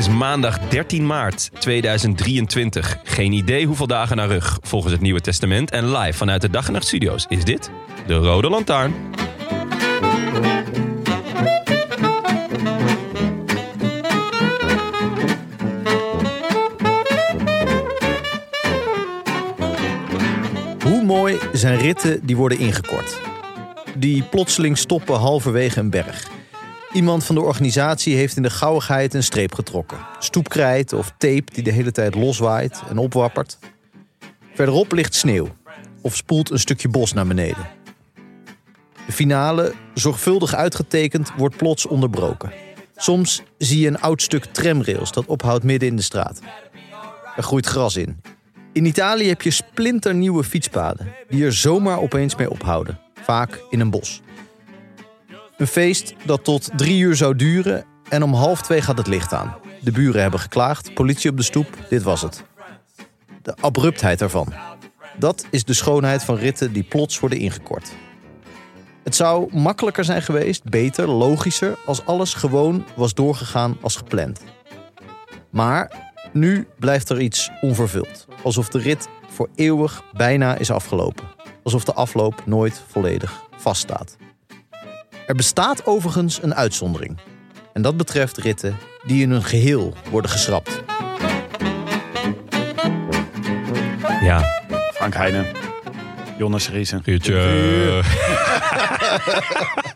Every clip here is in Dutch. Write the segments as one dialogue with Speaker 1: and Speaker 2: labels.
Speaker 1: Is maandag 13 maart 2023. Geen idee hoeveel dagen naar rug volgens het Nieuwe Testament. En live vanuit de Dag en Nacht Studio's is dit de Rode Lantaarn.
Speaker 2: Hoe mooi zijn ritten die worden ingekort? Die plotseling stoppen halverwege een berg. Iemand van de organisatie heeft in de gauwigheid een streep getrokken. Stoepkrijt of tape die de hele tijd loswaait en opwappert. Verderop ligt sneeuw of spoelt een stukje bos naar beneden. De finale, zorgvuldig uitgetekend, wordt plots onderbroken. Soms zie je een oud stuk tramrails dat ophoudt midden in de straat. Er groeit gras in. In Italië heb je splinternieuwe fietspaden die er zomaar opeens mee ophouden, vaak in een bos. Een feest dat tot drie uur zou duren en om half twee gaat het licht aan. De buren hebben geklaagd, politie op de stoep, dit was het. De abruptheid ervan. Dat is de schoonheid van ritten die plots worden ingekort. Het zou makkelijker zijn geweest, beter, logischer, als alles gewoon was doorgegaan als gepland. Maar nu blijft er iets onvervuld. Alsof de rit voor eeuwig bijna is afgelopen. Alsof de afloop nooit volledig vaststaat. Er bestaat overigens een uitzondering. En dat betreft ritten die in hun geheel worden geschrapt.
Speaker 1: Ja,
Speaker 3: Frank Heijnen. Jonas Riesen.
Speaker 1: Guurtje.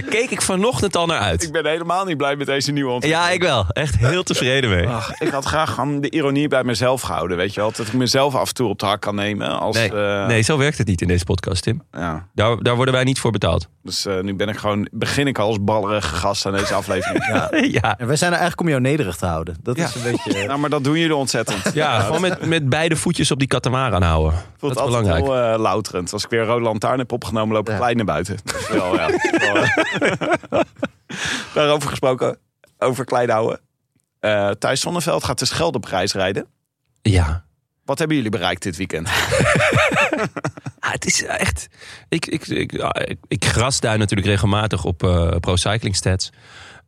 Speaker 1: Daar keek ik vanochtend al naar uit.
Speaker 3: Ik ben helemaal niet blij met deze nieuwe ontwikkeling.
Speaker 1: Ja, ik wel. Echt heel tevreden mee.
Speaker 3: Ach, ik had graag de ironie bij mezelf gehouden, weet je wel. Dat ik mezelf af en toe op de hak kan nemen. Als,
Speaker 1: Nee,
Speaker 3: eh,
Speaker 1: nee, zo werkt het niet in deze podcast, Tim.
Speaker 3: Ja.
Speaker 1: Daar, daar worden wij niet voor betaald.
Speaker 3: Dus eh, nu ben ik gewoon, begin ik al als ballerige gast aan deze aflevering. Ja.
Speaker 1: Ja,
Speaker 2: En wij zijn er eigenlijk om jou nederig te houden. Dat
Speaker 3: Ja.
Speaker 2: is een beetje...
Speaker 3: Nou, maar dat doen jullie ontzettend.
Speaker 1: ja gewoon met, met beide voetjes op die katamaran houden.
Speaker 3: Ik voel
Speaker 1: Dat
Speaker 3: het
Speaker 1: is
Speaker 3: altijd
Speaker 1: belangrijk.
Speaker 3: heel eh, louterend. Als ik weer een rode lantaarn heb opgenomen, loop ik
Speaker 2: Ja.
Speaker 3: klein naar buiten. Dat is wel, ja, dat. Daarover gesproken, over klein houden. Eh Thijs Zonneveld gaat de Scheldeprijs rijden.
Speaker 1: Ja.
Speaker 3: Wat hebben jullie bereikt dit weekend?
Speaker 1: Ah, het is echt. Ik, ik, ik, ik, ik grasduin natuurlijk regelmatig op eh Pro Cycling Stats.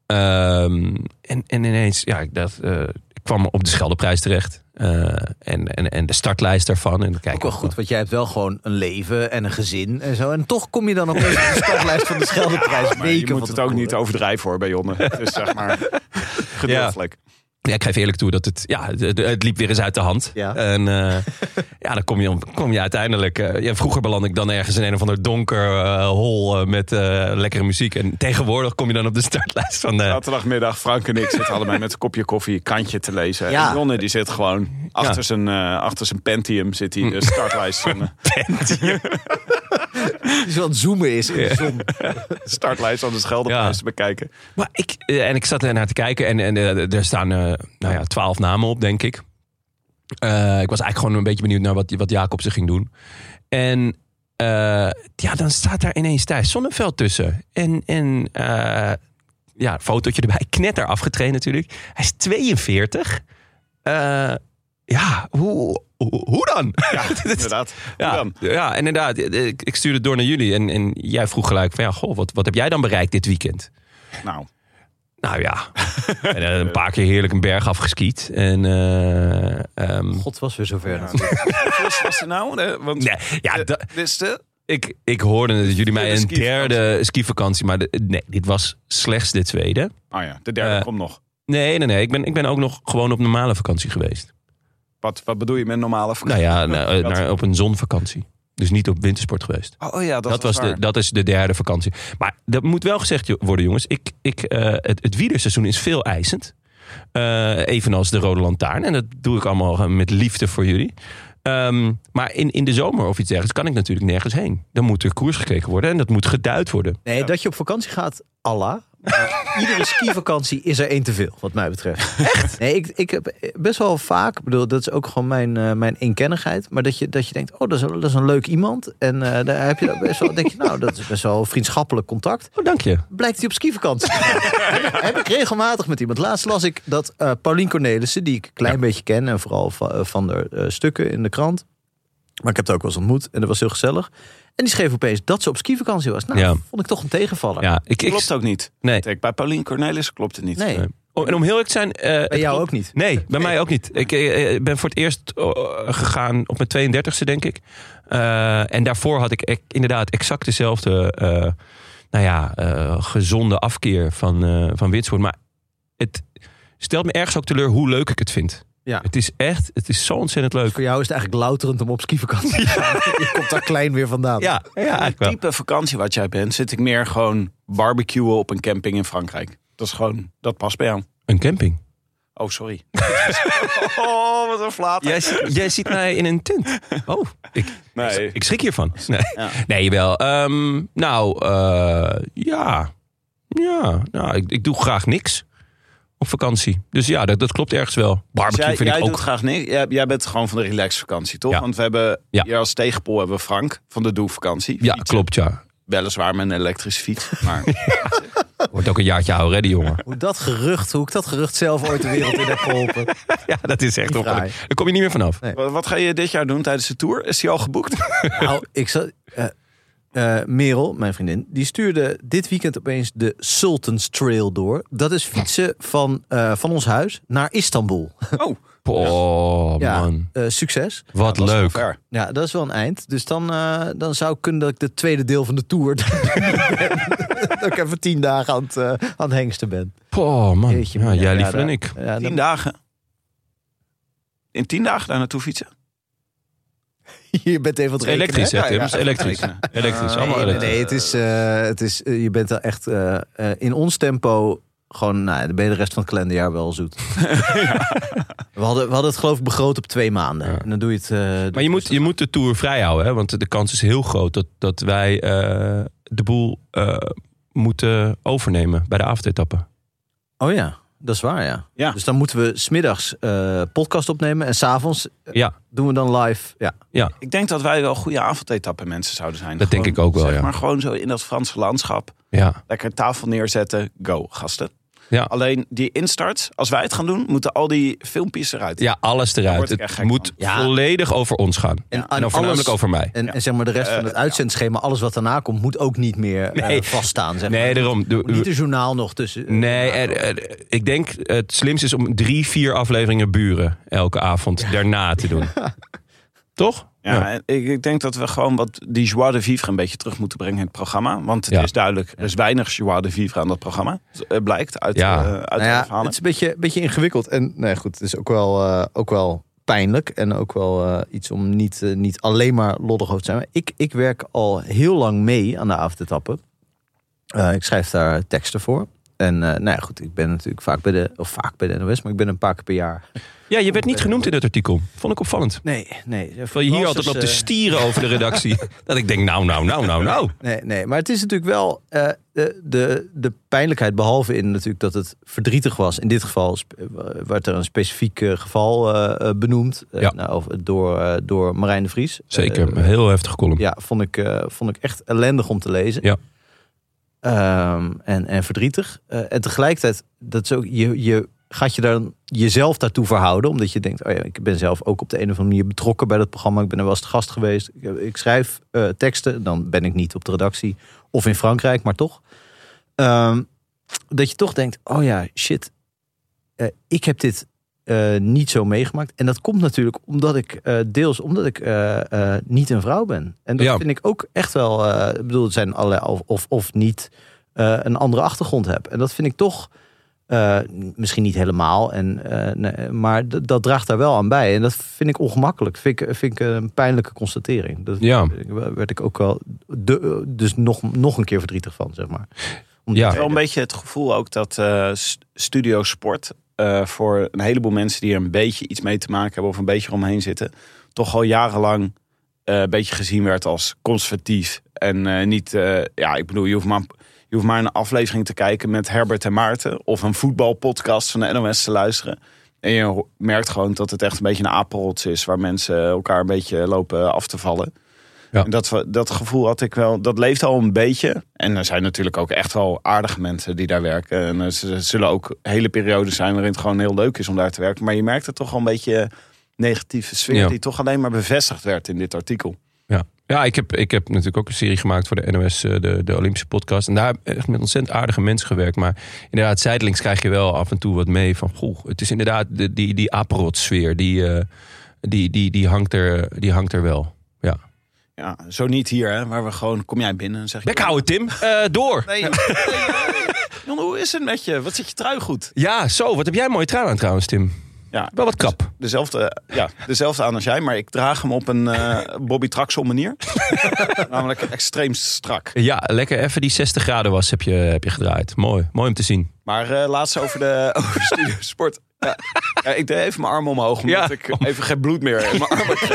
Speaker 1: Ehm, en, en ineens, ja, ik, dacht, eh, ik kwam op de Scheldeprijs terecht. Eh, en, en, en de startlijst daarvan. En dan kijk
Speaker 2: Ook wel goed, want jij hebt wel gewoon een leven en een gezin en zo. En toch kom je dan op de startlijst van de Scheldeprijs.
Speaker 3: Maar je
Speaker 2: weken
Speaker 3: moet het ook niet overdrijven hoor bij Jonne. Dus zeg maar gedeeltelijk.
Speaker 1: Ja, ik geef eerlijk toe dat het, ja, het, liep weer eens uit de hand.
Speaker 2: Ja.
Speaker 1: En eh, ja, dan kom je, kom je uiteindelijk... eh, ja, vroeger beland ik dan ergens in een of ander donker eh, hol met eh, lekkere muziek. En tegenwoordig kom je dan op de startlijst van... eh,
Speaker 3: Zaterdagmiddag, Frank en ik zitten allebei met een kopje koffie, kantje te lezen.
Speaker 2: Ja.
Speaker 3: En Jonne die zit gewoon achter,
Speaker 1: Ja.
Speaker 3: zijn, eh, achter zijn Pentium, zit hij de startlijst van, eh,
Speaker 2: Die zo aan het zoomen is in de zon.
Speaker 3: startlijst van de Scheldeprijs te bekijken.
Speaker 1: Maar ik, eh, en ik zat er naar te kijken en, en eh, er staan eh, nou ja, twaalf namen op, denk ik. Eh, ik was eigenlijk gewoon een beetje benieuwd naar wat, wat Jacob ze ging doen. En eh, ja, dan staat daar ineens Thijs Zonneveld tussen. En, en eh, ja, fotootje erbij. Knetter afgetraind natuurlijk. Hij is 42. Eh, ja, hoe, hoe, dan?
Speaker 3: Ja, inderdaad.
Speaker 1: Ja,
Speaker 3: dan?
Speaker 1: ja, inderdaad. Ik, ik stuurde het door naar jullie. En, en jij vroeg gelijk van ja, goh, wat, wat heb jij dan bereikt dit weekend?
Speaker 3: Nou,
Speaker 1: Nou ja, en, eh, een paar keer heerlijk een berg afgeskiet. En eh, ehm,
Speaker 2: God was weer zover. Nou.
Speaker 3: Hoeveel was er nou? Want
Speaker 1: nee, ja,
Speaker 3: de- de
Speaker 1: ik, ik hoorde dat jullie mij een
Speaker 3: skivakantie.
Speaker 1: derde skivakantie, maar de- nee, dit was slechts de tweede.
Speaker 3: Oh ja, de derde
Speaker 1: Eh,
Speaker 3: komt nog.
Speaker 1: Nee, nee, nee. Ik ben, ik ben ook nog gewoon op normale vakantie geweest.
Speaker 3: Wat, wat bedoel je met normale
Speaker 1: Nou ja, naar, eh, naar, op een zonvakantie. Dus niet op wintersport geweest.
Speaker 3: Oh, oh ja, dat,
Speaker 1: Dat, was de, dat is de derde vakantie. Maar dat moet wel gezegd worden, jongens. Ik, ik, eh, het, het wielerseizoen is veel eisend. Eh, evenals de Rode Lantaarn. En dat doe ik allemaal met liefde voor jullie. Ehm, maar in, in de zomer of iets dergelijks kan ik natuurlijk nergens heen. Dan moet er koers gekeken worden en dat moet geduid worden.
Speaker 2: Nee, dat je op vakantie gaat, Allah. Maar iedere skivakantie is er één te veel, wat mij betreft. Echt? Nee, ik, ik heb best wel vaak, bedoel, dat is ook gewoon mijn, eh, mijn eenkennigheid. Maar dat je, dat je denkt, oh, dat is, een, dat is een leuk iemand. En eh, daar heb je best wel, denk je, nou, dat is best wel vriendschappelijk contact.
Speaker 1: Oh, dank je.
Speaker 2: Blijkt hij op skivakantie. heb, heb ik regelmatig met iemand. Laatst las ik dat eh Paulien Cornelissen, die ik een klein beetje ken... en vooral van, van de stukken in de krant... maar ik heb haar ook wel eens ontmoet en dat was heel gezellig... en die schreef opeens dat ze op skivakantie was. Nou,
Speaker 1: Ja.
Speaker 2: vond ik toch een tegenvaller.
Speaker 1: Ja, ik, ik,
Speaker 3: klopt ook niet.
Speaker 1: nee.
Speaker 3: Kijk, bij Paulien Cornelis klopt het niet.
Speaker 2: Nee,
Speaker 1: Nee. Oh, en om heel eerlijk te zijn... eh,
Speaker 2: bij
Speaker 1: het
Speaker 2: jou
Speaker 1: klopt-
Speaker 2: ook niet.
Speaker 1: Nee, bij mij ook niet. Ik eh, eh, ben voor het eerst eh, gegaan op mijn 32e, denk ik. Eh, en daarvoor had ik inderdaad exact dezelfde... eh, nou ja, eh, gezonde afkeer van, eh van. Maar het stelt me ergens ook teleur hoe leuk ik het vind.
Speaker 2: Ja.
Speaker 1: Het is echt, het is zo ontzettend leuk.
Speaker 2: Voor jou is het eigenlijk louterend om op skivakantie te gaan. Je komt daar klein weer vandaan.
Speaker 1: Ja, ja
Speaker 3: Het
Speaker 1: eigenlijk wel.
Speaker 3: type vakantie wat jij bent, zit ik meer gewoon barbecuen op een camping in Frankrijk. Dat is gewoon, dat past bij jou.
Speaker 1: Een camping.
Speaker 3: Oh, sorry. oh, wat een flater.
Speaker 1: Jij, ziet- jij ziet mij in een tent. Oh, ik,
Speaker 3: Nee.
Speaker 1: ik schrik hiervan. Nee,
Speaker 3: Ja.
Speaker 1: nee jawel. Ehm, nou, eh, ja. Ja, nou, ik, ik doe graag niks op vakantie. Dus ja, dat, dat klopt ergens wel.
Speaker 3: Dus
Speaker 1: Barbecue
Speaker 3: jij,
Speaker 1: vind
Speaker 3: jij
Speaker 1: ik ook.
Speaker 3: doet graag niks. Jij, jij bent gewoon van de relaxvakantie, toch?
Speaker 1: Ja.
Speaker 3: Want we hebben
Speaker 1: Ja.
Speaker 3: hier als tegenpol hebben we Frank van de Doe-vakantie.
Speaker 1: Ja,
Speaker 3: Fietsen.
Speaker 1: klopt, ja.
Speaker 3: Weliswaar met een elektrische fiets. Maar
Speaker 1: Wordt ook een jaartje ouder, hè, die jongen.
Speaker 2: Hoe dat gerucht, hoe ik dat gerucht zelf ooit de wereld in heb geholpen.
Speaker 1: Ja, dat is echt
Speaker 2: Niet
Speaker 1: opgelukt. Daar kom je niet meer vanaf.
Speaker 2: Nee.
Speaker 3: wat, wat ga je dit jaar doen tijdens de tour? Is die al geboekt?
Speaker 2: Nou, ik zat. eh eh, Merel, mijn vriendin, die stuurde dit weekend opeens de Sultans Trail door. Dat is fietsen van, eh, van ons huis naar Istanbul.
Speaker 3: Oh,
Speaker 1: Oh,
Speaker 2: Ja.
Speaker 1: man.
Speaker 2: Eh, succes.
Speaker 1: Wat leuk.
Speaker 2: Ja, dat is wel een eind. Dus dan, eh, dan zou ik kunnen dat ik de tweede deel van de tour. dat ik even tien dagen aan het, eh, aan het hengsten ben.
Speaker 1: Oh, man.
Speaker 2: Jeetje,
Speaker 1: ja, jij
Speaker 2: Ja,
Speaker 1: liever dan ik.
Speaker 2: Ja,
Speaker 3: Tien
Speaker 2: dan-
Speaker 3: dagen. In tien dagen daar naartoe fietsen?
Speaker 2: je bent even wat
Speaker 1: Elektrisch, hè,
Speaker 3: Ja,
Speaker 1: Tim?
Speaker 3: ja,
Speaker 1: is elektrisch. Elektrisch, allemaal
Speaker 2: Nee, nee,
Speaker 1: elektrisch.
Speaker 2: nee, het is, eh, het is, eh, je bent er echt eh, in ons tempo gewoon, nou, dan ben je de rest van het kalenderjaar wel zoet. we, hadden, we hadden het geloof ik begroot op twee maanden.
Speaker 1: Ja.
Speaker 2: En dan doe je het. doe
Speaker 1: Maar je moet, je moet de Tour vrijhouden, hè? want de kans is heel groot dat, dat wij de boel moeten overnemen bij de avondetappe.
Speaker 2: Oh ja, dat is waar, ja.
Speaker 3: Ja.
Speaker 2: Dus dan moeten we smiddags eh podcast opnemen en s'avonds
Speaker 1: Ja,
Speaker 2: doen we dan live. Ja.
Speaker 3: Ik denk dat wij wel goede avondetappen mensen zouden zijn.
Speaker 1: Dat denk ik ook wel,
Speaker 3: zeg
Speaker 1: ja.
Speaker 3: Maar gewoon zo in dat Franse landschap.
Speaker 1: ja,
Speaker 3: Lekker tafel neerzetten. Go, gasten.
Speaker 1: Ja.
Speaker 3: Alleen die instarts, als wij het gaan doen, moeten al die filmpjes eruit.
Speaker 1: ja, alles eruit. Het moet
Speaker 2: van.
Speaker 1: Volledig over ons gaan.
Speaker 2: En,
Speaker 1: voornamelijk over mij.
Speaker 2: En,
Speaker 3: Ja.
Speaker 2: en zeg maar de rest van het
Speaker 3: Eh,
Speaker 2: uitzendschema, alles wat daarna komt, moet ook niet meer eh,
Speaker 1: Nee.
Speaker 2: vaststaan. Zeg
Speaker 1: Nee,
Speaker 2: maar.
Speaker 1: daarom. De-
Speaker 2: Niet een journaal nog tussen.
Speaker 1: Nee, er- er- ik denk het slimste is om drie, vier afleveringen buren elke avond daarna te doen. Toch?
Speaker 3: Ja, ik, ik denk dat we gewoon wat die joie de vivre een beetje terug moeten brengen in het programma. Want het
Speaker 1: Ja.
Speaker 3: is duidelijk, er is weinig joie de vivre aan dat programma. Het blijkt uit,
Speaker 1: Ja.
Speaker 3: eh, uit
Speaker 2: Nou
Speaker 3: de
Speaker 2: ja,
Speaker 3: verhalen.
Speaker 2: het is een beetje, beetje ingewikkeld. En nee, goed, het is ook wel, eh, ook wel pijnlijk. En ook wel eh, iets om niet, eh, niet alleen maar loddig over te zijn. Maar ik, ik werk al heel lang mee aan de avondetappen. Eh ik schrijf daar teksten voor. En eh, nou ja, goed, ik ben natuurlijk vaak bij de, of vaak bij de NOS, maar ik ben een paar keer per jaar.
Speaker 1: Ja, je werd niet genoemd in het artikel. Vond ik opvallend.
Speaker 2: Nee, nee.
Speaker 1: Terwijl je hier altijd loopt te
Speaker 2: eh,
Speaker 1: stieren over de redactie. dat ik denk, nou, nou, nou, nou, nou.
Speaker 2: Nee, nee, maar het is natuurlijk wel eh, de, de, de pijnlijkheid, behalve in natuurlijk dat het verdrietig was. In dit geval werd er een specifiek geval benoemd
Speaker 1: Ja.
Speaker 2: nou, of door, door Marijn de Vries.
Speaker 1: Zeker, een heel heftig column.
Speaker 2: ja, vond ik, vond ik echt ellendig om te lezen.
Speaker 1: Ja.
Speaker 2: Ehm, en, en verdrietig. Eh, en tegelijkertijd, dat is je, je gaat je dan jezelf daartoe verhouden. Omdat je denkt, oh ja, ik ben zelf ook op de een of andere manier betrokken bij dat programma. Ik ben er wel eens gast geweest. Ik, ik schrijf eh, teksten. Dan ben ik niet op de redactie of in Frankrijk, maar toch. Ehm, dat je toch denkt, oh ja, shit. eh, ik heb dit eh, niet zo meegemaakt. En dat komt natuurlijk omdat ik eh, deels omdat ik eh, eh, niet een vrouw ben. En dat
Speaker 1: Ja.
Speaker 2: vind ik ook echt wel. eh, ik bedoel, het zijn allerlei of of, of niet eh, een andere achtergrond heb. En dat vind ik toch Eh, misschien niet helemaal, en, eh, nee, maar d- dat draagt daar wel aan bij. En dat vind ik ongemakkelijk. Vind ik, vind ik een pijnlijke constatering.
Speaker 1: Ja.
Speaker 2: Daar werd ik ook wel de, dus nog, nog een keer verdrietig van, zeg maar. Om die
Speaker 1: Ja.
Speaker 3: wel een beetje het gevoel ook dat eh, studio sport eh, voor een heleboel mensen die er een beetje iets mee te maken hebben of een beetje omheen zitten, toch al jarenlang eh, een beetje gezien werd als conservatief. En eh, niet, ja, ik bedoel, je hoeft, maar, je hoeft maar een aflevering te kijken met Herbert en Maarten of een voetbalpodcast van de NOS te luisteren. En je merkt gewoon dat het echt een beetje een apenrots is waar mensen elkaar een beetje lopen af te vallen.
Speaker 1: Ja.
Speaker 3: En dat, dat gevoel had ik wel, dat leeft al een beetje. En er zijn natuurlijk ook echt wel aardige mensen die daar werken. En er er zullen ook hele periodes zijn waarin het gewoon heel leuk is om daar te werken. Maar je merkt er toch wel een beetje negatieve sfeer
Speaker 1: Ja.
Speaker 3: die toch alleen maar bevestigd werd in dit artikel.
Speaker 1: Ja, ja ik, heb, ik heb natuurlijk ook een serie gemaakt voor de NOS, eh, de, de Olympische podcast. En daar heb ik echt met ontzettend aardige mensen gewerkt. Maar inderdaad, zijdelings krijg je wel af en toe wat mee van... Goh, het is inderdaad de, die, die apenrotsfeer, die, eh, die, die, die, hangt er, die hangt er wel. Ja.
Speaker 3: Zo niet hier, hè, waar we gewoon, kom jij binnen en zeg je...
Speaker 1: Bek houden, Tim. Eh, door.
Speaker 3: Nee, nee, nee. Hoe is het met je? Wat zit je trui goed?
Speaker 1: Ja, zo. Wat heb jij een mooie trui aan trouwens, Tim.
Speaker 3: Ja,
Speaker 1: Wel wat krap.
Speaker 3: dezelfde, ja, dezelfde aan als jij, maar ik draag hem op een eh, Bobby Traxel manier. Namelijk extreem strak.
Speaker 1: Ja, lekker even die 60 graden was heb je, heb je gedraaid. Mooi. Mooi om te zien.
Speaker 3: Maar eh laatst over de over studio sport. Ja. Ja, ik deed even mijn arm omhoog, omdat
Speaker 1: Ja.
Speaker 3: ik even geen bloed meer in mijn armen.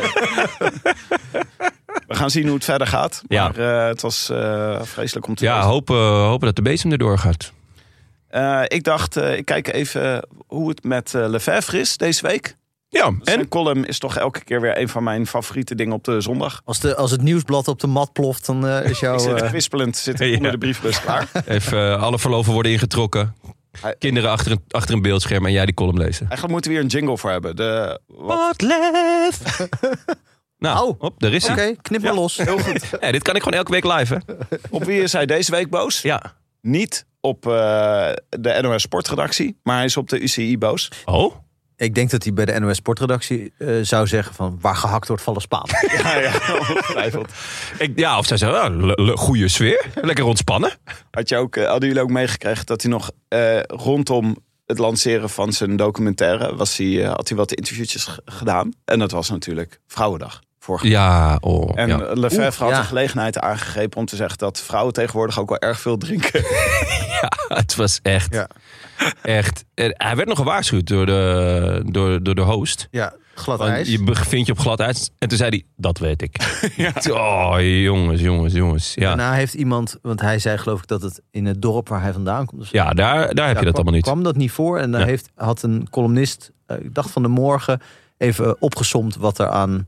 Speaker 3: We gaan zien hoe het verder gaat.
Speaker 1: Ja.
Speaker 3: Maar eh, het was eh, vreselijk om te
Speaker 1: Ja,
Speaker 3: lezen.
Speaker 1: hopen, hopen dat de bezem erdoor gaat.
Speaker 3: Eh, ik dacht, eh, ik kijk even hoe het met eh Lefebvre is deze week.
Speaker 1: Ja,
Speaker 3: Zijn
Speaker 1: en?
Speaker 3: column is toch elke keer weer een van mijn favoriete dingen op de zondag.
Speaker 2: Als, de, als het nieuwsblad op de mat ploft, dan is jouw...
Speaker 3: Ik zit
Speaker 2: eh,
Speaker 3: kwispelend zit ik
Speaker 1: Ja.
Speaker 3: onder de briefbus klaar.
Speaker 1: Even alle verloven worden ingetrokken. Kinderen achter een, achter een beeldscherm en jij die column lezen.
Speaker 3: Eigenlijk moeten we hier een jingle voor hebben. De, wat,
Speaker 1: Wat lef. nou,
Speaker 2: Oh.
Speaker 1: hop, daar is
Speaker 2: Oké,
Speaker 1: hij.
Speaker 2: knip maar los.
Speaker 3: heel goed.
Speaker 1: Ja, dit kan ik gewoon elke week live, hè?
Speaker 3: Op wie is hij deze week boos?
Speaker 1: Ja.
Speaker 3: Niet op eh, de NOS Sportredactie, maar hij is op de UCI boos.
Speaker 1: Oh?
Speaker 2: Ik denk dat hij bij de NOS Sportredactie eh, zou zeggen van... waar gehakt wordt, vallen spaan.
Speaker 3: Ja, ja, ongetwijfeld.
Speaker 1: Ik, ja, of zij zeggen, ah, goede sfeer. Lekker ontspannen.
Speaker 3: Had je ook, eh, hadden jullie ook meegekregen dat hij nog eh, rondom het lanceren van zijn documentaire... Was hij, had hij wat interviewtjes gedaan. En dat was natuurlijk Vrouwendag. Vorige
Speaker 1: Ja, oh.
Speaker 3: En
Speaker 1: ja.
Speaker 3: Lefebvre had
Speaker 2: ja.
Speaker 3: de gelegenheid aangegrepen om te zeggen dat vrouwen tegenwoordig ook wel erg veel drinken.
Speaker 1: Het was echt,
Speaker 2: Ja.
Speaker 1: echt... Hij werd nog gewaarschuwd door de, door, door de host.
Speaker 2: Ja, glad
Speaker 1: Want
Speaker 2: ijs.
Speaker 1: je bevindt je op glad ijs. En toen zei hij, dat weet ik. Oh, jongens, jongens, jongens. Ja,
Speaker 2: Daarna heeft iemand, want hij zei geloof ik dat het in het dorp waar hij vandaan komt. zo,
Speaker 1: ja daar, daar heb je
Speaker 2: ja,
Speaker 1: dat
Speaker 2: kwam,
Speaker 1: allemaal niet.
Speaker 2: kwam dat niet voor. En daar
Speaker 1: Ja.
Speaker 2: heeft, had een columnist, eh, ik dacht van de morgen, even opgesomd wat er aan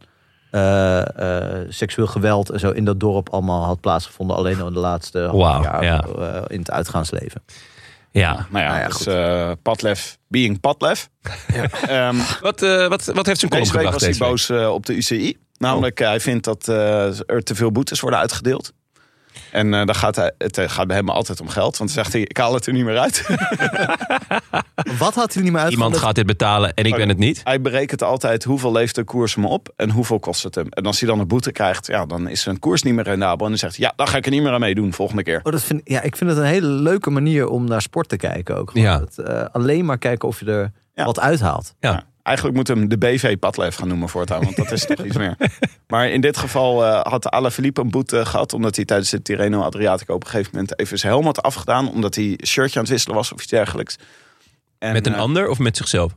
Speaker 2: eh, eh, seksueel geweld en zo in dat dorp allemaal had plaatsgevonden. Alleen al in de laatste half
Speaker 1: Wauw,
Speaker 2: jaar
Speaker 1: ja.
Speaker 2: eh, in het uitgaansleven.
Speaker 1: Ja.
Speaker 3: Nou ja,
Speaker 2: Nou ja,
Speaker 3: dus eh Padlef being Padlef. Ehm,
Speaker 1: Wat, eh, wat, wat heeft zijn column
Speaker 3: deze week
Speaker 1: gebracht
Speaker 3: was hij
Speaker 1: deze week?
Speaker 3: boos eh, op de UCI. Namelijk, eh, hij vindt dat eh, er te veel boetes worden uitgedeeld. En eh dan gaat hij, het eh, gaat bij hem altijd om geld. Want dan zegt hij, ik haal het er niet meer uit.
Speaker 2: Wat had hij niet meer uit?
Speaker 1: Iemand gaat dit betalen en ik ben het niet.
Speaker 3: hij berekent altijd hoeveel levert de koers hem op en hoeveel kost het hem. En als hij dan een boete krijgt, ja, dan is zijn koers niet meer rendabel. En dan zegt hij, ja, dan ga ik er niet meer aan meedoen volgende keer.
Speaker 2: Oh, dat vind, ja, ik vind het een hele leuke manier om naar sport te kijken ook.
Speaker 1: Ja.
Speaker 2: het, eh, alleen maar kijken of je er
Speaker 3: Ja.
Speaker 2: wat uithaalt.
Speaker 1: Ja.
Speaker 3: Eigenlijk moet hem de BV Padlef gaan noemen voortaan, want dat is toch iets meer. Maar in dit geval eh, had Alaphilippe een boete gehad, omdat hij tijdens de Tirreno Adriatico op een gegeven moment even zijn helm had afgedaan, omdat hij shirtje aan het wisselen was of iets dergelijks. En,
Speaker 1: Met een
Speaker 3: eh,
Speaker 1: ander of met zichzelf?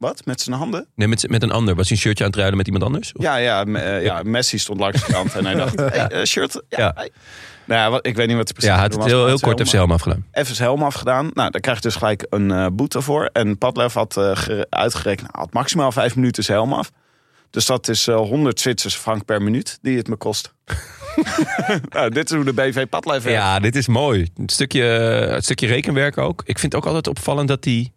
Speaker 3: Wat? Met zijn handen?
Speaker 1: Nee, met, met een ander. Was hij een shirtje aan het ruilen met iemand anders? Of-
Speaker 3: Ja, ja, me- eh, ja Messi stond langs de kant en hij dacht, hey, eh, shirt. Ja,
Speaker 1: Ja.
Speaker 3: hey. Nou ja, wat, ik weet niet wat er precies
Speaker 1: Ja, hij had het heel, heel kort even helm afgedaan.
Speaker 3: even zijn helm afgedaan. Nou, daar krijg je dus gelijk een eh, boete voor. En Padlef had gere- uitgerekend, nou, had maximaal vijf minuten zijn helm af. Dus dat is eh 100 Zwitserse frank per minuut die het me kost. nou, dit is hoe de BV Padlef werkt.
Speaker 1: Ja, dit is mooi. Een stukje, het stukje rekenwerk ook. Ik vind ook altijd opvallend dat die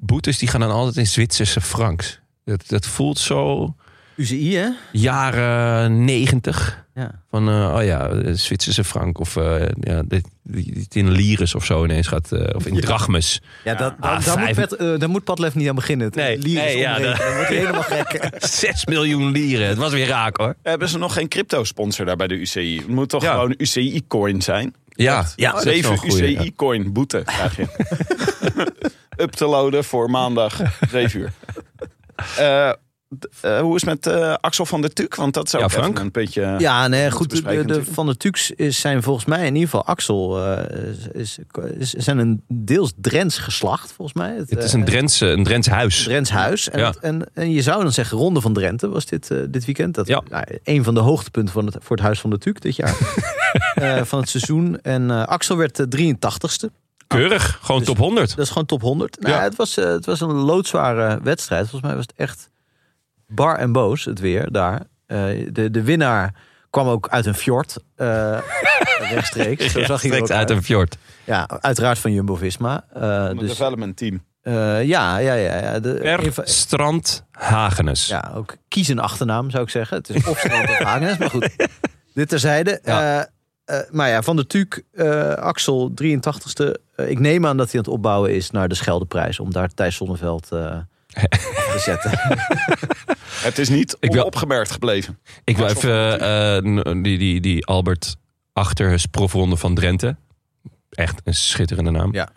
Speaker 1: boetes... die gaan dan altijd in Zwitserse franks. Dat, dat voelt zo
Speaker 2: UCI, hè?
Speaker 1: jaren negentig.
Speaker 2: Ja.
Speaker 1: Van, eh, oh ja, Zwitserse frank. Of eh, ja, dit, die, die het in lires of zo ineens gaat. eh, of in drachmes.
Speaker 2: Ja, dat,
Speaker 1: Ah,
Speaker 2: daar,
Speaker 1: vijf-
Speaker 2: moet Pet, daar moet Padlef niet aan beginnen.
Speaker 1: Nee,
Speaker 2: Lieren
Speaker 1: nee, ja, dat-
Speaker 2: dan wordt hij helemaal gek.
Speaker 1: 6 miljoen lieren. Het was weer raak hoor.
Speaker 3: Hebben ze nog geen crypto-sponsor daar bij de UCI? Het moet toch
Speaker 1: Ja.
Speaker 3: gewoon UCI-coin zijn?
Speaker 1: Ja, ja dat goeie, ja.
Speaker 3: UCI-coin boete krijg je. up te loaden voor maandag 7 uur. Eh, eh, hoe is het met eh, Axel van der Tuuk? Want dat is ook
Speaker 1: Ja,
Speaker 3: een beetje...
Speaker 2: Ja, nee,
Speaker 3: Goed
Speaker 2: De, van de Tuks is, zijn volgens mij in ieder geval Axel. eh, is, is, zijn een deels Drents geslacht, volgens mij.
Speaker 1: Het is een Drentse, een Drents huis.
Speaker 2: Drents huis. En,
Speaker 1: Ja.
Speaker 2: het- en, en je zou dan zeggen, Ronde van Drenthe was dit, dit weekend. Dat
Speaker 1: Ja.
Speaker 2: nou, een van de hoogtepunten van het, voor het Huis van de Tuuk dit jaar. Eh, van het seizoen. En eh, Axel werd de 83ste.
Speaker 1: Keurig, gewoon
Speaker 2: Dus-
Speaker 1: top 100.
Speaker 2: Dat is gewoon top 100. Nou,
Speaker 1: Ja.
Speaker 2: het, was, eh, het was een loodzware wedstrijd. Volgens mij was het echt bar en boos, het weer daar. Eh, de, de winnaar kwam ook uit een fjord. eh, rechtstreeks. Zo zag hij er
Speaker 1: direct
Speaker 2: ook
Speaker 1: uit
Speaker 2: uit.
Speaker 1: een fjord.
Speaker 2: Ja, uiteraard van Jumbo-Visma. Eh,
Speaker 3: het
Speaker 2: dus,
Speaker 3: development team.
Speaker 2: eh, ja, ja, ja. ja. De,
Speaker 1: Per Strand Hagenes.
Speaker 2: ja, ook kies een achternaam zou ik zeggen. Het is of Strand of Hagenes, maar goed. Dit terzijde.
Speaker 1: Ja.
Speaker 2: Eh, eh, maar ja, Van der Tuuk, Axel, 83ste. Eh, ik neem aan dat hij aan het opbouwen is naar de Scheldeprijs. Om daar Thijs Zonneveld eh te zetten.
Speaker 3: Het is niet
Speaker 1: Ik wil-
Speaker 3: onopgemerkt gebleven.
Speaker 1: Ik wil even eh, die, die, die Albert Achter profronde van Drenthe. Echt een schitterende naam.
Speaker 2: Ja.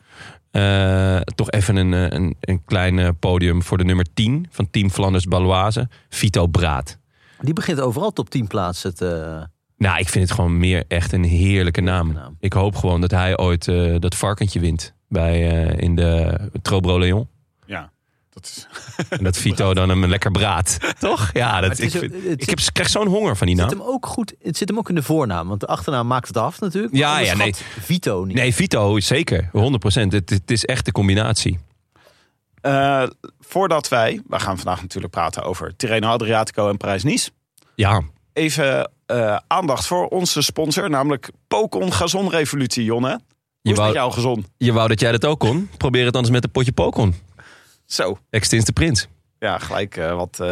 Speaker 1: Eh, toch even een, een, een klein podium voor de nummer 10 van Team Flanders Baloise. Vito Braat.
Speaker 2: Die begint overal top 10 plaatsen te...
Speaker 1: Nou, ik vind het gewoon meer echt een heerlijke naam. Ik hoop gewoon dat hij ooit eh, dat varkentje wint bij, eh, in de Trobro Leon.
Speaker 3: Ja, dat is...
Speaker 1: En dat Vito dan hem lekker braadt. Toch? Ja, dat,
Speaker 2: het
Speaker 1: ik, vind-
Speaker 2: het
Speaker 1: ik
Speaker 2: zit-
Speaker 1: heb, ik krijg zo'n honger van die
Speaker 2: Het
Speaker 1: naam.
Speaker 2: zit hem ook goed. Het zit hem ook in de voornaam, want de achternaam maakt het af natuurlijk.
Speaker 1: Ja, ja,
Speaker 2: onderschat Vito niet.
Speaker 1: Nee, Vito zeker. 100 Het, het is echt de combinatie.
Speaker 3: Eh, voordat wij... We gaan vandaag natuurlijk praten over Tirreno Adriatico en Parijs-Nice.
Speaker 1: Ja,
Speaker 3: Even eh, aandacht voor onze sponsor, namelijk Pokon Gazon Revolutie, Jonne. Hoe
Speaker 1: je
Speaker 3: is het met
Speaker 1: wou,
Speaker 3: jouw gezond?
Speaker 1: je wou dat jij dat ook kon. Probeer het anders met een potje Pokon.
Speaker 3: Zo,
Speaker 1: Extins de Prins.
Speaker 3: ja, gelijk eh, wat... eh,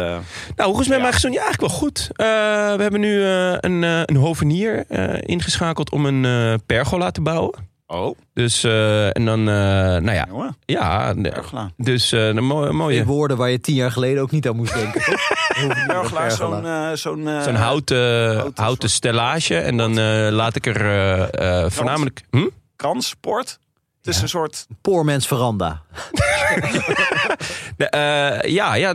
Speaker 1: Nou, hoe is het met
Speaker 3: Ja.
Speaker 1: mijn gezond? Ja, eigenlijk wel goed. We hebben nu een, een hovenier ingeschakeld om een pergola te bouwen.
Speaker 3: Oh,
Speaker 1: Dus, eh, en dan, eh, nou ja,
Speaker 3: jongen,
Speaker 1: ja, dus eh, een mooie, mooie
Speaker 2: woorden waar je tien jaar geleden ook niet aan moest denken.
Speaker 3: is zo'n... zo'n
Speaker 1: zo'n houten,
Speaker 3: houten
Speaker 1: stellage. En dan eh, laat ik er voornamelijk... Hm?
Speaker 3: kransport. Het is een soort...
Speaker 2: Poormens veranda.
Speaker 1: De, eh, ja, ja,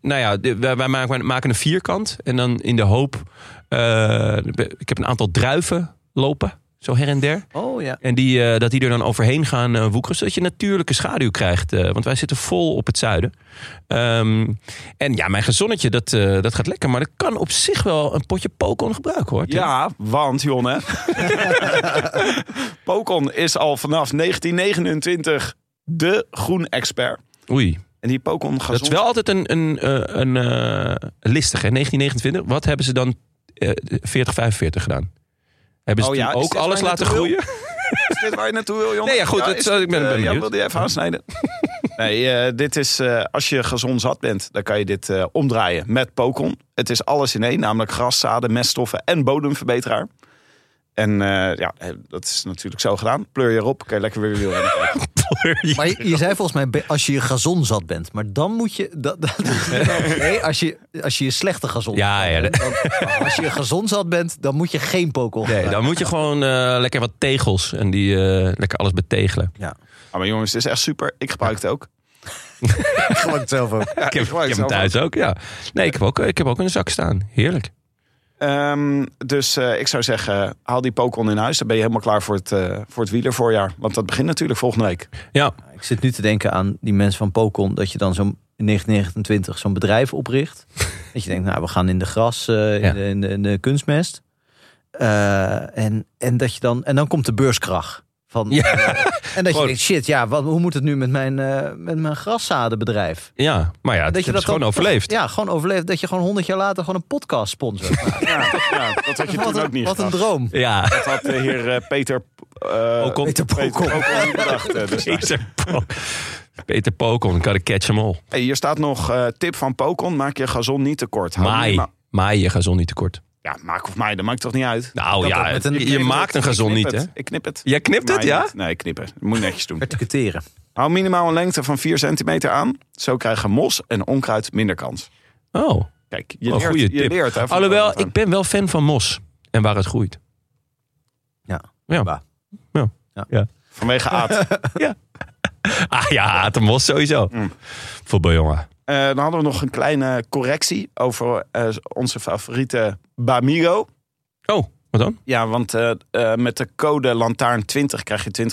Speaker 1: nou ja, de- wij, wij maken, wij maken een vierkant. En dan in de hoop... eh, ik heb een aantal druiven lopen, zo her en der.
Speaker 2: Oh ja.
Speaker 1: En die, eh, dat die er dan overheen gaan eh, woekeren. Zodat je natuurlijke schaduw krijgt. eh, want wij zitten vol op het zuiden. Ehm, en ja, mijn gezonnetje, dat, eh, dat gaat lekker. Maar dat kan op zich wel een potje pokon gebruiken hoor. Tim.
Speaker 3: Ja, want Jonne... Pokon is al vanaf 1929 de groen-expert.
Speaker 1: Oei.
Speaker 3: En die Pokon Gazon...
Speaker 1: Dat is wel altijd een, een, een, eh, listig, hè? 1929. Wat hebben ze dan eh 40, 45 gedaan? Hebben ze
Speaker 3: Oh ja,
Speaker 1: ook alles laten groeien?
Speaker 3: Is dit waar je naartoe wil, jongen?
Speaker 1: Nee, ja, goed, het- ik ben- ben
Speaker 3: eh,
Speaker 1: benieuwd.
Speaker 3: ja, wilde je even aansnijden? nee, eh, dit is... eh, als je gezond zat bent, dan kan je dit omdraaien met Pokon. Het is alles in één, namelijk gras, zaden, meststoffen en bodemverbeteraar. En ja, dat is natuurlijk zo gedaan. Pleur je erop, kan je lekker weer wielrennen
Speaker 2: Maar je, je zei volgens mij als je je gazon zat bent. Maar dan moet je... Dat, dat, nee, als je, als je je slechte gazon
Speaker 1: Ja,
Speaker 2: zat
Speaker 1: ja,
Speaker 2: bent, dan- als je je gezond zat bent, dan moet je geen pokel
Speaker 1: Nee, dan moet je gewoon eh, lekker wat tegels en die eh, lekker alles betegelen.
Speaker 2: Ja,
Speaker 3: Ah, maar jongens, het is echt super. Ik gebruik het ook.
Speaker 2: ik gebruik het zelf ook.
Speaker 1: Ik heb, ik hem thuis ook, ja. Nee, ik heb ook, ik heb ook een zak staan. Heerlijk.
Speaker 3: Ehm, dus eh, ik zou zeggen, haal die Pokon in huis. Dan ben je helemaal klaar voor het, eh, voor het wielervoorjaar. Want dat begint natuurlijk volgende week.
Speaker 1: Ja,
Speaker 2: Ik zit nu te denken aan die mensen van Pokon. Dat je dan zo'n in 1929 zo'n bedrijf opricht. dat je denkt, nou, we gaan in de gras, eh, in,
Speaker 1: Ja.
Speaker 2: de, in, de, in de kunstmest. Eh, en, en, dat je dan, en dan komt de beurskracht. Van,
Speaker 1: Ja.
Speaker 2: eh, en dat je denkt, shit, ja, wat, hoe moet het nu met mijn, eh met mijn graszadenbedrijf?
Speaker 1: ja. maar ja, dat,
Speaker 2: dat
Speaker 1: je dat gewoon
Speaker 2: dan-
Speaker 1: overleeft.
Speaker 2: Ja, gewoon overleeft. Dat je gewoon honderd jaar later gewoon een podcast sponsort.
Speaker 3: Ja, ja dat had je
Speaker 2: wat
Speaker 3: toen ook
Speaker 2: een,
Speaker 3: niet
Speaker 2: wat een droom.
Speaker 1: Ja,
Speaker 3: Dat had de heer eh, Peter... eh,
Speaker 1: Ocon.
Speaker 2: Peter Pokon.
Speaker 3: eh, destijds.
Speaker 1: Peter, Po- Peter Pokon, gotta catch them all.
Speaker 3: Hey, hier staat nog eh, tip van Pokon. Maak je gazon niet te kort.
Speaker 1: Maai. Maai je gazon niet tekort.
Speaker 3: Ja, maak of maai, dat maakt toch niet uit?
Speaker 1: Nou
Speaker 2: Dat
Speaker 1: ja,
Speaker 2: ook met een-
Speaker 1: je, maakt een gazon niet, hè?
Speaker 3: Ik knip het.
Speaker 1: Jij knipt het, ja?
Speaker 3: niet. Nee, ik knip het. Moet netjes doen.
Speaker 2: Verticuteren.
Speaker 3: Hou minimaal een lengte van 4 centimeter aan. Zo krijgen mos en onkruid minder kans.
Speaker 1: Oh,
Speaker 3: Kijk, je
Speaker 1: Oh,
Speaker 3: leert,
Speaker 1: goede
Speaker 3: je
Speaker 1: tip.
Speaker 3: leert. Hè,
Speaker 1: alhoewel, ik ben wel fan van mos en waar het groeit.
Speaker 2: Ja.
Speaker 1: Ja.
Speaker 2: Bah.
Speaker 3: Vanwege aard.
Speaker 1: Ah ja, Aten Bos sowieso.
Speaker 3: Mm.
Speaker 1: Voetbaljongen.
Speaker 3: Eh, dan hadden we nog een kleine correctie over eh, onze favoriete Bamigo.
Speaker 1: Oh, wat dan?
Speaker 3: Ja, want eh, met de code Lantaarn20 krijg je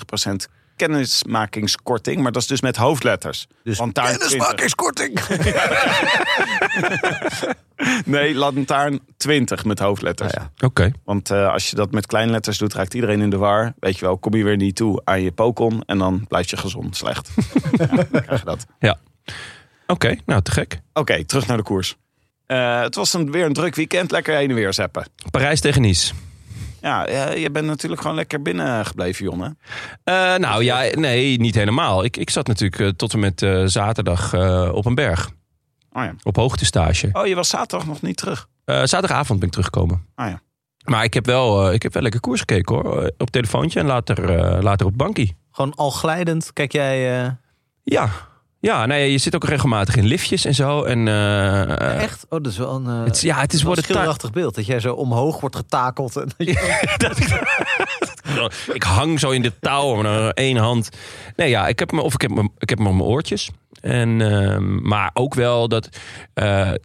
Speaker 3: 20% kennismakingskorting. Maar dat is dus met hoofdletters.
Speaker 2: Dus
Speaker 3: Lantaarn 20.
Speaker 2: korting.
Speaker 3: Nee, Lantaarn 20 met hoofdletters.
Speaker 2: Nou ja.
Speaker 1: Oké.
Speaker 3: Want als je dat met kleinletters doet, raakt iedereen in de war. Weet je wel, kom je weer niet toe aan je pokon. En dan blijf je gezond slecht. ja, dan krijg je dat.
Speaker 1: Oké, nou te gek.
Speaker 3: Oké, terug naar de koers. Eh, het was een, weer een druk weekend. Lekker heen en weer zeppen.
Speaker 1: Parijs tegen Nice.
Speaker 3: Ja, eh, je bent natuurlijk gewoon lekker binnen gebleven, Jon. hè?
Speaker 1: Eh, nou ja, nee, niet helemaal. Ik, ik zat natuurlijk tot en met eh, zaterdag eh, op een berg.
Speaker 3: Oh ja.
Speaker 1: Op hoogtestage.
Speaker 3: Oh, je was zaterdag nog niet terug.
Speaker 1: Eh, zaterdagavond ben ik teruggekomen.
Speaker 3: Ah ja.
Speaker 1: Maar ik heb wel, eh, ik heb wel lekker koers gekeken hoor. Op telefoontje en later, eh, later op bankie.
Speaker 2: Gewoon al glijdend kijk jij... eh,
Speaker 1: Ja. Ja, nee, je zit ook regelmatig in liftjes en zo. En, eh, eh,
Speaker 2: echt? Oh, dat is wel een... eh,
Speaker 1: het, ja, het is
Speaker 2: wel een schilderachtig beeld. Dat jij zo omhoog wordt getakeld. En dat je-
Speaker 1: dat ik, ik hang zo in de touw met één hand. Nee, ja, ik heb me, of ik heb me, ik heb me op mijn oortjes. En, ehm, maar ook wel dat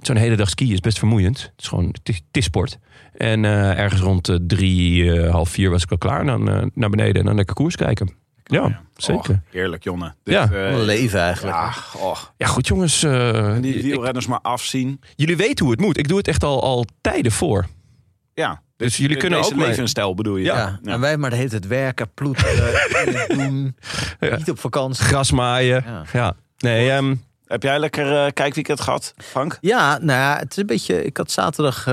Speaker 1: zo'n hele dag skiën is best vermoeiend. Het is gewoon, het is, het is sport. En ergens rond drie, half vier was ik wel klaar. En dan naar beneden en dan lekker koers kijken. Ja, zeker.
Speaker 3: Och, heerlijk, Jonne. Dit,
Speaker 1: Ja.
Speaker 3: eh,
Speaker 2: leven eigenlijk.
Speaker 3: ja, och.
Speaker 1: Ja, goed jongens. eh,
Speaker 3: Die
Speaker 1: ik-
Speaker 3: wielrenners maar afzien.
Speaker 1: jullie weten hoe het moet. Ik doe het echt al, al tijden voor.
Speaker 3: Ja.
Speaker 1: Dus jullie kunnen
Speaker 3: Deze
Speaker 1: ook
Speaker 3: levensstijl bedoel je?
Speaker 2: Ja. En wij maar de hele tijd werken, ploeteren, doen.
Speaker 1: Ja.
Speaker 2: Niet op vakantie.
Speaker 1: Gras maaien.
Speaker 2: Ja.
Speaker 1: Ja. Nee, ehm,
Speaker 3: Heb jij lekker eh, kijkweekend gehad, Frank?
Speaker 2: Ja, nou ja, het is een beetje. Ik had zaterdag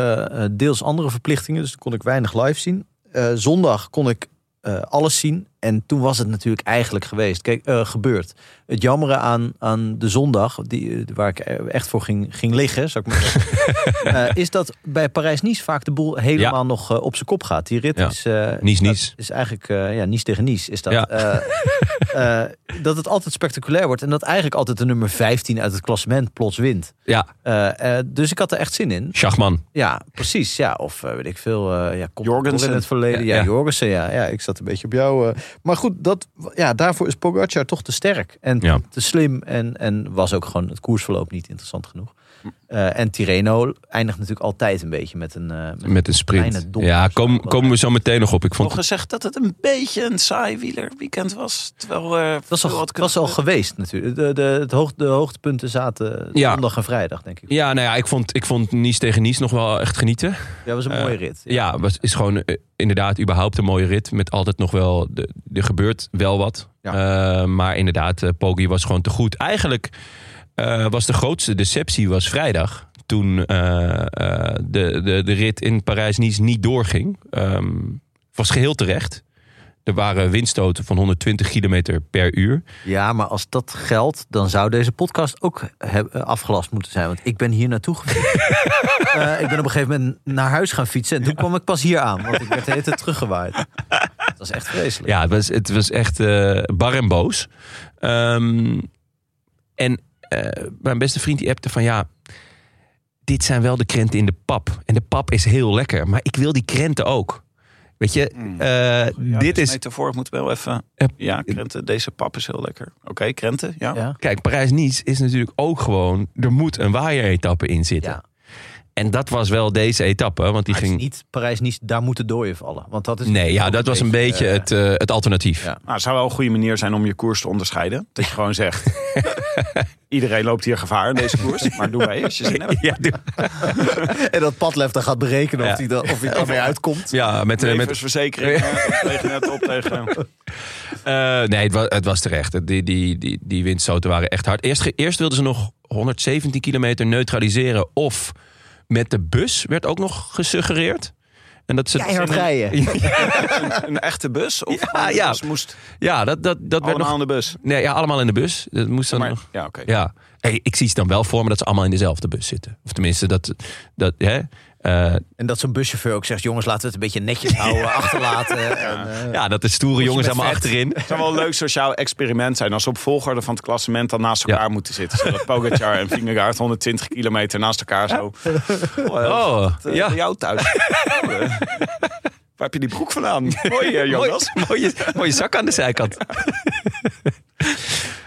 Speaker 2: deels andere verplichtingen, dus toen kon ik weinig live zien. Eh, zondag kon ik eh, alles zien. En toen was het natuurlijk eigenlijk geweest. Kijk, eh, gebeurd. Het jammere aan, aan de zondag, die, eh, waar ik echt voor ging, ging liggen, zou ik maar zeggen, eh, is dat bij Parijs-Nice vaak de boel helemaal nog eh, op zijn kop gaat. Die rit
Speaker 1: Ja.
Speaker 2: is. eh,
Speaker 1: Nice.
Speaker 2: Is eigenlijk, eh, ja, Nice tegen Nice. Is dat.
Speaker 1: Ja.
Speaker 2: eh, eh, dat het altijd spectaculair wordt. En dat eigenlijk altijd de nummer 15 uit het klassement plots wint.
Speaker 1: ja,
Speaker 2: Eh, eh, dus ik had er echt zin in.
Speaker 1: Schachman.
Speaker 2: Ja, precies. Ja, of eh, weet ik veel. eh ja,
Speaker 3: Jorgensen.
Speaker 2: in het verleden. Ja,
Speaker 1: Ja, ja.
Speaker 2: Jorgensen. Ja, ja, ik zat een beetje op jou. Maar goed, dat, ja, daarvoor is Pogacar toch te sterk en
Speaker 1: Ja.
Speaker 2: te slim. En, en was ook gewoon het koersverloop niet interessant genoeg. Eh, en Tireno eindigt natuurlijk altijd een beetje met een, eh, met
Speaker 1: Met een sprint.
Speaker 2: kleine dom.
Speaker 1: Ja, kom, komen we zo meteen nog op. Ik vond
Speaker 3: Nog gezegd dat het een beetje een saai wielerweekend was. Terwijl eh
Speaker 2: Het was al, het was al geweest natuurlijk. De, de, het hoog, de hoogtepunten zaten
Speaker 1: Ja.
Speaker 2: zondag en vrijdag, denk ik.
Speaker 1: Ja, nou ja, ik vond, ik vond Nice tegen Nice nog wel echt genieten.
Speaker 2: Ja, dat was een mooie rit.
Speaker 1: Ja, was, is gewoon inderdaad überhaupt een mooie rit. Met altijd nog wel, de- er gebeurt wel wat. Eh, maar inderdaad, Poggi was gewoon te goed. Eigenlijk eh, was de grootste deceptie was vrijdag. Toen eh, eh, de, de, de rit in Parijs-Nice niet doorging. Ehm, was geheel terecht. Er waren windstoten van 120 kilometer per uur.
Speaker 2: Ja, maar als dat geldt, dan zou deze podcast ook afgelast moeten zijn. Want ik ben hier naartoe gefietst. Eh, ik ben op een gegeven moment naar huis gaan fietsen. En toen kwam ik pas hier aan, want ik werd de hele tijd teruggewaaid. Dat was echt vreselijk.
Speaker 1: Ja, het was, het was echt bar en boos. Ehm, en mijn beste vriend die appte van ja, dit zijn wel de krenten in de pap. En de pap is heel lekker, maar ik wil die krenten ook. Weet je,
Speaker 3: Mm.
Speaker 1: eh,
Speaker 3: Ja,
Speaker 1: dit
Speaker 3: dus
Speaker 1: is...
Speaker 3: metafoor, ik moet wel even...
Speaker 1: Eh,
Speaker 3: Ja, krenten, deze pap is heel lekker. Oké, krenten, ja.
Speaker 2: Ja.
Speaker 1: Kijk, Parijs-Nice is natuurlijk ook gewoon... Er moet een waaieretappe in zitten.
Speaker 2: Ja.
Speaker 1: En dat was wel deze etappe, want die
Speaker 2: Maar
Speaker 1: ging...
Speaker 2: niet Parijs-Nice, daar moeten dooien vallen. Want dat is
Speaker 1: Nee, ja, dat was een beetje
Speaker 2: eh,
Speaker 1: het, eh, het alternatief.
Speaker 2: Ja.
Speaker 3: Nou, het zou wel een goede manier zijn om je koers te onderscheiden. Dat je gewoon zegt... Iedereen loopt hier gevaar in deze koers. Maar doe mee als je zin hebt.
Speaker 1: Ja, doe-
Speaker 2: En dat padlef dan gaat berekenen
Speaker 1: Ja.
Speaker 2: of hij er- of uitkomt.
Speaker 1: ja met, eh, met,
Speaker 3: dat tegen net op tegen...
Speaker 1: Eh, nee, het was, het was terecht. Die, die, die, die windstoten waren echt hard. Eerst, eerst wilden ze nog 117 kilometer neutraliseren. Of met de bus werd ook nog gesuggereerd. En dat ze,
Speaker 2: Keihard rijden.
Speaker 3: Een, een echte bus? Of
Speaker 1: Ja, ja.
Speaker 3: dus moest
Speaker 1: Ja, dat, dat, dat werd
Speaker 3: allemaal
Speaker 1: nog...
Speaker 3: aan de bus.
Speaker 1: Nee, ja, allemaal in de bus. Dat moest dan
Speaker 3: Maar,
Speaker 1: nog...
Speaker 3: ja, oké.
Speaker 1: Ja. Hey, ik zie ze dan wel voor me dat ze allemaal in dezelfde bus zitten. Of tenminste, dat... dat hè? Eh,
Speaker 2: En dat zo'n buschauffeur ook zegt... jongens, laten we het een beetje netjes houden, achterlaten. En, eh,
Speaker 1: ja, dat de stoere jongens allemaal
Speaker 2: vet.
Speaker 1: achterin.
Speaker 3: Het zou wel een leuk sociaal experiment zijn als ze op volgorde van het klassement dan naast elkaar
Speaker 1: Ja.
Speaker 3: moeten zitten. Zodat Pogacar en Vingegaard 120 kilometer naast elkaar zo.
Speaker 1: Oh,
Speaker 3: Eh,
Speaker 1: ja.
Speaker 3: Bij jou thuis. Oh, eh. Waar heb je die broek vandaan? Mooi, eh, Jonas.
Speaker 1: Mooi, mooie, mooie zak aan de zijkant.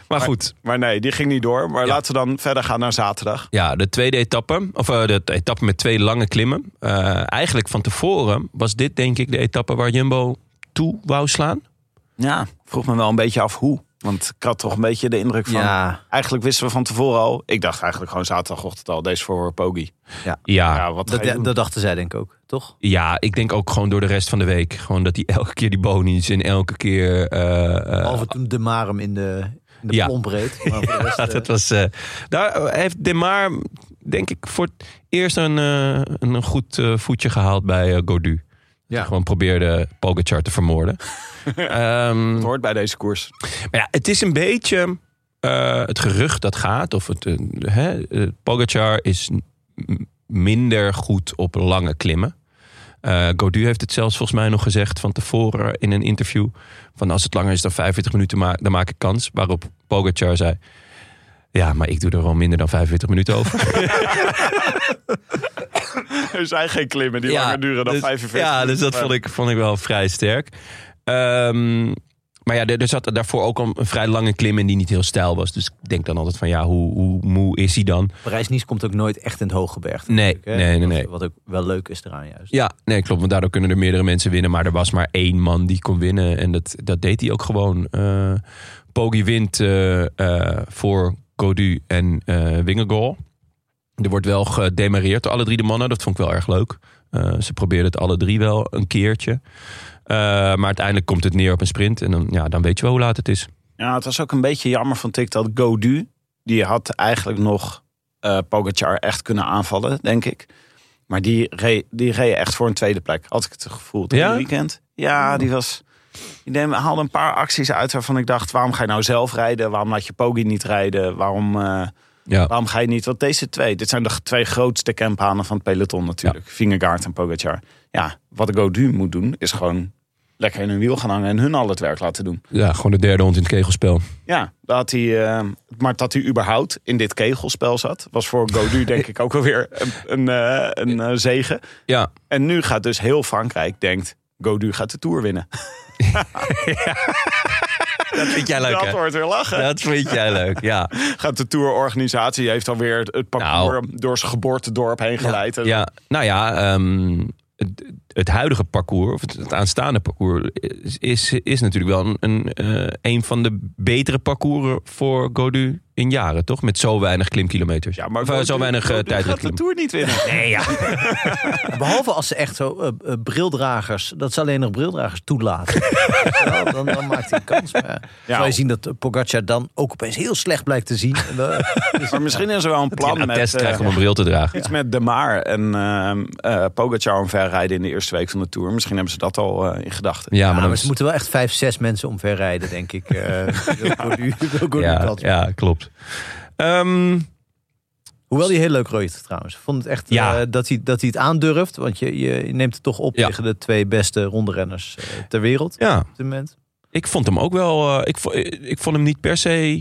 Speaker 1: Maar goed,
Speaker 3: Maar nee, die ging niet door. Maar
Speaker 1: Ja.
Speaker 3: laten we dan verder gaan naar zaterdag.
Speaker 1: ja, de tweede etappe, of eh, de etappe met twee lange klimmen. Eh, eigenlijk van tevoren was dit denk ik de etappe waar Jumbo toe wou slaan.
Speaker 3: Ja, vroeg me wel een beetje af hoe. Want ik had toch een beetje de indruk van...
Speaker 2: Ja,
Speaker 3: Eigenlijk wisten we van tevoren al... Ik dacht eigenlijk gewoon zaterdagochtend al. Deze voor Pogi.
Speaker 1: Ja,
Speaker 3: Ja, wat ga je
Speaker 2: dat,
Speaker 3: doen?
Speaker 2: dat dachten zij denk ik ook, toch?
Speaker 1: ja, ik denk ook gewoon door de rest van de week. Gewoon dat hij elke keer die bonies en elke keer... eh, eh,
Speaker 2: Behalve toen de Marum in de, in de
Speaker 1: Ja.
Speaker 2: plomp reed. Maar voor de rest,
Speaker 1: Ja,
Speaker 2: eh,
Speaker 1: dat was, eh, daar heeft Demar, denk ik, voor het eerst een, eh, een goed voetje gehaald bij Gaudu.
Speaker 2: Ja.
Speaker 1: Gewoon probeerde Pogacar te vermoorden.
Speaker 3: Het hoort bij deze koers.
Speaker 1: maar ja, het is een beetje het gerucht dat gaat. Of het, Pogacar is minder goed op lange klimmen. Gaudu heeft het zelfs volgens mij nog gezegd van tevoren in een interview. Van als het langer is dan 45 minuten, ma dan maak ik kans. Waarop Pogacar zei... Ja, maar ik doe er al minder dan 45 minuten over.
Speaker 3: Er zijn geen klimmen die
Speaker 1: Ja,
Speaker 3: langer duren dan
Speaker 1: dus-
Speaker 3: 45
Speaker 1: Ja, dus dat
Speaker 3: minuten.
Speaker 1: vond ik, vond ik wel vrij sterk. Ehm, maar ja, er, er zat daarvoor ook al een vrij lange klim in die niet heel stijl was. Dus ik denk dan altijd van ja, hoe, hoe moe is hij dan?
Speaker 2: Parijs-Nice komt ook nooit echt in het hooggebergte.
Speaker 1: Nee,
Speaker 2: natuurlijk, hè.
Speaker 1: nee, nee,
Speaker 2: Wat-
Speaker 1: nee.
Speaker 2: Wat ook wel leuk is eraan juist.
Speaker 1: Ja, nee, klopt. Want daardoor kunnen er meerdere mensen winnen. Maar er was maar één man die kon winnen. En dat, dat deed hij ook gewoon. Eh Poggi wint eh, eh, voor Codu en Wingegaard. Er wordt wel gedemareerd door alle drie de mannen. Dat vond ik wel erg leuk. Ze probeerden het alle drie wel een keertje. Maar uiteindelijk komt het neer op een sprint. En dan, ja, dan weet je wel hoe laat het is.
Speaker 3: Ja, het was ook een beetje jammer vond ik dat Godu... die had eigenlijk nog eh Pogacar echt kunnen aanvallen, denk ik. Maar die reed, die reed echt voor een tweede plek. Had ik het gevoel hele
Speaker 1: Ja?
Speaker 3: weekend. Ja, die was... Die neem- haalde een paar acties uit waarvan ik dacht... waarom ga je nou zelf rijden? Waarom laat je Poggi niet rijden? Waarom, eh,
Speaker 1: Ja,
Speaker 3: waarom ga je niet... Want deze twee, dit zijn de twee grootste campanen van het peloton natuurlijk. Vingegaard en Pogacar. Ja, wat Godu moet doen is gewoon lekker in hun wiel gaan hangen... en hun al het werk laten doen.
Speaker 1: ja, gewoon de derde hond in het kegelspel.
Speaker 3: Ja, dat hij, eh, maar dat hij überhaupt in dit kegelspel zat, was voor Godu denk ik ook alweer een, een, eh, een zegen.
Speaker 1: Ja,
Speaker 3: En nu gaat dus heel Frankrijk denkt, Godu gaat de Tour winnen.
Speaker 1: dat vind jij leuk
Speaker 3: dat
Speaker 1: hè?
Speaker 3: wordt weer lachen.
Speaker 1: Dat vind jij leuk, ja.
Speaker 3: Gaat de Tourorganisatie heeft alweer het parcours door zijn geboortedorp heen geleid.
Speaker 1: Ja, nou ja, ehm, het, het huidige parcours, of het, het aanstaande parcours, is, is, is natuurlijk wel een, een, eh, een van de betere parcours voor Godu in jaren, toch? Met zo weinig klimkilometers.
Speaker 3: Ja, maar
Speaker 1: Of, eh, zo weinig uh,
Speaker 3: Gaudu gaat de. Tour niet winnen.
Speaker 1: Nee, ja.
Speaker 2: Behalve als ze echt zo eh, eh, brildragers, dat ze alleen nog brildragers toelaten. Wel, dan, dan maakt hij een kans. Maar ja,
Speaker 3: Ja.
Speaker 2: zien dat Pogacar dan ook opeens heel slecht blijkt te zien. En dan-
Speaker 3: Maar misschien is er wel een plan
Speaker 1: een
Speaker 3: met, eh,
Speaker 1: krijgt om een bril te dragen.
Speaker 3: iets met De Maar en ehm eh Pogacar omverrijden in de eerste week van de Tour. Misschien hebben ze dat al eh, in gedachten.
Speaker 1: Ja,
Speaker 2: Ja,
Speaker 1: maar dan
Speaker 2: maar
Speaker 1: is-
Speaker 2: ze moeten wel echt vijf, zes mensen omverrijden, denk ik. eh,
Speaker 1: ja,
Speaker 2: kans
Speaker 1: Ehm,
Speaker 2: Hoewel hij heel leuk reed trouwens. Ik vond het echt
Speaker 1: Ja.
Speaker 2: eh, dat, hij, dat hij het aandurft. Want je, je neemt het toch op
Speaker 1: Ja.
Speaker 2: tegen de twee beste rondrenners eh, ter wereld
Speaker 1: ja,
Speaker 2: op dit moment.
Speaker 1: ik vond hem ook wel. eh, ik, vo- ik vond hem niet per se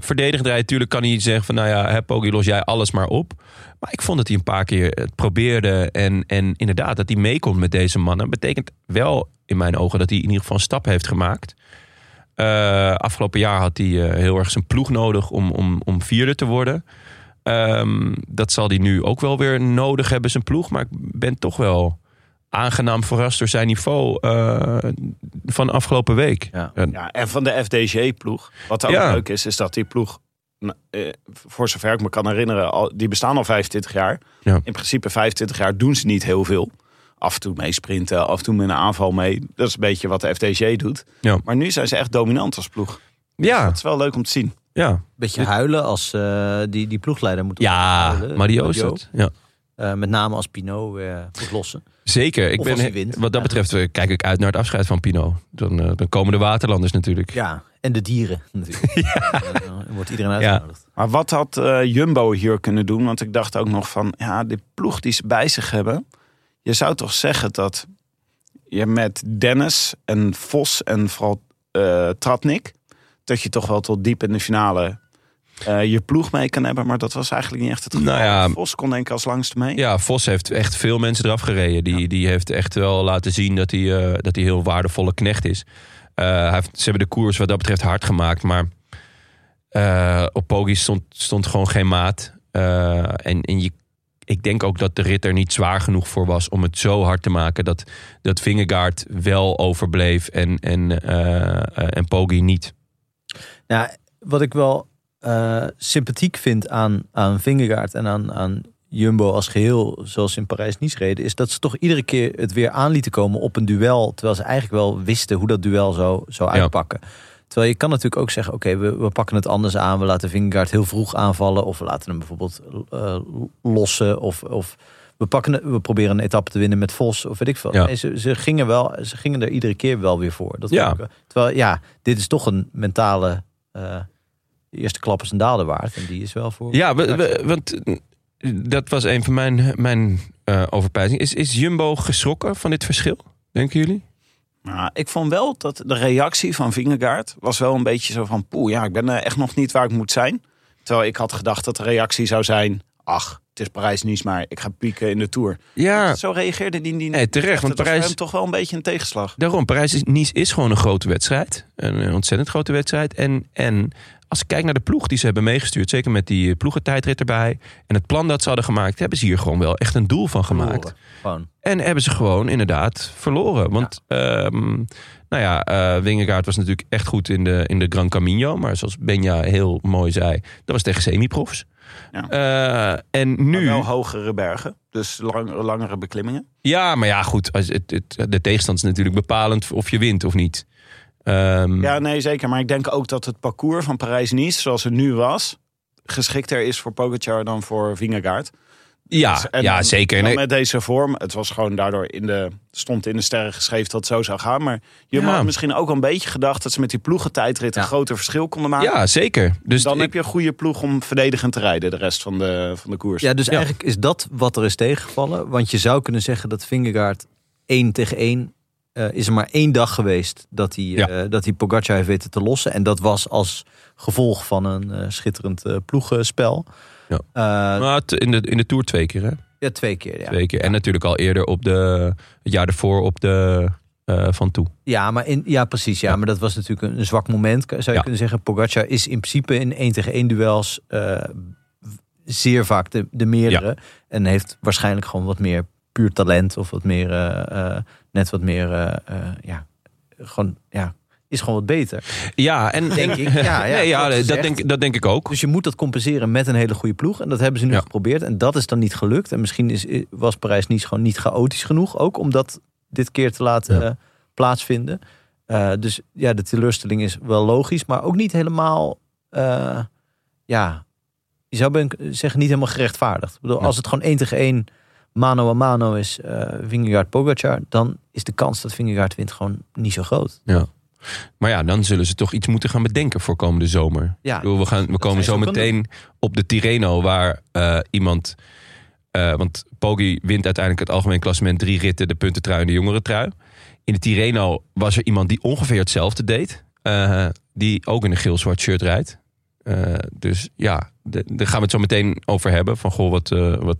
Speaker 1: verdedigend rijden. Tuurlijk kan hij zeggen van, nou ja, Poggi, los jij alles maar op. Maar ik vond dat hij een paar keer het probeerde. En, en inderdaad, dat hij meekomt met deze mannen. Betekent wel in mijn ogen dat hij in ieder geval een stap heeft gemaakt. Eh, afgelopen jaar had hij eh, heel erg zijn ploeg nodig om, om, om vierde te worden. Ehm, dat zal hij nu ook wel weer nodig hebben, zijn ploeg. Maar ik ben toch wel aangenaam verrast door zijn niveau eh, van afgelopen week.
Speaker 2: Ja.
Speaker 1: En-
Speaker 3: Ja, en van de FDG-ploeg. Wat ook
Speaker 1: Ja.
Speaker 3: leuk is, is dat die ploeg, nou, eh, voor zover ik me kan herinneren, al, die bestaan al 25 jaar.
Speaker 1: Ja.
Speaker 3: In principe 25 jaar doen ze niet heel veel. Af en toe mee sprinten, af en toe met een aanval mee. Dat is een beetje wat de FDG doet.
Speaker 1: Ja.
Speaker 3: Maar nu zijn ze echt dominant als ploeg.
Speaker 1: Ja,
Speaker 3: Dat is wel leuk om te zien.
Speaker 1: ja.
Speaker 2: Beetje huilen als eh, die, die ploegleider moet
Speaker 1: Ja, Mario is dat. Ja.
Speaker 2: Eh, met name als Pinot weer moet lossen.
Speaker 1: Zeker. Ik
Speaker 2: Of
Speaker 1: ben,
Speaker 2: als hij wint.
Speaker 1: Wat dat betreft eh, kijk ik uit naar het afscheid van Pino. Dan, eh, dan komen de waterlanders natuurlijk.
Speaker 2: Ja, en de dieren natuurlijk. Ja. Dan wordt iedereen uitgenodigd.
Speaker 3: Maar wat had Jumbo hier kunnen doen? Want ik dacht ook nog van, ja, die ploeg die ze bij zich hebben. Je zou toch zeggen dat je met Dennis en Vos en vooral eh Tratnik... dat je toch wel tot diep in de finale eh, je ploeg mee kan hebben. Maar dat was eigenlijk niet echt het geval.
Speaker 1: Nou ja.
Speaker 3: Vos kon denk ik als langste mee.
Speaker 1: Ja, Vos heeft echt veel mensen eraf gereden. Die, die heeft echt wel laten zien dat hij, eh, dat hij heel waardevolle knecht is. Hij heeft, ze hebben de koers wat dat betreft hard gemaakt. Maar op Poggi stond, stond gewoon geen maat. En en je, ik denk ook dat de rit er niet zwaar genoeg voor was om het zo hard te maken dat, dat Vingegaard wel overbleef en, en, eh, eh, en Poggi niet.
Speaker 2: Nou, wat ik wel eh, sympathiek vind aan, aan Vingegaard en aan, aan Jumbo als geheel, zoals ze in Parijs-Nice reden, is dat ze toch iedere keer het weer aan lieten komen op een duel, terwijl ze eigenlijk wel wisten hoe dat duel zou, zou
Speaker 1: Ja.
Speaker 2: Terwijl je kan natuurlijk ook zeggen, oké, we, we pakken het anders aan. We laten Vingegaard heel vroeg aanvallen. Of we laten hem bijvoorbeeld eh, lossen. Of, of we, pakken, we proberen een etappe te winnen met Vos. Of weet ik veel.
Speaker 1: Ja.
Speaker 2: Nee, ze, ze, gingen wel, ze gingen er iedere keer wel weer voor. Dat
Speaker 1: Ja.
Speaker 2: ik, eh, terwijl, ja, dit is toch een mentale... eh, eerste klap is een daalde waard. En die is wel voor...
Speaker 1: Ja, we- we- want dat was een van mijn, mijn eh overpijzingen. Is, is Jumbo geschrokken van dit verschil? Denken jullie?
Speaker 3: Nou, ik vond wel dat de reactie van Vingegaard was wel een beetje zo van... poeh, ja, ik ben echt nog niet waar ik moet zijn. Terwijl ik had gedacht dat de reactie zou zijn... ach, het is Parijs-Nice, maar ik ga pieken in de Tour.
Speaker 1: Ja,
Speaker 3: Zo reageerde die niet.
Speaker 1: Nee, terecht, want Parijs-
Speaker 3: hem toch wel een beetje een tegenslag.
Speaker 1: daarom. Parijs-Nice is gewoon een grote wedstrijd. Een, een ontzettend grote wedstrijd. En, en als ik kijk naar de ploeg die ze hebben meegestuurd... zeker met die ploegentijdrit erbij... en het plan dat ze hadden gemaakt... hebben ze hier gewoon wel echt een doel van gemaakt.
Speaker 2: Verloren.
Speaker 1: En hebben ze gewoon inderdaad verloren. Want ehm, nou ja, eh Wingegaard was natuurlijk echt goed in de, in de Gran Camino. Maar zoals Benja heel mooi zei, dat was tegen semi-profs.
Speaker 3: Ja.
Speaker 1: Eh, en
Speaker 3: Maar
Speaker 1: nu...
Speaker 3: wel hogere bergen, dus lang, langere beklimmingen.
Speaker 1: Ja, maar ja, goed. Als het, het, de tegenstand is natuurlijk bepalend of je wint of niet. Ehm,
Speaker 3: ja, nee, zeker. Maar ik denk ook dat het parcours van Parijs-Nice, zoals het nu was, geschikter is voor Pogacar dan voor Vingegaard.
Speaker 1: Ja,
Speaker 3: dus,
Speaker 1: ja zeker.
Speaker 3: Met deze vorm, het was gewoon daardoor in de, stond in de sterren geschreven dat het zo zou gaan. Maar je
Speaker 1: ja.
Speaker 3: had misschien ook een beetje gedacht dat ze met die ploegentijdrit een groter verschil konden maken.
Speaker 1: Ja, zeker. Dus
Speaker 3: dan heb je een goede ploeg om verdedigend te rijden de rest van de, van de koers.
Speaker 2: Ja, dus eigenlijk is dat wat er is tegengevallen. Want je zou kunnen zeggen dat Vingegaard één tegen één. Eh, is er maar één dag geweest dat hij, eh, dat hij Pogacar heeft weten te lossen. En dat was als gevolg van een eh, schitterend ploegenspel.
Speaker 1: Ja. maar in de, in de Tour twee keer hè?
Speaker 2: Ja, twee keer. Ja.
Speaker 1: Twee keer. En natuurlijk al eerder op de, het jaar ervoor op de Van Toe.
Speaker 2: Ja, maar in, ja precies. Ja. Maar dat was natuurlijk een, zwak moment, zou je kunnen zeggen. Pogacar is in principe in één tegen één duels zeer vaak de, de meerdere. En heeft waarschijnlijk gewoon wat meer puur talent of wat meer net wat meer, eh, eh, ja, gewoon, ja, is gewoon wat beter.
Speaker 1: Ja, en
Speaker 2: Denk ik. Ja, ja,
Speaker 1: nee, ja
Speaker 2: dat
Speaker 1: denk, dat denk ik ook.
Speaker 2: Dus je moet dat compenseren met een hele goede ploeg. En dat hebben ze nu
Speaker 1: Ja.
Speaker 2: geprobeerd. En dat is dan niet gelukt. En misschien is, was Parijs niet gewoon niet chaotisch genoeg. Ook om dat dit keer te laten
Speaker 1: Ja.
Speaker 2: eh, plaatsvinden. Eh, dus ja, de teleurstelling is wel logisch. Maar ook niet helemaal... eh, ja, je zou zeggen niet helemaal gerechtvaardigd. Ik bedoel. Als het gewoon één tegen één mano a mano is... eh Vingegaard Pogacar... dan is de kans dat Vingegaard wint gewoon niet zo groot.
Speaker 1: Ja. Maar ja, dan zullen ze toch iets moeten gaan bedenken voor komende zomer.
Speaker 2: Ja,
Speaker 1: bedoel, we, gaan, we komen zo meteen op de Tirreno, waar eh, iemand. eh, want Poggi wint uiteindelijk het algemeen klassement drie ritten, de puntentrui en de jongerentrui. In de Tirreno was er iemand die ongeveer hetzelfde deed. die ook in een geel-zwart shirt rijdt. Eh, dus ja, daar gaan we het zo meteen over hebben. Van goh, wat, eh, wat,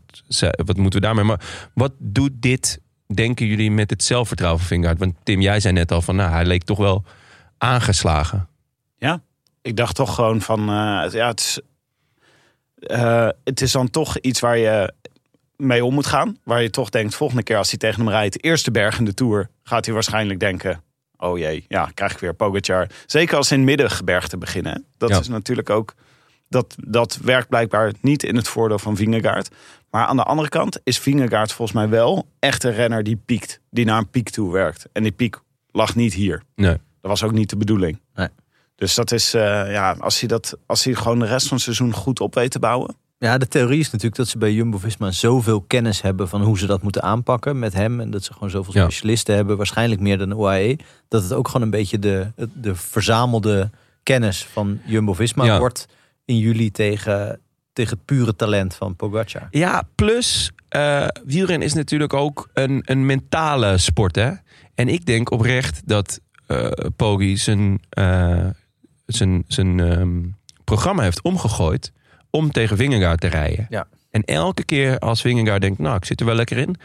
Speaker 1: wat moeten we daarmee? Maar wat doet dit, denken jullie, met het zelfvertrouwen van Vingegaard? Want Tim, jij zei net al van, nou, hij leek toch wel aangeslagen.
Speaker 3: Ik dacht toch gewoon van, eh, ja, het is, het is dan toch iets waar je mee om moet gaan. Waar je toch denkt, volgende keer als hij tegen hem rijdt, eerste berg in de Tour, gaat hij waarschijnlijk denken, oh jee, ja, krijg ik weer Pogacar. Zeker als in middengebergte beginnen. hè. Dat
Speaker 1: Ja.
Speaker 3: is natuurlijk ook, dat, dat werkt blijkbaar niet in het voordeel van Vingegaard. Maar aan de andere kant is Vingegaard volgens mij wel echt een renner die piekt. Die naar een piek toe werkt. En die piek lag niet hier.
Speaker 1: Nee.
Speaker 3: Dat was ook niet de bedoeling.
Speaker 2: Nee.
Speaker 3: Dus dat is, eh, ja, als hij, dat, als hij gewoon de rest van het seizoen goed op weet te bouwen.
Speaker 2: Ja, de theorie is natuurlijk dat ze bij Jumbo-Visma zoveel kennis hebben van hoe ze dat moeten aanpakken met hem. En dat ze gewoon zoveel
Speaker 1: Ja.
Speaker 2: specialisten hebben, waarschijnlijk meer dan de UAE. Dat het ook gewoon een beetje de, de verzamelde kennis van Jumbo-Visma
Speaker 1: Ja.
Speaker 2: wordt in juli tegen, tegen het pure talent van Pogacar.
Speaker 1: Ja, plus eh wielrennen is natuurlijk ook een, een mentale sport. Hè? En ik denk oprecht dat eh Poggi zijn, eh, zijn, zijn ehm, programma heeft omgegooid om tegen Vingegaard te rijden.
Speaker 2: Ja.
Speaker 1: En elke keer als Vingegaard denkt, nou, ik zit er wel lekker in,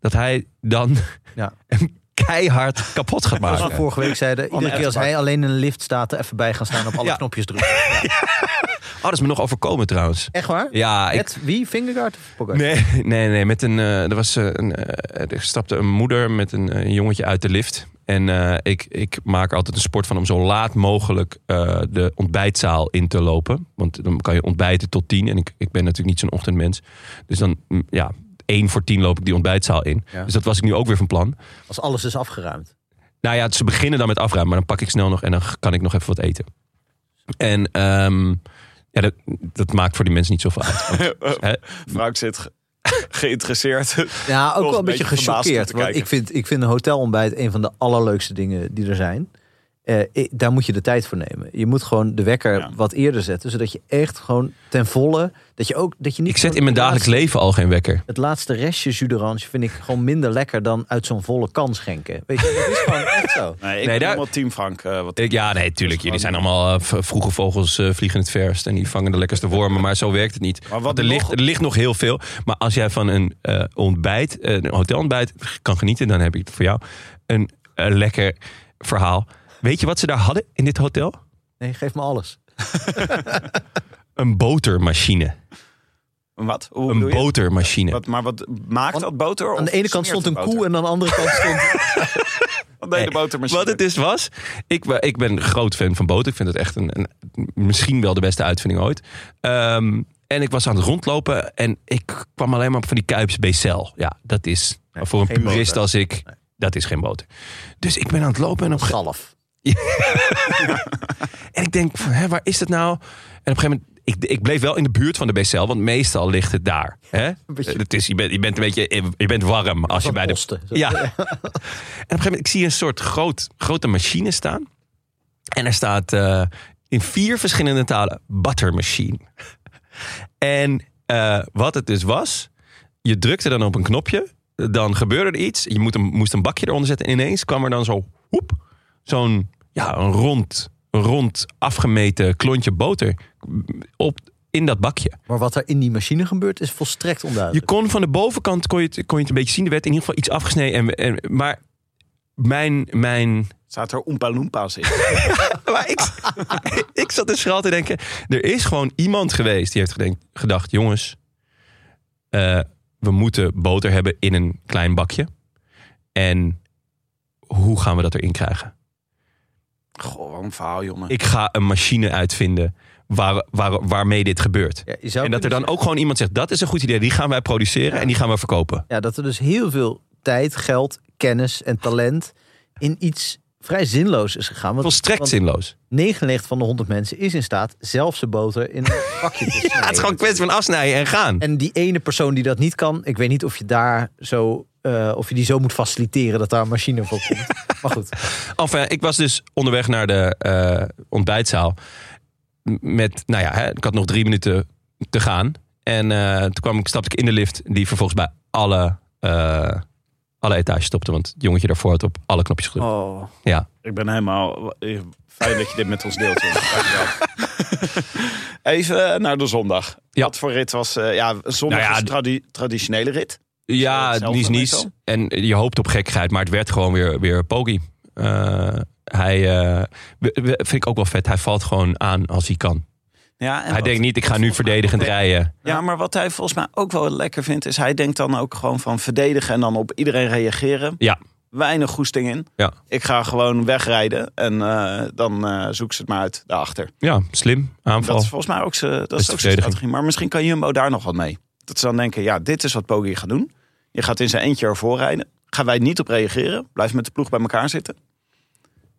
Speaker 1: dat hij dan
Speaker 2: Ja.
Speaker 1: hem keihard kapot gaat
Speaker 2: Zoals we
Speaker 1: maken.
Speaker 2: vorige week zeiden, iedere keer als hij alleen in een lift staat, er even bij gaan staan op alle
Speaker 1: Ja.
Speaker 2: knopjes drukken.
Speaker 1: dat is me nog overkomen trouwens.
Speaker 2: Echt waar?
Speaker 1: Ja, ik,
Speaker 2: Met wie? Pogacar?
Speaker 1: Nee, nee, nee. Met een, eh, er, was, eh, een, eh, er stapte een moeder met een, jongetje uit de lift. En eh, ik, ik maak er altijd een sport van om zo laat mogelijk eh, de ontbijtzaal in te lopen. Want dan kan je ontbijten tot tien. En ik, ik ben natuurlijk niet zo'n ochtendmens. Dus dan, mm, ja, één voor tien loop ik die ontbijtzaal in.
Speaker 2: Ja.
Speaker 1: Dus dat was ik nu ook weer van plan.
Speaker 2: Als alles is afgeruimd.
Speaker 1: Nou ja, ze beginnen dan met afruimen, maar dan pak ik snel nog en dan kan ik nog even wat eten. En ehm, ja, dat, dat maakt voor die mensen niet zoveel uit. Want,
Speaker 3: Frank zit geïnteresseerd.
Speaker 2: Ja, ook wel een beetje gechoqueerd. Want ik vind, ik vind een hotelontbijt een van de allerleukste dingen die er zijn. Eh, daar moet je de tijd voor nemen. Je moet gewoon de wekker
Speaker 3: Ja.
Speaker 2: wat eerder zetten. Zodat je echt gewoon ten volle... Dat je ook, dat je niet
Speaker 1: ik zet in mijn dagelijks
Speaker 2: laatste-
Speaker 1: leven al geen wekker.
Speaker 2: Het laatste restje jus d'orange vind ik gewoon minder lekker dan uit zo'n volle kan schenken. Weet je, dat is gewoon echt zo.
Speaker 3: Nee, ik
Speaker 1: Nee,
Speaker 3: ben
Speaker 1: daar-
Speaker 3: helemaal team Frank. eh, wat
Speaker 1: Ik, ja, nee, tuurlijk. Jullie zijn allemaal eh, vroege vogels eh, vliegen het verst. En die vangen de lekkerste wormen. Maar zo werkt het niet.
Speaker 3: Maar wat
Speaker 1: Want er,
Speaker 3: nog-
Speaker 1: ligt, er ligt nog heel veel. Maar als jij van een eh, ontbijt, eh, een hotelontbijt kan genieten. Dan heb ik het voor jou een, een lekker verhaal. Weet je wat ze daar hadden in dit hotel?
Speaker 2: Nee, geef me alles.
Speaker 1: Een botermachine.
Speaker 3: Wat? Hoe
Speaker 1: Een botermachine.
Speaker 3: Wat, maar wat maakt dat boter?
Speaker 2: Aan de ene kant stond een koe en aan de andere kant stond...
Speaker 3: Wat deed de botermachine?
Speaker 1: Wat het dus was, ik, ik ben een groot fan van boter. Ik vind het echt een, een misschien wel de beste uitvinding ooit. Ehm, en ik was aan het rondlopen en ik kwam alleen maar op van die Kuips Becel. Ja, dat is
Speaker 2: Nee,
Speaker 1: voor een purist
Speaker 2: boter.
Speaker 1: als ik, dat is geen boter. Dus ik ben aan het lopen en op
Speaker 2: Galf.
Speaker 1: En ik denk, hè, waar is het nou? En op een gegeven moment, ik, ik bleef wel in de buurt van de BCL, want meestal ligt het daar. Hè?
Speaker 2: beetje-
Speaker 1: Het is, je, bent, je bent een beetje je bent warm als je bij de. Ja. En op een gegeven moment, ik zie een soort groot, grote machine staan. En er staat eh, in vier verschillende talen butter machine. En eh, wat het dus was, je drukte dan op een knopje, dan gebeurde er iets. Je moet een, moest een bakje eronder zetten en ineens kwam er dan zo, hoep, zo'n ja, een rond, een rond afgemeten klontje boter op, in dat bakje.
Speaker 2: Maar wat er in die machine gebeurt is volstrekt
Speaker 1: Je
Speaker 2: onduidelijk.
Speaker 1: kon van de bovenkant kon je het, kon je het een beetje zien. Er werd in ieder geval iets afgesneden. En, en, maar mijn, mijn
Speaker 3: Zaten er Oompa Loompas in?
Speaker 1: Maar ik, ik zat dus vooral te denken... er is gewoon iemand geweest die heeft gedenkt, gedacht... jongens, eh, we moeten boter hebben in een klein bakje. En hoe gaan we dat erin krijgen?
Speaker 3: Goh, wat een verhaal, jongen.
Speaker 1: Ik ga een machine uitvinden waar, waar, waarmee dit gebeurt.
Speaker 2: Ja,
Speaker 1: En dat er dan ook gewoon iemand zegt... dat is een goed idee, die gaan wij produceren en die gaan we verkopen.
Speaker 2: Ja, dat er dus heel veel tijd, geld, kennis en talent in iets vrij zinloos is gegaan. Want,
Speaker 1: Volstrekt
Speaker 2: want
Speaker 1: zinloos.
Speaker 2: 99 van de 100 mensen is in staat zelf zijn boter in een bakje te snijden.
Speaker 1: Ja, het is gewoon kwestie van afsnijden en gaan.
Speaker 2: En die ene persoon die dat niet kan, ik weet niet of je daar zo, eh, of je die zo moet faciliteren dat daar een machine voor komt. maar goed,
Speaker 1: Enfin, ik was dus onderweg naar de eh, ontbijtzaal. Met, nou ja, hè, ik had nog drie minuten te gaan. En eh, toen kwam ik, stapte ik in de lift, die vervolgens bij alle, eh, alle etages stopte. Want het jongetje daarvoor had op alle knopjes gedrukt.
Speaker 3: Oh,
Speaker 1: Ja.
Speaker 3: ik ben helemaal... eh, Fijn dat je dit met ons deelt. Even eh, naar de zondag.
Speaker 1: Ja.
Speaker 3: Wat voor rit was... eh, ja, zondag
Speaker 1: Nou ja,
Speaker 3: is een tradi- traditionele rit.
Speaker 1: Ja, niets, niets. En je hoopt op gekkigheid, maar het werd gewoon weer, weer Pogi. Eh, hij, eh, vind ik ook wel vet, hij valt gewoon aan als hij kan.
Speaker 3: Ja, en
Speaker 1: hij
Speaker 3: wat-
Speaker 1: denkt niet, ik ga nu verdedigend rijden.
Speaker 3: Ja, maar wat hij volgens mij ook wel lekker vindt... is hij denkt dan ook gewoon van verdedigen... en dan op iedereen reageren.
Speaker 1: Ja.
Speaker 3: Weinig goesting in.
Speaker 1: Ja.
Speaker 3: Ik ga gewoon wegrijden en eh, dan eh zoek ze het maar uit daarachter.
Speaker 1: Ja, slim, aanval.
Speaker 3: Dat is volgens mij ook zijn dat is ook zijn strategie. Maar misschien kan Jumbo daar nog wat mee. Dat ze dan denken, ja, dit is wat Poggi gaat doen. Je gaat in zijn eentje ervoor rijden. Gaan wij niet op reageren. Blijf met de ploeg bij elkaar zitten.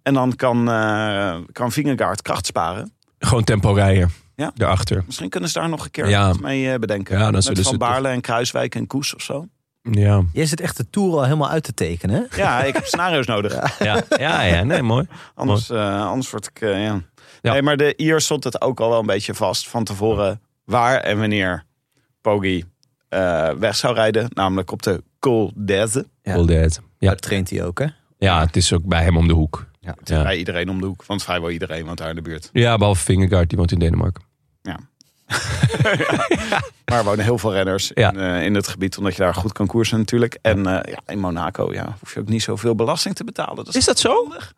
Speaker 3: En dan kan, eh kan Vingegaard kracht sparen.
Speaker 1: Gewoon tempo rijden.
Speaker 3: Ja.
Speaker 1: Daarachter.
Speaker 3: Misschien kunnen ze daar nog een keer
Speaker 1: Ja.
Speaker 3: mee eh, bedenken.
Speaker 1: Ja, dan
Speaker 3: met
Speaker 1: zullen
Speaker 3: Van
Speaker 1: ze toch-
Speaker 3: Baarle en Kruiswijk en Koes of zo.
Speaker 1: Ja.
Speaker 2: jij zit echt de Tour al helemaal uit te tekenen. hè?
Speaker 3: Ja, ik heb scenario's nodig.
Speaker 1: Ja, ja, ja, nee, mooi.
Speaker 3: Anders, eh, anders word ik, eh, ja.
Speaker 1: Ja.
Speaker 3: Nee, maar de, hier stond het ook al wel een beetje vast van tevoren waar en wanneer Poggi eh, weg zou rijden. Namelijk op de Col d'Aise.
Speaker 2: Ja.
Speaker 1: Dead. Ja.
Speaker 2: Daar traint hij ook, hè?
Speaker 1: ja, het is ook bij hem om de hoek.
Speaker 2: Ja.
Speaker 1: Ja,
Speaker 3: Bij iedereen om de hoek, want vrijwel iedereen woont daar in de buurt.
Speaker 1: ja behalve Vingegaard, die woont in Denemarken.
Speaker 3: Maar er wonen heel veel renners
Speaker 1: Ja.
Speaker 3: in, eh, in het gebied, omdat je daar goed kan koersen natuurlijk. En eh, ja, in Monaco ja, hoef je ook niet zoveel belasting te betalen. Dat
Speaker 1: Is dat zo?
Speaker 3: handig.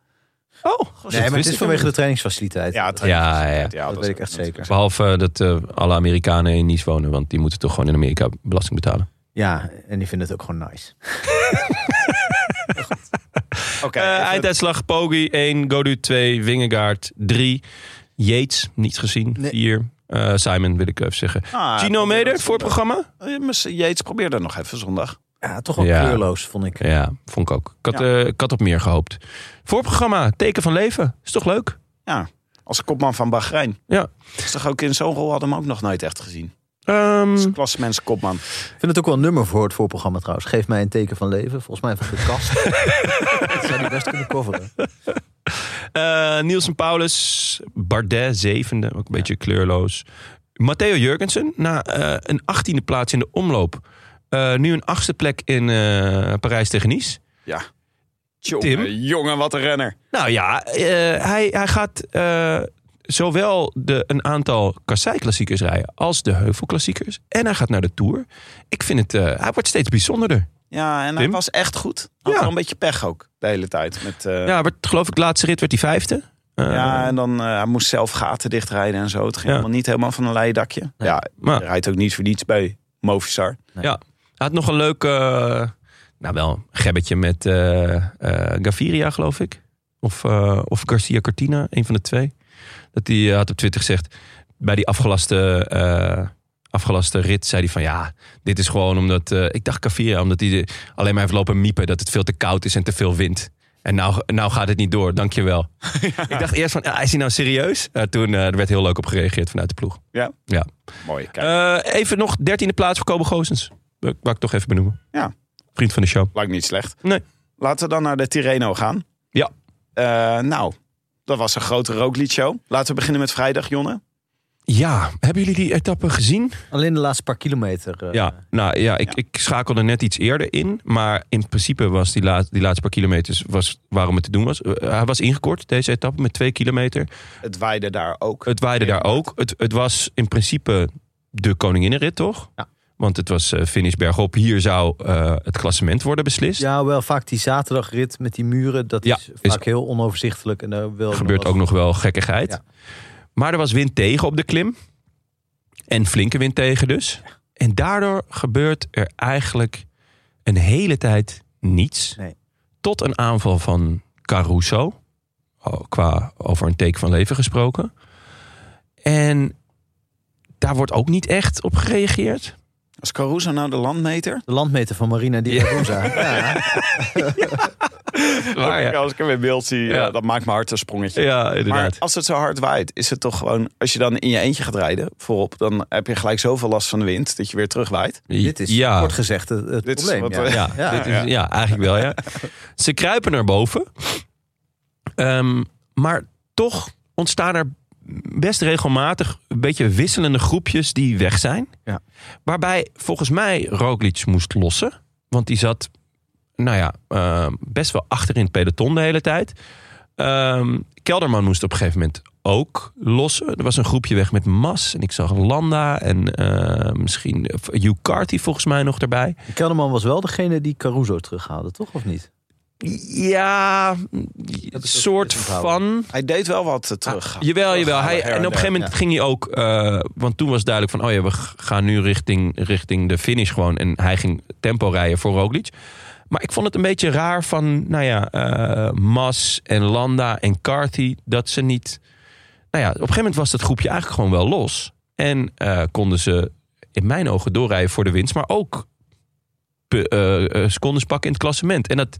Speaker 1: Oh,
Speaker 2: Nee, maar het is vanwege de trainingsfaciliteit.
Speaker 3: Ja,
Speaker 1: Ja, ja, ja.
Speaker 3: ja,
Speaker 2: dat weet ik echt zeker.
Speaker 1: Behalve eh, dat eh, alle Amerikanen in Nice wonen, want die moeten toch gewoon in Amerika belasting betalen.
Speaker 2: Ja, en die vinden het ook gewoon nice.
Speaker 3: Oké,
Speaker 1: Eh,
Speaker 3: even-
Speaker 1: einduitslag: Poggi 1, Godu 2, Wingegaard 3, Yates niet gezien
Speaker 2: Nee.
Speaker 1: 4. Eh, Simon wil ik even zeggen.
Speaker 3: Ah,
Speaker 1: Gino
Speaker 3: probeer
Speaker 1: Meder
Speaker 3: dat
Speaker 1: voor het programma?
Speaker 3: Eh, mis- Yates probeerde nog even zondag.
Speaker 2: Ja, toch wel
Speaker 1: Ja.
Speaker 2: kleurloos, vond ik.
Speaker 1: Ja, vond ik ook. Ik had,
Speaker 3: Ja.
Speaker 1: eh, ik had op meer gehoopt. Voorprogramma, teken van leven. Is toch leuk?
Speaker 3: Ja, als kopman van Bahrein.
Speaker 1: Ja.
Speaker 3: Is toch ook in zo'n rol hadden we hem ook nog nooit echt gezien.
Speaker 1: Ehm,
Speaker 3: Als klassemens kopman.
Speaker 2: Ik vind het ook wel een nummer voor het voorprogramma trouwens. Geef mij een teken van leven. Volgens mij van de kast. dat zou die best kunnen coveren.
Speaker 1: eh, Nielsen Paulus, Bardet zevende, ook een beetje kleurloos. Matteo Jurgensen, na eh, een achttiende plaats in de omloop. Eh, nu een achtste plek in eh, Parijs tegen Nice.
Speaker 3: Ja. Jongen,
Speaker 1: Tim?
Speaker 3: jongen, wat een renner.
Speaker 1: Nou ja, eh, hij, hij gaat eh, zowel de, een aantal kassei-klassiekers rijden als de heuvelklassiekers. En hij gaat naar de Tour. Ik vind het, eh, hij wordt steeds bijzonderder.
Speaker 3: Ja, en hij was echt goed. Had
Speaker 1: Ja.
Speaker 3: wel een beetje pech ook, de hele tijd. Met, eh,
Speaker 1: Ja, werd, geloof ik, de laatste rit werd hij vijfde. Eh,
Speaker 3: ja, en dan eh, hij moest zelf gaten dichtrijden en zo. Het ging
Speaker 1: Ja.
Speaker 3: helemaal niet helemaal van een leien dakje.
Speaker 2: Nee.
Speaker 3: Ja,
Speaker 1: Maar-
Speaker 3: hij rijdt ook niet voor niets bij Movistar.
Speaker 1: Hij had nog een leuk, eh, nou wel, een gebbetje met eh, eh, Gaviria, geloof ik. Of, of Garcia Cortina, een van de twee. Dat hij had op Twitter gezegd, bij die afgelaste, afgelaste rit, zei hij van ja, dit is gewoon omdat, ik dacht Gaviria, omdat hij de- alleen maar heeft lopen miepen dat het veel te koud is en te veel wind. En nou, nou gaat het niet door, dankjewel. Ik dacht eerst van, ja, is hij nou serieus? Toen er werd heel leuk op gereageerd vanuit de ploeg.
Speaker 3: Mooi, kijk.
Speaker 1: Eh, even nog dertiende plaats voor Kobe Goossens. Wou wou ik toch even benoemen.
Speaker 3: Ja.
Speaker 1: Vriend van de show.
Speaker 3: Lijkt niet slecht.
Speaker 1: Nee.
Speaker 3: Laten we dan naar de Tirreno gaan.
Speaker 1: Ja.
Speaker 3: Eh, nou, dat was een grote rooklied-show. Laten we beginnen met vrijdag, Jonne.
Speaker 1: Ja, hebben jullie die etappe gezien?
Speaker 2: Alleen de laatste paar kilometer. eh,
Speaker 1: ja, nou ja ik,
Speaker 3: ja.
Speaker 1: ik schakelde net iets eerder in. Maar in principe was die, laat, die laatste paar kilometers was waarom het te doen was. Eh, hij was ingekort, deze etappe, met twee kilometer.
Speaker 3: Het waaide daar ook.
Speaker 1: Het waaide daar ook. Het, het was in principe de koninginnenrit, toch?
Speaker 2: Ja.
Speaker 1: Want het was eh, finish bergop. Hier zou eh, het klassement worden beslist.
Speaker 2: Ja, wel vaak die zaterdagrit met die muren. Dat
Speaker 1: Ja,
Speaker 2: is
Speaker 1: is-
Speaker 2: vaak heel onoverzichtelijk. En daar wil
Speaker 1: gebeurt ook nog wel gekkigheid.
Speaker 2: Ja.
Speaker 1: Maar er was wind tegen op de klim. En flinke wind tegen dus. En daardoor gebeurt er eigenlijk een hele tijd niets.
Speaker 2: Nee.
Speaker 1: Tot een aanval van Caruso. Oh, Qua over een teken van leven gesproken. En daar wordt ook niet echt op gereageerd.
Speaker 3: Als Caruso nou de landmeter?
Speaker 2: De landmeter van Marina Di Ragusa. ja.
Speaker 1: Waar, ja.
Speaker 3: Als ik hem in beeld zie,
Speaker 1: Ja.
Speaker 3: ja. dat maakt mijn hart een sprongetje.
Speaker 1: ja,
Speaker 3: Maar
Speaker 1: inderdaad.
Speaker 3: als het zo hard waait, is het toch gewoon... Als je dan in je eentje gaat rijden, voorop... dan heb je gelijk zoveel last van de wind dat je weer terugwaait.
Speaker 2: Dit is
Speaker 1: ja.
Speaker 2: kort gezegd het, het
Speaker 3: Dit is
Speaker 2: probleem.
Speaker 3: wat
Speaker 2: ja.
Speaker 3: we-
Speaker 1: Ja,
Speaker 2: Ja.
Speaker 1: dit is, ja. eigenlijk wel, ja. Ze kruipen naar boven. Ehm, maar toch ontstaan er best regelmatig een beetje wisselende groepjes die weg zijn.
Speaker 2: Ja.
Speaker 1: Waarbij volgens mij Roglic moest lossen. Want die zat, nou ja, ehm, best wel achter in het peloton de hele tijd. Ehm, Kelderman moest op een gegeven moment ook lossen. Er was een groepje weg met Mas. En ik zag Landa en eh, misschien Hugh Carty volgens mij nog erbij.
Speaker 2: Kelderman was wel degene die Caruso terughaalde, toch? Of niet?
Speaker 1: Ja, soort van.
Speaker 3: Hij deed wel wat eh, terug.
Speaker 1: Ah, Jawel, jawel. Hij, en op een gegeven moment ging hij ook... eh, want toen was duidelijk van... oh ja, we gaan nu richting, richting de finish gewoon. En hij ging tempo rijden voor Roglic. Maar ik vond het een beetje raar van... nou ja, eh, Mas en Landa en Carthy... dat ze niet... Nou ja, op een gegeven moment was dat groepje eigenlijk gewoon wel los. En eh, konden ze in mijn ogen doorrijden voor de winst... maar ook secondes pakken in het klassement. En dat...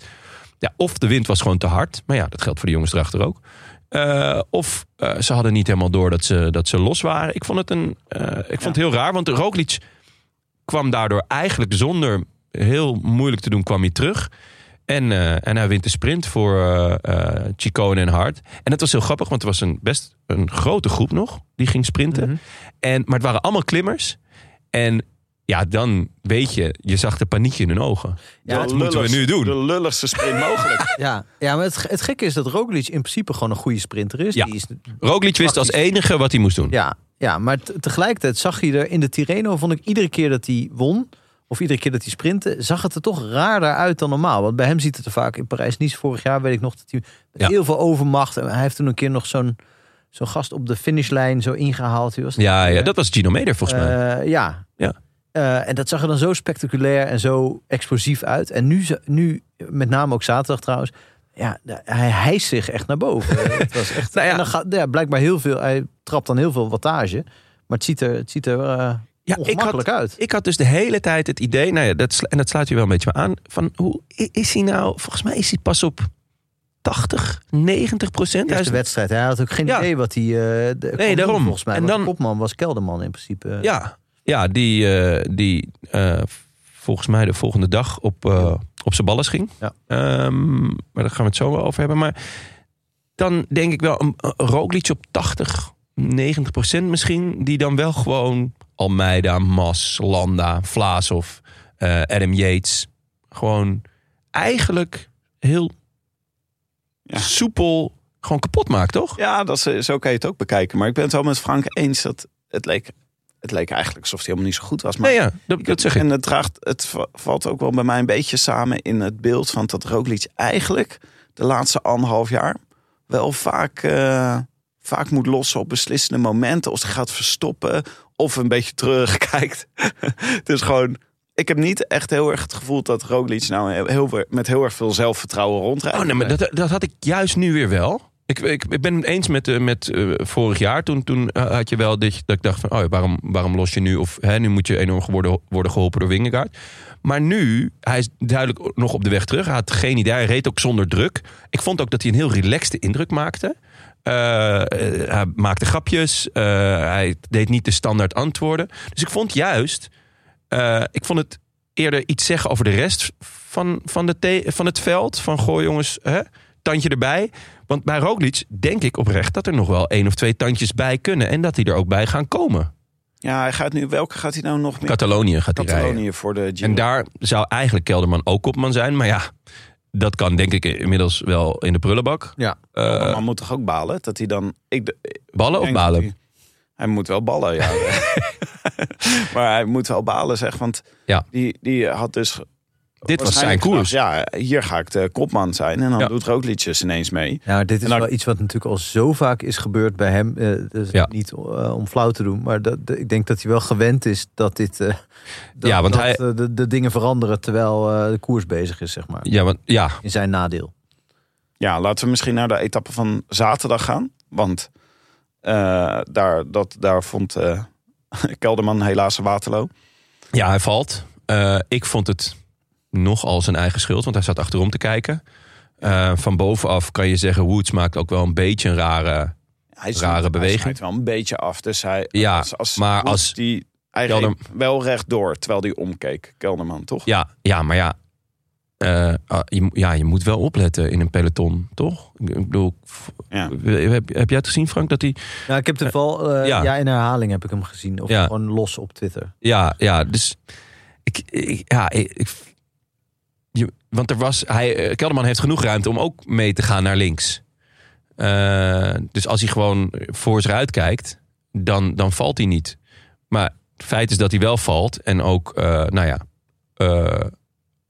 Speaker 1: Ja, of de wind was gewoon te hard. Maar ja, dat geldt voor de jongens erachter ook. Eh, of eh, ze hadden niet helemaal door dat ze, dat ze los waren. Ik vond het, een, eh, ik vond het heel raar. Want Roglic kwam daardoor eigenlijk zonder heel moeilijk te doen, kwam hij terug. En, en hij wint de sprint voor Chicone en Hart. En dat was heel grappig, want er was een best een grote groep nog die ging sprinten.
Speaker 2: Mhm.
Speaker 1: en, maar het waren allemaal klimmers. En ja, dan weet je, je zag de paniek in hun ogen.
Speaker 2: Ja,
Speaker 1: Wat moeten we nu doen?
Speaker 3: De lulligste sprint mogelijk.
Speaker 2: Ja, ja maar het, het gekke is dat Roglic in principe gewoon een goede sprinter is.
Speaker 1: Ja.
Speaker 2: Die is
Speaker 1: Roglic wist als enige wat hij moest doen.
Speaker 2: Ja, ja maar te- tegelijkertijd zag je er in de Tirreno, vond ik iedere keer dat hij won, of iedere keer dat hij sprintte, zag het er toch raarder uit dan normaal. Want bij hem ziet het er vaak in Parijs-Nice vorig jaar, weet ik nog, dat hij met
Speaker 1: Ja.
Speaker 2: heel veel overmacht. En hij heeft toen een keer nog zo'n zo'n gast op de finishlijn zo ingehaald. Was?
Speaker 1: Ja, ja, dat was Gino Meder volgens mij.
Speaker 2: Eh, ja.
Speaker 1: Ja.
Speaker 2: Eh, en dat zag er dan zo spectaculair en zo explosief uit. En nu, nu met name ook zaterdag trouwens, ja, de- hij hijst zich echt naar boven. het was echt,
Speaker 1: Nou ja.
Speaker 2: en dan gaat, ja, blijkbaar heel veel, hij trapt dan heel veel wattage. Maar het ziet er, het ziet er eh,
Speaker 1: Ja, ik had,
Speaker 2: ongemakkelijk uit.
Speaker 1: ik had dus de hele tijd het idee, nou ja, dat, en dat sluit je wel een beetje aan, van hoe is hij nou, volgens mij is hij pas op 80, 90 procent.
Speaker 2: Eerste wedstrijd. Hij had ook geen
Speaker 1: Ja.
Speaker 2: idee wat hij. eh de, kon doen,
Speaker 1: daarom.
Speaker 2: Volgens mij.
Speaker 1: En dan
Speaker 2: kopman was Kelderman in principe.
Speaker 1: Ja, ja die, eh, die eh, volgens mij de volgende dag op, eh, op zijn ballen ging.
Speaker 2: Ja.
Speaker 1: Ehm, maar daar gaan we het zo wel over hebben. Maar dan denk ik wel een, een Roglic op 80, 90 procent misschien. Die dan wel gewoon Almeida, Mas, Landa, Vlaasov, eh Adam Yates. Gewoon eigenlijk heel
Speaker 3: Ja.
Speaker 1: soepel gewoon kapot maakt, toch?
Speaker 3: Ja, dat is, zo kan je het ook bekijken. Maar ik ben het wel met Frank eens dat het leek, het leek eigenlijk alsof hij helemaal niet zo goed was. Maar
Speaker 1: Nee, ja, dat, dat zeg ik.
Speaker 3: En het, draagt, het va- valt ook wel bij mij een beetje samen in het beeld van dat Roglic eigenlijk de laatste anderhalf jaar wel vaak, eh, vaak moet lossen op beslissende momenten. Of hij gaat verstoppen of een beetje terugkijkt. dus gewoon, ik heb niet echt heel erg het gevoel dat Roglic nou heel, heel- met heel erg veel zelfvertrouwen rondrijdt.
Speaker 1: Oh, nee, maar dat, dat had ik juist nu weer wel. Ik, ik, ik ben het eens met, eh, met eh, vorig jaar. Toen, toen eh, had je wel dat, ik dacht van... Oh, waarom, waarom los je nu? Of hè, nu moet je enorm worden, worden geholpen door Wingegaard. Maar nu, hij is duidelijk nog op de weg terug. Hij had geen idee. Hij reed ook zonder druk. Ik vond ook dat hij een heel relaxte indruk maakte. Hij maakte grapjes. hij deed niet de standaard antwoorden. Dus ik vond juist... ik vond het eerder iets zeggen over de rest van, van, de van het veld. Van goh jongens, hè, tandje erbij. Want bij Roglic denk ik oprecht dat er nog wel één of twee tandjes bij kunnen. En dat die er ook bij gaan komen.
Speaker 3: Ja, hij gaat nu, welke gaat hij nou nog meer?
Speaker 1: Catalonië gaat hij rijden.
Speaker 3: Catalonië voor de Giro.
Speaker 1: En daar zou eigenlijk Kelderman ook kopman zijn. Maar ja, dat kan denk ik inmiddels wel in de prullenbak.
Speaker 2: Ja.
Speaker 1: Eh,
Speaker 3: Maar man moet toch ook balen? Dat hij dan... Ik, de-
Speaker 1: ballen of balen?
Speaker 3: Hij, hij moet wel ballen, ja. maar hij moet wel balen, zeg. Want
Speaker 1: Ja.
Speaker 3: die, die had dus...
Speaker 1: Dit was zijn koers.
Speaker 3: gedacht, Ja, hier ga ik de kopman zijn. En dan
Speaker 1: Ja.
Speaker 3: doet Roglic dus ineens mee.
Speaker 2: Ja, dit is
Speaker 3: dan-
Speaker 2: wel iets wat natuurlijk al zo vaak is gebeurd bij hem. Eh, dus
Speaker 1: Ja.
Speaker 2: Niet eh, om flauw te doen, maar dat, ik denk dat hij wel gewend is dat dit. eh, dat,
Speaker 1: Ja, want
Speaker 2: dat,
Speaker 1: hij-
Speaker 2: de, de dingen veranderen terwijl eh, de koers bezig is, zeg maar.
Speaker 1: Ja, want, ja,
Speaker 2: In zijn nadeel.
Speaker 3: Ja, laten we misschien naar de etappe van zaterdag gaan. Want eh, daar, dat, daar vond eh, Kelderman helaas een Waterloo.
Speaker 1: ja, hij valt. Eh, ik vond het nogal zijn eigen schuld, want hij zat achterom te kijken. Eh, van bovenaf kan je zeggen, Woods maakt ook wel een beetje een rare...
Speaker 3: Hij
Speaker 1: Rare
Speaker 3: hij
Speaker 1: beweging.
Speaker 3: snijdt wel een beetje af. Dus hij,
Speaker 1: Ja,
Speaker 3: als, als,
Speaker 1: maar
Speaker 3: Woods
Speaker 1: als-
Speaker 3: Die, hij reed wel rechtdoor, terwijl hij omkeek. Kelderman, toch?
Speaker 1: Ja, ja maar ja, eh, ah, je, ja, je moet wel opletten in een peloton, toch? Ik bedoel,
Speaker 3: Ja.
Speaker 1: heb, heb jij het gezien, Frank, dat hij...
Speaker 2: Ja, ik heb de val. eh,
Speaker 1: ja.
Speaker 2: ja. in herhaling heb ik hem gezien. Of
Speaker 1: Ja.
Speaker 2: gewoon los op Twitter.
Speaker 1: Ja, ja, dus... Ik, ik- ja, ik- je, want er was... Hij, eh, Kelderman heeft genoeg ruimte om ook mee te gaan naar links. Eh, dus als hij gewoon voor zich uitkijkt, dan, dan valt hij niet. Maar het feit is dat hij wel valt. En ook, eh, nou ja,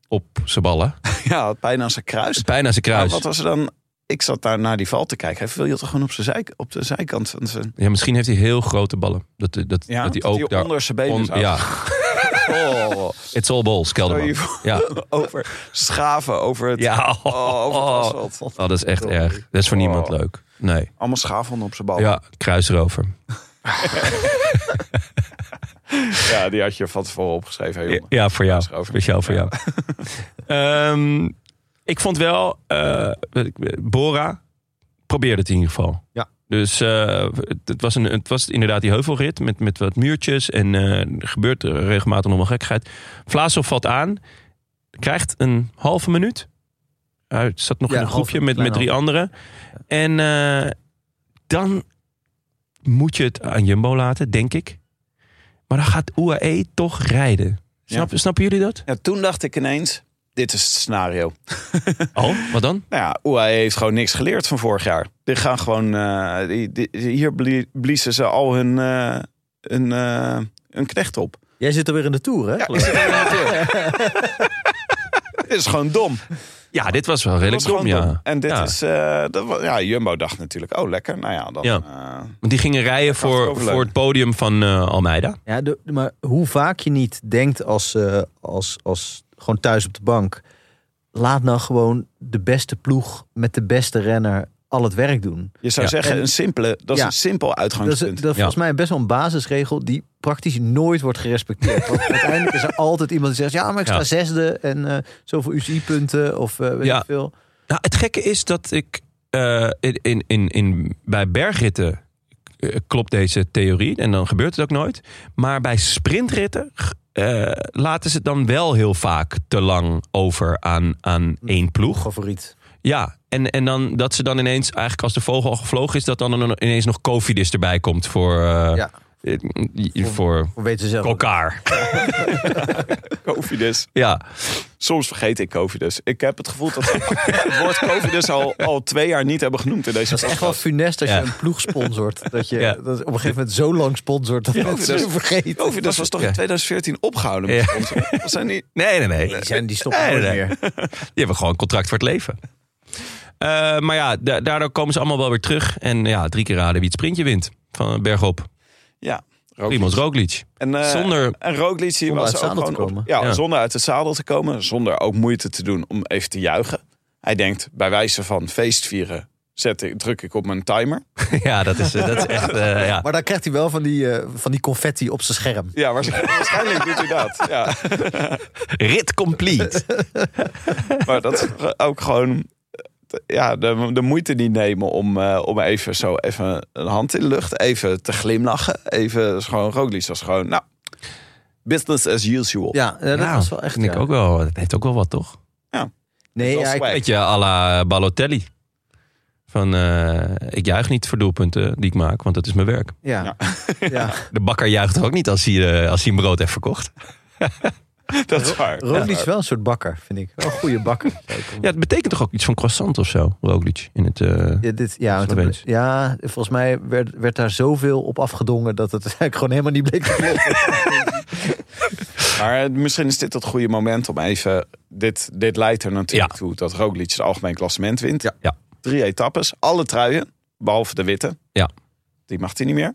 Speaker 1: op zijn ballen.
Speaker 3: Ja, bijna aan zijn kruis.
Speaker 1: Bijna zijn
Speaker 3: Maar
Speaker 1: kruis.
Speaker 3: wat was er dan? Ik zat daar naar die val te kijken. Hij viel toch gewoon op, zijn zij, op de zijkant van zijn...
Speaker 1: Ja, misschien heeft hij heel grote ballen. Dat, dat,
Speaker 3: Ja,
Speaker 1: dat hij ook daar...
Speaker 3: onder zijn benen
Speaker 1: on- ja,
Speaker 3: Oh,
Speaker 1: it's all balls, Kelderman.
Speaker 3: voor,
Speaker 1: Ja,
Speaker 3: over schaven, over het,
Speaker 1: ja.
Speaker 3: oh, over het
Speaker 1: Oh, oh, dat is echt erg. Dat is voor niemand
Speaker 3: Oh.
Speaker 1: leuk. Nee.
Speaker 3: Allemaal schaven op zijn bal.
Speaker 1: Ja, kruis erover.
Speaker 3: Ja, die had je van tevoren opgeschreven. hè,
Speaker 1: Ja,
Speaker 3: jongen.
Speaker 1: ja, voor jou. Speciaal voor jou. Ehm, ik vond wel, eh, Bora probeerde het in ieder geval.
Speaker 2: Ja.
Speaker 1: Dus eh, het, het was een, het was inderdaad die heuvelrit met, met wat muurtjes. En eh, er gebeurt regelmatig nog wel gekkigheid. Vlaasov valt aan. Krijgt een halve minuut. Hij zat nog
Speaker 2: Ja,
Speaker 1: in een
Speaker 2: halve,
Speaker 1: groepje met, met drie anderen. En eh, dan moet je het aan Jumbo laten, denk ik. Maar dan gaat UAE toch rijden. Snap, Snappen jullie dat?
Speaker 3: Ja, toen dacht ik ineens, dit is het scenario.
Speaker 1: Oh, wat dan?
Speaker 3: Nou ja, UAE heeft gewoon niks geleerd van vorig jaar. Die gaan gewoon, eh, die, die- hier blie- bliezen ze al hun, eh hun, eh, hun knecht op.
Speaker 2: Jij zit er weer in de Tour, hè?
Speaker 3: Ja, ik zit er weer naartoe. Dit is gewoon dom.
Speaker 1: Ja, dit was wel redelijk dom, ja.
Speaker 3: dom. En dit
Speaker 1: Ja.
Speaker 3: is, eh, dat, ja, Jumbo dacht natuurlijk, oh lekker, nou ja, dan...
Speaker 1: Ja.
Speaker 3: eh,
Speaker 1: Want die gingen rijden
Speaker 3: het
Speaker 1: voor, voor het podium van eh, Almeida.
Speaker 2: Ja, de- maar hoe vaak je niet denkt als, eh, als, als gewoon thuis op de bank. Laat nou gewoon de beste ploeg met de beste renner al het werk doen.
Speaker 3: je zou
Speaker 1: Ja.
Speaker 3: zeggen,
Speaker 2: En-
Speaker 3: een simpele, dat is
Speaker 2: Ja.
Speaker 3: een simpel
Speaker 2: Dat is,
Speaker 3: uitgangspunt.
Speaker 2: dat is volgens mij best wel een basisregel die praktisch nooit wordt gerespecteerd. Want uiteindelijk is er altijd iemand die zegt: ja, maar ik sta
Speaker 1: Ja.
Speaker 2: zesde en eh, zoveel UCI-punten of eh weet
Speaker 1: Ja.
Speaker 2: ik veel.
Speaker 1: Nou, het gekke is dat ik eh, in, in, in, in, bij bergritten klopt deze theorie en dan gebeurt het ook nooit. Maar bij sprintritten eh, laten ze het dan wel heel vaak te lang over aan, aan één ploeg.
Speaker 2: Favoriet.
Speaker 1: Ja, en, en dan dat ze dan ineens, eigenlijk als de vogel al gevlogen is, dat dan ineens nog Cofidis erbij komt voor, eh,
Speaker 2: Ja.
Speaker 1: Eh, voor
Speaker 2: Of weten ze zelf.
Speaker 1: elkaar.
Speaker 3: Covidus.
Speaker 1: Ja,
Speaker 3: Soms vergeet ik Covidus. Ik heb het gevoel dat ze het woord Covidus al, al twee jaar niet hebben genoemd in deze
Speaker 2: Dat is echt wel funest als
Speaker 1: Ja.
Speaker 2: je een ploeg sponsort. Dat je
Speaker 1: Ja.
Speaker 2: dat op een gegeven moment zo lang sponsort dat mensen
Speaker 3: dat-
Speaker 2: het vergeten.
Speaker 3: Covidus was toch in
Speaker 1: Ja.
Speaker 3: 2014 opgehouden met
Speaker 1: Ja.
Speaker 3: sponsoren? Zijn niet...
Speaker 1: nee, nee, nee.
Speaker 2: Die, zijn, die stoppen
Speaker 1: Nee,
Speaker 2: meer.
Speaker 1: Die hebben gewoon een contract voor het leven. Eh, maar ja, da- daardoor komen ze allemaal wel weer terug. En ja, drie keer raden wie het sprintje wint. Van bergop.
Speaker 3: Ja, Roglic.
Speaker 1: Roglic.
Speaker 3: En, eh,
Speaker 1: Zonder...
Speaker 3: En Roglic die was
Speaker 2: uit
Speaker 3: ook
Speaker 2: het zadel
Speaker 3: gewoon
Speaker 2: te
Speaker 3: op-
Speaker 2: komen.
Speaker 3: ja,
Speaker 1: Ja.
Speaker 3: zonder uit het zadel te komen. Zonder ook moeite te doen om even te juichen. Hij denkt, bij wijze van feestvieren... Zet ik, druk ik op mijn timer.
Speaker 1: ja, dat is, dat is echt... eh, ja.
Speaker 2: Maar dan krijgt hij wel van die, eh, van die confetti op zijn scherm.
Speaker 3: Ja, waarschijnlijk, waarschijnlijk doet hij dat. Ja.
Speaker 1: Rit complete.
Speaker 3: Maar dat is ook gewoon eh, ja, de, de moeite niet nemen om, eh, om even zo even een hand in de lucht, even te glimlachen. Even gewoon Roglic was gewoon, nou, business as usual.
Speaker 2: Ja, eh, dat
Speaker 1: Ja,
Speaker 2: was wel echt.
Speaker 1: vind ik
Speaker 2: ja.
Speaker 1: ook wel. Het heeft ook wel wat, toch?
Speaker 2: Nee,
Speaker 3: wel
Speaker 2: ja, ik,
Speaker 3: swag.
Speaker 1: Beetje à la Balotelli. Van, eh, ik juich niet voor doelpunten die ik maak, want dat is mijn werk.
Speaker 2: ja. Ja.
Speaker 1: De bakker juicht ook niet als hij, eh, als hij een brood heeft verkocht?
Speaker 3: dat is waar.
Speaker 2: Roglic is wel een soort bakker, vind ik. Wel een goede bakker.
Speaker 1: Ja, het betekent toch ook iets van croissant of zo, Roglic? In het, eh,
Speaker 2: Ja, dit, ja, want
Speaker 1: Sloveens.
Speaker 2: het- ja, volgens mij werd, werd daar zoveel op afgedongen dat het eigenlijk gewoon helemaal niet bleek.
Speaker 3: Maar eh, misschien is dit het goede moment om even, dit, dit leidt er natuurlijk
Speaker 1: Ja.
Speaker 3: toe dat Roglic het algemeen klassement wint.
Speaker 2: Ja.
Speaker 1: Ja.
Speaker 3: Drie etappes, alle truien, behalve de witte.
Speaker 1: Ja.
Speaker 3: Die mag hij niet meer.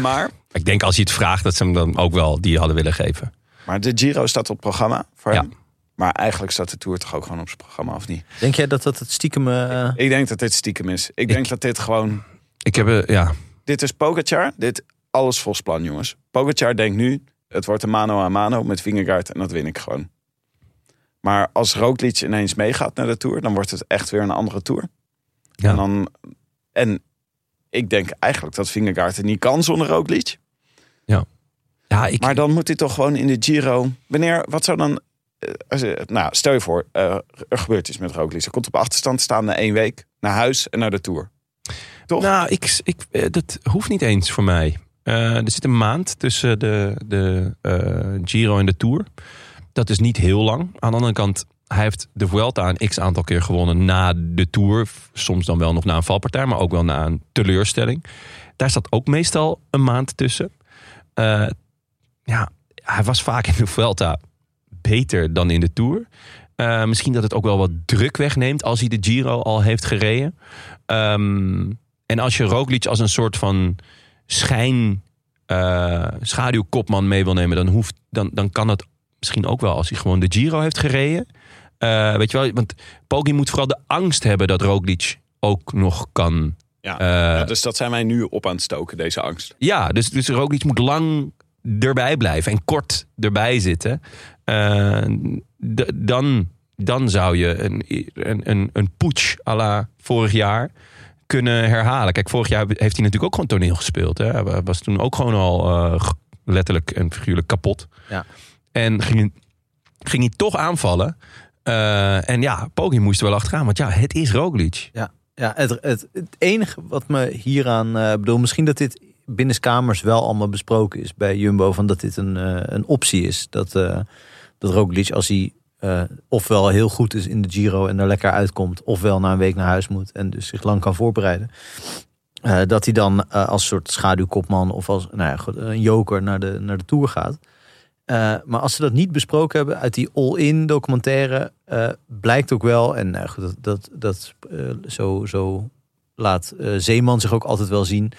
Speaker 3: maar,
Speaker 1: ik denk als hij het vraagt, dat ze hem dan ook wel die hadden willen geven.
Speaker 3: Maar de Giro staat op programma voor
Speaker 1: Ja.
Speaker 3: hem. Maar eigenlijk staat de Tour toch ook gewoon op zijn programma, of niet?
Speaker 2: Denk jij dat dat het stiekem... eh,
Speaker 3: Ik denk dat dit stiekem is. Ik denk dat dit gewoon...
Speaker 1: Ik heb, eh, ja,
Speaker 3: Dit is Pogacar. Dit alles volgens plan, jongens. Pogacar denkt nu... Het wordt een mano a mano met Vingegaard en dat win ik gewoon. Maar als Roglic ineens meegaat naar de Tour... dan wordt het echt weer een andere Tour.
Speaker 1: Ja.
Speaker 3: En, dan, en ik denk eigenlijk dat Vingegaard het niet kan zonder Roglic.
Speaker 1: ja ik,
Speaker 3: Maar dan moet hij toch gewoon in de Giro... Wanneer, wat zou dan... eh, je- nou, stel je voor, eh, er gebeurt iets met Roglic. Hij komt op achterstand staan na één week naar huis en naar de Tour. Toch?
Speaker 1: Nou, ik, ik, eh, dat hoeft niet eens voor mij. Eh, er zit een maand tussen de, de eh, Giro en de Tour. Dat is niet heel lang. Aan de andere kant, hij heeft de Vuelta een x aantal keer gewonnen na de Tour. Soms dan wel nog na een valpartij, maar ook wel na een teleurstelling. Daar staat ook meestal een maand tussen. Eh, ja, hij was vaak in de Vuelta beter dan in de Tour. Eh, misschien dat het ook wel wat druk wegneemt als hij de Giro al heeft gereden. Ehm, en als je Roglic als een soort van schijn eh, schaduwkopman mee wil nemen, dan, hoeft, dan, dan kan dat misschien ook wel als hij gewoon de Giro heeft gereden. Eh, weet je wel, want Poggi moet vooral de angst hebben dat Roglic ook nog kan.
Speaker 3: Ja. Ja, dus dat zijn wij nu op aan het stoken, deze angst.
Speaker 1: ja, dus, dus Roglic moet lang erbij blijven en kort erbij zitten. Eh, dan, dan zou je een, een, een, een putsch à la vorig jaar kunnen herhalen. Kijk, vorig jaar heeft hij natuurlijk ook gewoon toneel gespeeld. Hè? Hij was toen ook gewoon al eh, letterlijk en figuurlijk kapot.
Speaker 2: Ja.
Speaker 1: En ging, ging hij toch aanvallen. Eh, en ja, Poggi moest er wel achteraan. Want ja, het is Roglic.
Speaker 2: Ja, het, het, het enige wat me hieraan... eh bedoel, misschien dat dit binnenskamers wel allemaal besproken is bij Jumbo... van dat dit een, eh, een optie is. Dat, eh dat Roglic, als hij eh, ofwel heel goed is in de Giro... en er lekker uitkomt, ofwel na een week naar huis moet... en dus zich lang kan voorbereiden. Dat hij dan als soort schaduwkopman of als nou ja, een joker naar de, naar de Tour gaat. Maar als ze dat niet besproken hebben uit die all-in documentaire, blijkt ook wel, en goed, dat, dat, dat zo, zo laat Zeeman zich ook altijd wel zien.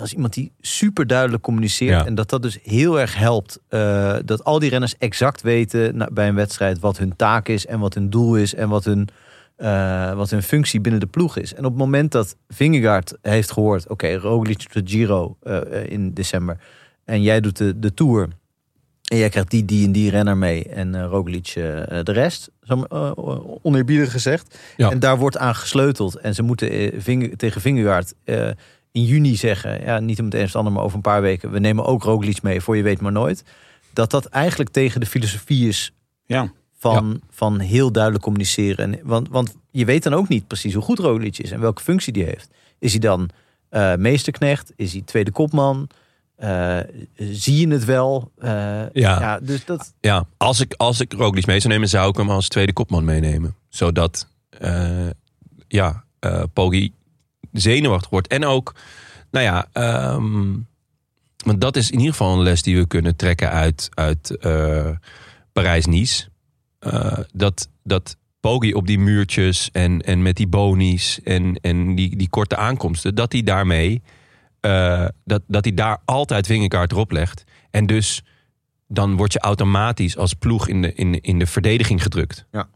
Speaker 2: Als iemand die super duidelijk communiceert.
Speaker 1: Ja.
Speaker 2: En dat dat dus heel erg helpt. eh, dat al die renners exact weten bij een wedstrijd wat hun taak is en wat hun doel is en wat hun, eh, wat hun functie binnen de ploeg is. En op het moment dat Vingegaard heeft gehoord: oké, Roglic doet de Giro eh, in december. En jij doet de, de Tour. En jij krijgt die, die en die renner mee. En Roglic de rest. Zo oneerbiedig gezegd.
Speaker 1: Ja.
Speaker 2: En daar wordt aan gesleuteld. En ze moeten tegen Vingegaard in juni zeggen... ja, niet om het een of ander, maar over een paar weken... we nemen ook Roglic mee, voor je weet maar nooit. Dat dat eigenlijk tegen de filosofie is
Speaker 3: Ja.
Speaker 2: van, van heel duidelijk communiceren. En, want, want je weet dan ook niet precies hoe goed Roglic is... en welke functie die heeft. Is hij dan eh, meesterknecht? Is hij tweede kopman? Eh, zie je het wel? Eh,
Speaker 1: Ja.
Speaker 2: dus dat...
Speaker 1: Ja, als ik, als ik Roglic mee zou nemen, zou ik hem als tweede kopman meenemen. Zodat, eh ja, eh Poggi zenuwachtig wordt. En ook, nou ja, ehm, want dat is in ieder geval een les die we kunnen trekken uit, uit eh, Parijs-Nice. Eh, dat, dat Poggi op die muurtjes en, en met die bonies en, en die, die korte aankomsten, dat hij daarmee, eh, dat, dat hij daar altijd vingerkaart erop legt. En dus dan word je automatisch als ploeg in de, in, in de verdediging gedrukt.
Speaker 2: Ja.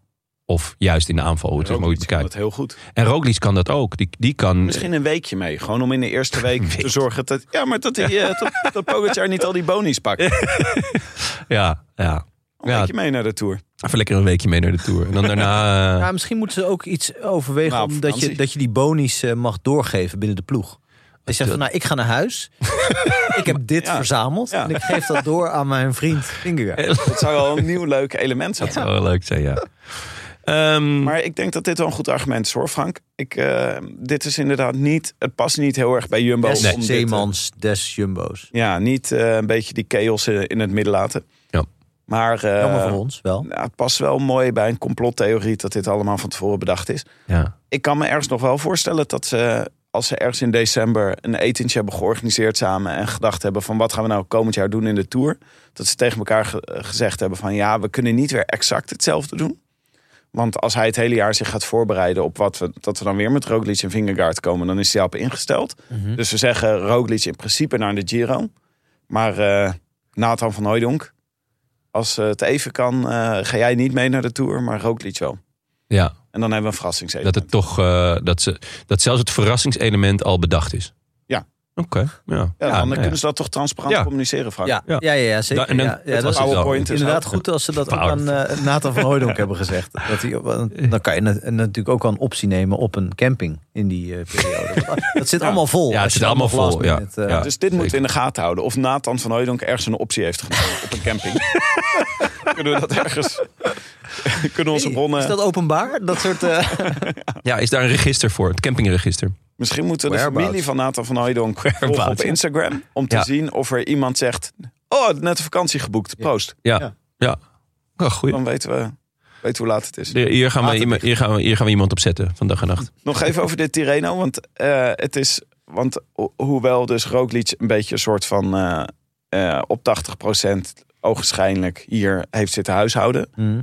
Speaker 1: Of juist in de aanval, het is
Speaker 3: kan
Speaker 1: bekijkt.
Speaker 3: dat heel goed.
Speaker 1: En Roglic kan dat ook. Die, die kan...
Speaker 3: Misschien een weekje mee. Gewoon om in de eerste week
Speaker 1: Een
Speaker 3: te zorgen dat... Ja, maar dat, hij, eh, dat, dat Pogacar niet al die bonies pakt. Een
Speaker 1: Ja, ja. Ja.
Speaker 3: weekje mee naar de Tour.
Speaker 1: Even lekker een weekje mee naar de Tour. En dan daarna... eh,
Speaker 2: Ja, misschien moeten ze ook iets overwegen
Speaker 3: Nou,
Speaker 2: omdat je, dat je die bonies eh, mag doorgeven binnen de ploeg. Je zegt van, nou, ik ga naar huis. ik heb dit
Speaker 3: Ja.
Speaker 2: verzameld.
Speaker 3: Ja.
Speaker 2: En ik geef dat door aan mijn vriend Vingegaard.
Speaker 3: Dat zou wel een nieuw leuk element zijn.
Speaker 1: Dat zou wel leuk zijn, ja. Ehm,
Speaker 3: Maar ik denk dat dit wel een goed argument is hoor, Frank. Ik, eh, dit is inderdaad niet... Het past niet heel erg bij Jumbo.
Speaker 2: Des
Speaker 3: om dit, eh,
Speaker 2: Zeemans, des Jumbo's.
Speaker 3: ja, niet eh, een beetje die chaos in het midden laten.
Speaker 1: Ja.
Speaker 3: Maar eh,
Speaker 2: Jammer voor ons, wel.
Speaker 3: nou, het past wel mooi bij een complottheorie... dat dit allemaal van tevoren bedacht is.
Speaker 1: ja.
Speaker 3: ik kan me ergens nog wel voorstellen dat ze, als ze ergens in december een etentje hebben georganiseerd samen en gedacht hebben van wat gaan we nou komend jaar doen in de Tour, dat ze tegen elkaar ge- gezegd hebben van ja, we kunnen niet weer exact hetzelfde doen. Want als hij het hele jaar zich gaat voorbereiden op wat we, dat we dan weer met Roglic en Vingegaard komen, dan is hij op ingesteld. Dus we zeggen Roglic in principe naar de Giro. Maar eh, Nathan van Hooijdonk, als het even kan, eh, ga jij niet mee naar de Tour, maar Roglic wel.
Speaker 1: ja,
Speaker 3: En dan hebben we een verrassingselement.
Speaker 1: dat het toch... eh, dat, ze, dat zelfs het verrassingselement al bedacht is. Oké, ja.
Speaker 3: Ja, dan
Speaker 1: nou ja.
Speaker 3: kunnen ze dat toch transparant
Speaker 1: Ja.
Speaker 3: communiceren, Frank?
Speaker 2: Ja,
Speaker 1: Ja.
Speaker 2: ja, ja, zeker.
Speaker 1: Da- en dan-
Speaker 2: ja,
Speaker 1: dat
Speaker 2: is
Speaker 1: wel.
Speaker 3: PowerPoint is
Speaker 2: inderdaad
Speaker 3: ook.
Speaker 2: goed als ze dat ook aan eh, Nathan van Hooydonk hebben gezegd. Dat hij, want dan kan je nat- natuurlijk ook wel een optie nemen op een camping in die eh, periode. Dat zit allemaal vol.
Speaker 1: Ja, het zit allemaal vol, ja.
Speaker 2: eh,
Speaker 1: Ja.
Speaker 3: Dus dit moeten we in de gaten houden. Of Nathan van Hooydonk ergens een optie heeft genomen op een camping. kunnen we dat ergens... kunnen onze bronnen...
Speaker 2: Is dat openbaar? Dat soort. eh,
Speaker 1: Ja, is daar een register voor? Het campingregister.
Speaker 3: Misschien moeten we de familie van Nathan van Hooydonk volgen op. Instagram. Om te
Speaker 1: Ja.
Speaker 3: zien of er iemand zegt... Oh, net een vakantie geboekt. Proost.
Speaker 1: Ja,
Speaker 2: Ja.
Speaker 1: ja. Oh, goeie.
Speaker 3: Dan weten we, weten we hoe laat het is.
Speaker 1: Hier gaan, we, iemand- hier, gaan we, hier gaan we iemand op zetten van dag en nacht.
Speaker 3: Nog even over dit Tirreno. Want eh, het is... Want ho- hoewel dus Roglic een beetje een soort van... eh, eh, op 80% ogenschijnlijk hier heeft zitten huishouden...
Speaker 2: hm.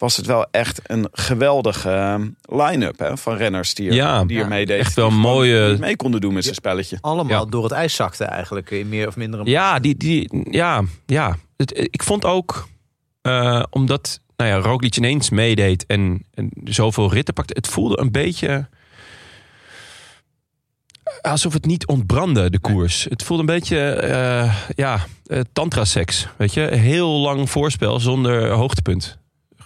Speaker 3: Was het wel echt een geweldige eh, line-up hè, van renners die er,
Speaker 1: Ja,
Speaker 3: die er
Speaker 1: echt wel mooie-
Speaker 3: mee konden doen met zijn spelletje.
Speaker 2: Allemaal
Speaker 1: Ja.
Speaker 2: door het ijs zakte eigenlijk. In meer of minder.
Speaker 1: Ja, die, die, ja, ja. Het, ik vond ook, eh, omdat nou ja, Roglic ineens meedeed en, en zoveel ritten pakte, het voelde een beetje alsof het niet ontbrandde, de koers. Het voelde een beetje, eh, ja, eh, tantra-seks, weet je. Heel lang voorspel zonder hoogtepunt.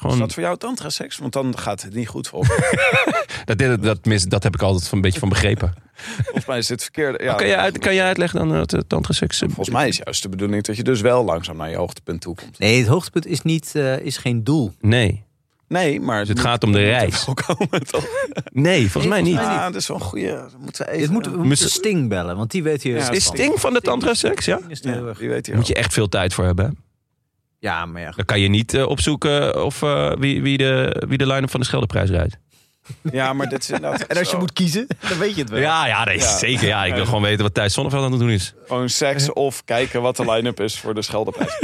Speaker 3: Is
Speaker 1: Gewoon,
Speaker 3: dat voor jou tantra-seks? Want dan gaat het niet goed voor.
Speaker 1: dat, dat, dat, mis- dat heb ik altijd van, een beetje van begrepen.
Speaker 3: Volgens mij is dit verkeerde. Ja,
Speaker 1: kan, je uit, kan je uitleggen dan wat eh, tantra-seks?
Speaker 3: Volgens mij is juist de bedoeling dat je dus wel langzaam naar je hoogtepunt toe komt.
Speaker 2: Nee, het hoogtepunt is, niet, eh, is geen doel.
Speaker 1: Nee.
Speaker 3: Nee, maar
Speaker 1: Dus het gaat om de reis.
Speaker 3: komen, toch?
Speaker 1: Nee, volgens mij niet.
Speaker 3: Ja, dat is wel een goede. Moeten we even,
Speaker 2: Het moet, we moeten Sting bellen, want die weet hier.
Speaker 3: Ja,
Speaker 1: Is Sting van de tantra-seks, ja?
Speaker 2: Is er heel
Speaker 3: ja,
Speaker 2: erg-
Speaker 3: wie weet hier
Speaker 1: Moet je echt veel tijd voor hebben.
Speaker 2: Ja, maar ja. goed.
Speaker 1: Dan kan je niet eh, opzoeken of, eh, wie, wie de, wie de line-up van de Scheldeprijs rijdt.
Speaker 3: Ja, maar dit is inderdaad
Speaker 2: En als je
Speaker 3: zo.
Speaker 2: moet kiezen, dan weet je het wel.
Speaker 1: Ja, ja, nee,
Speaker 3: Ja.
Speaker 1: zeker. Ja, ik wil gewoon weten wat Thijs Zonneveld aan het doen is.
Speaker 3: Gewoon seks of kijken wat de line-up is voor de Scheldeprijs.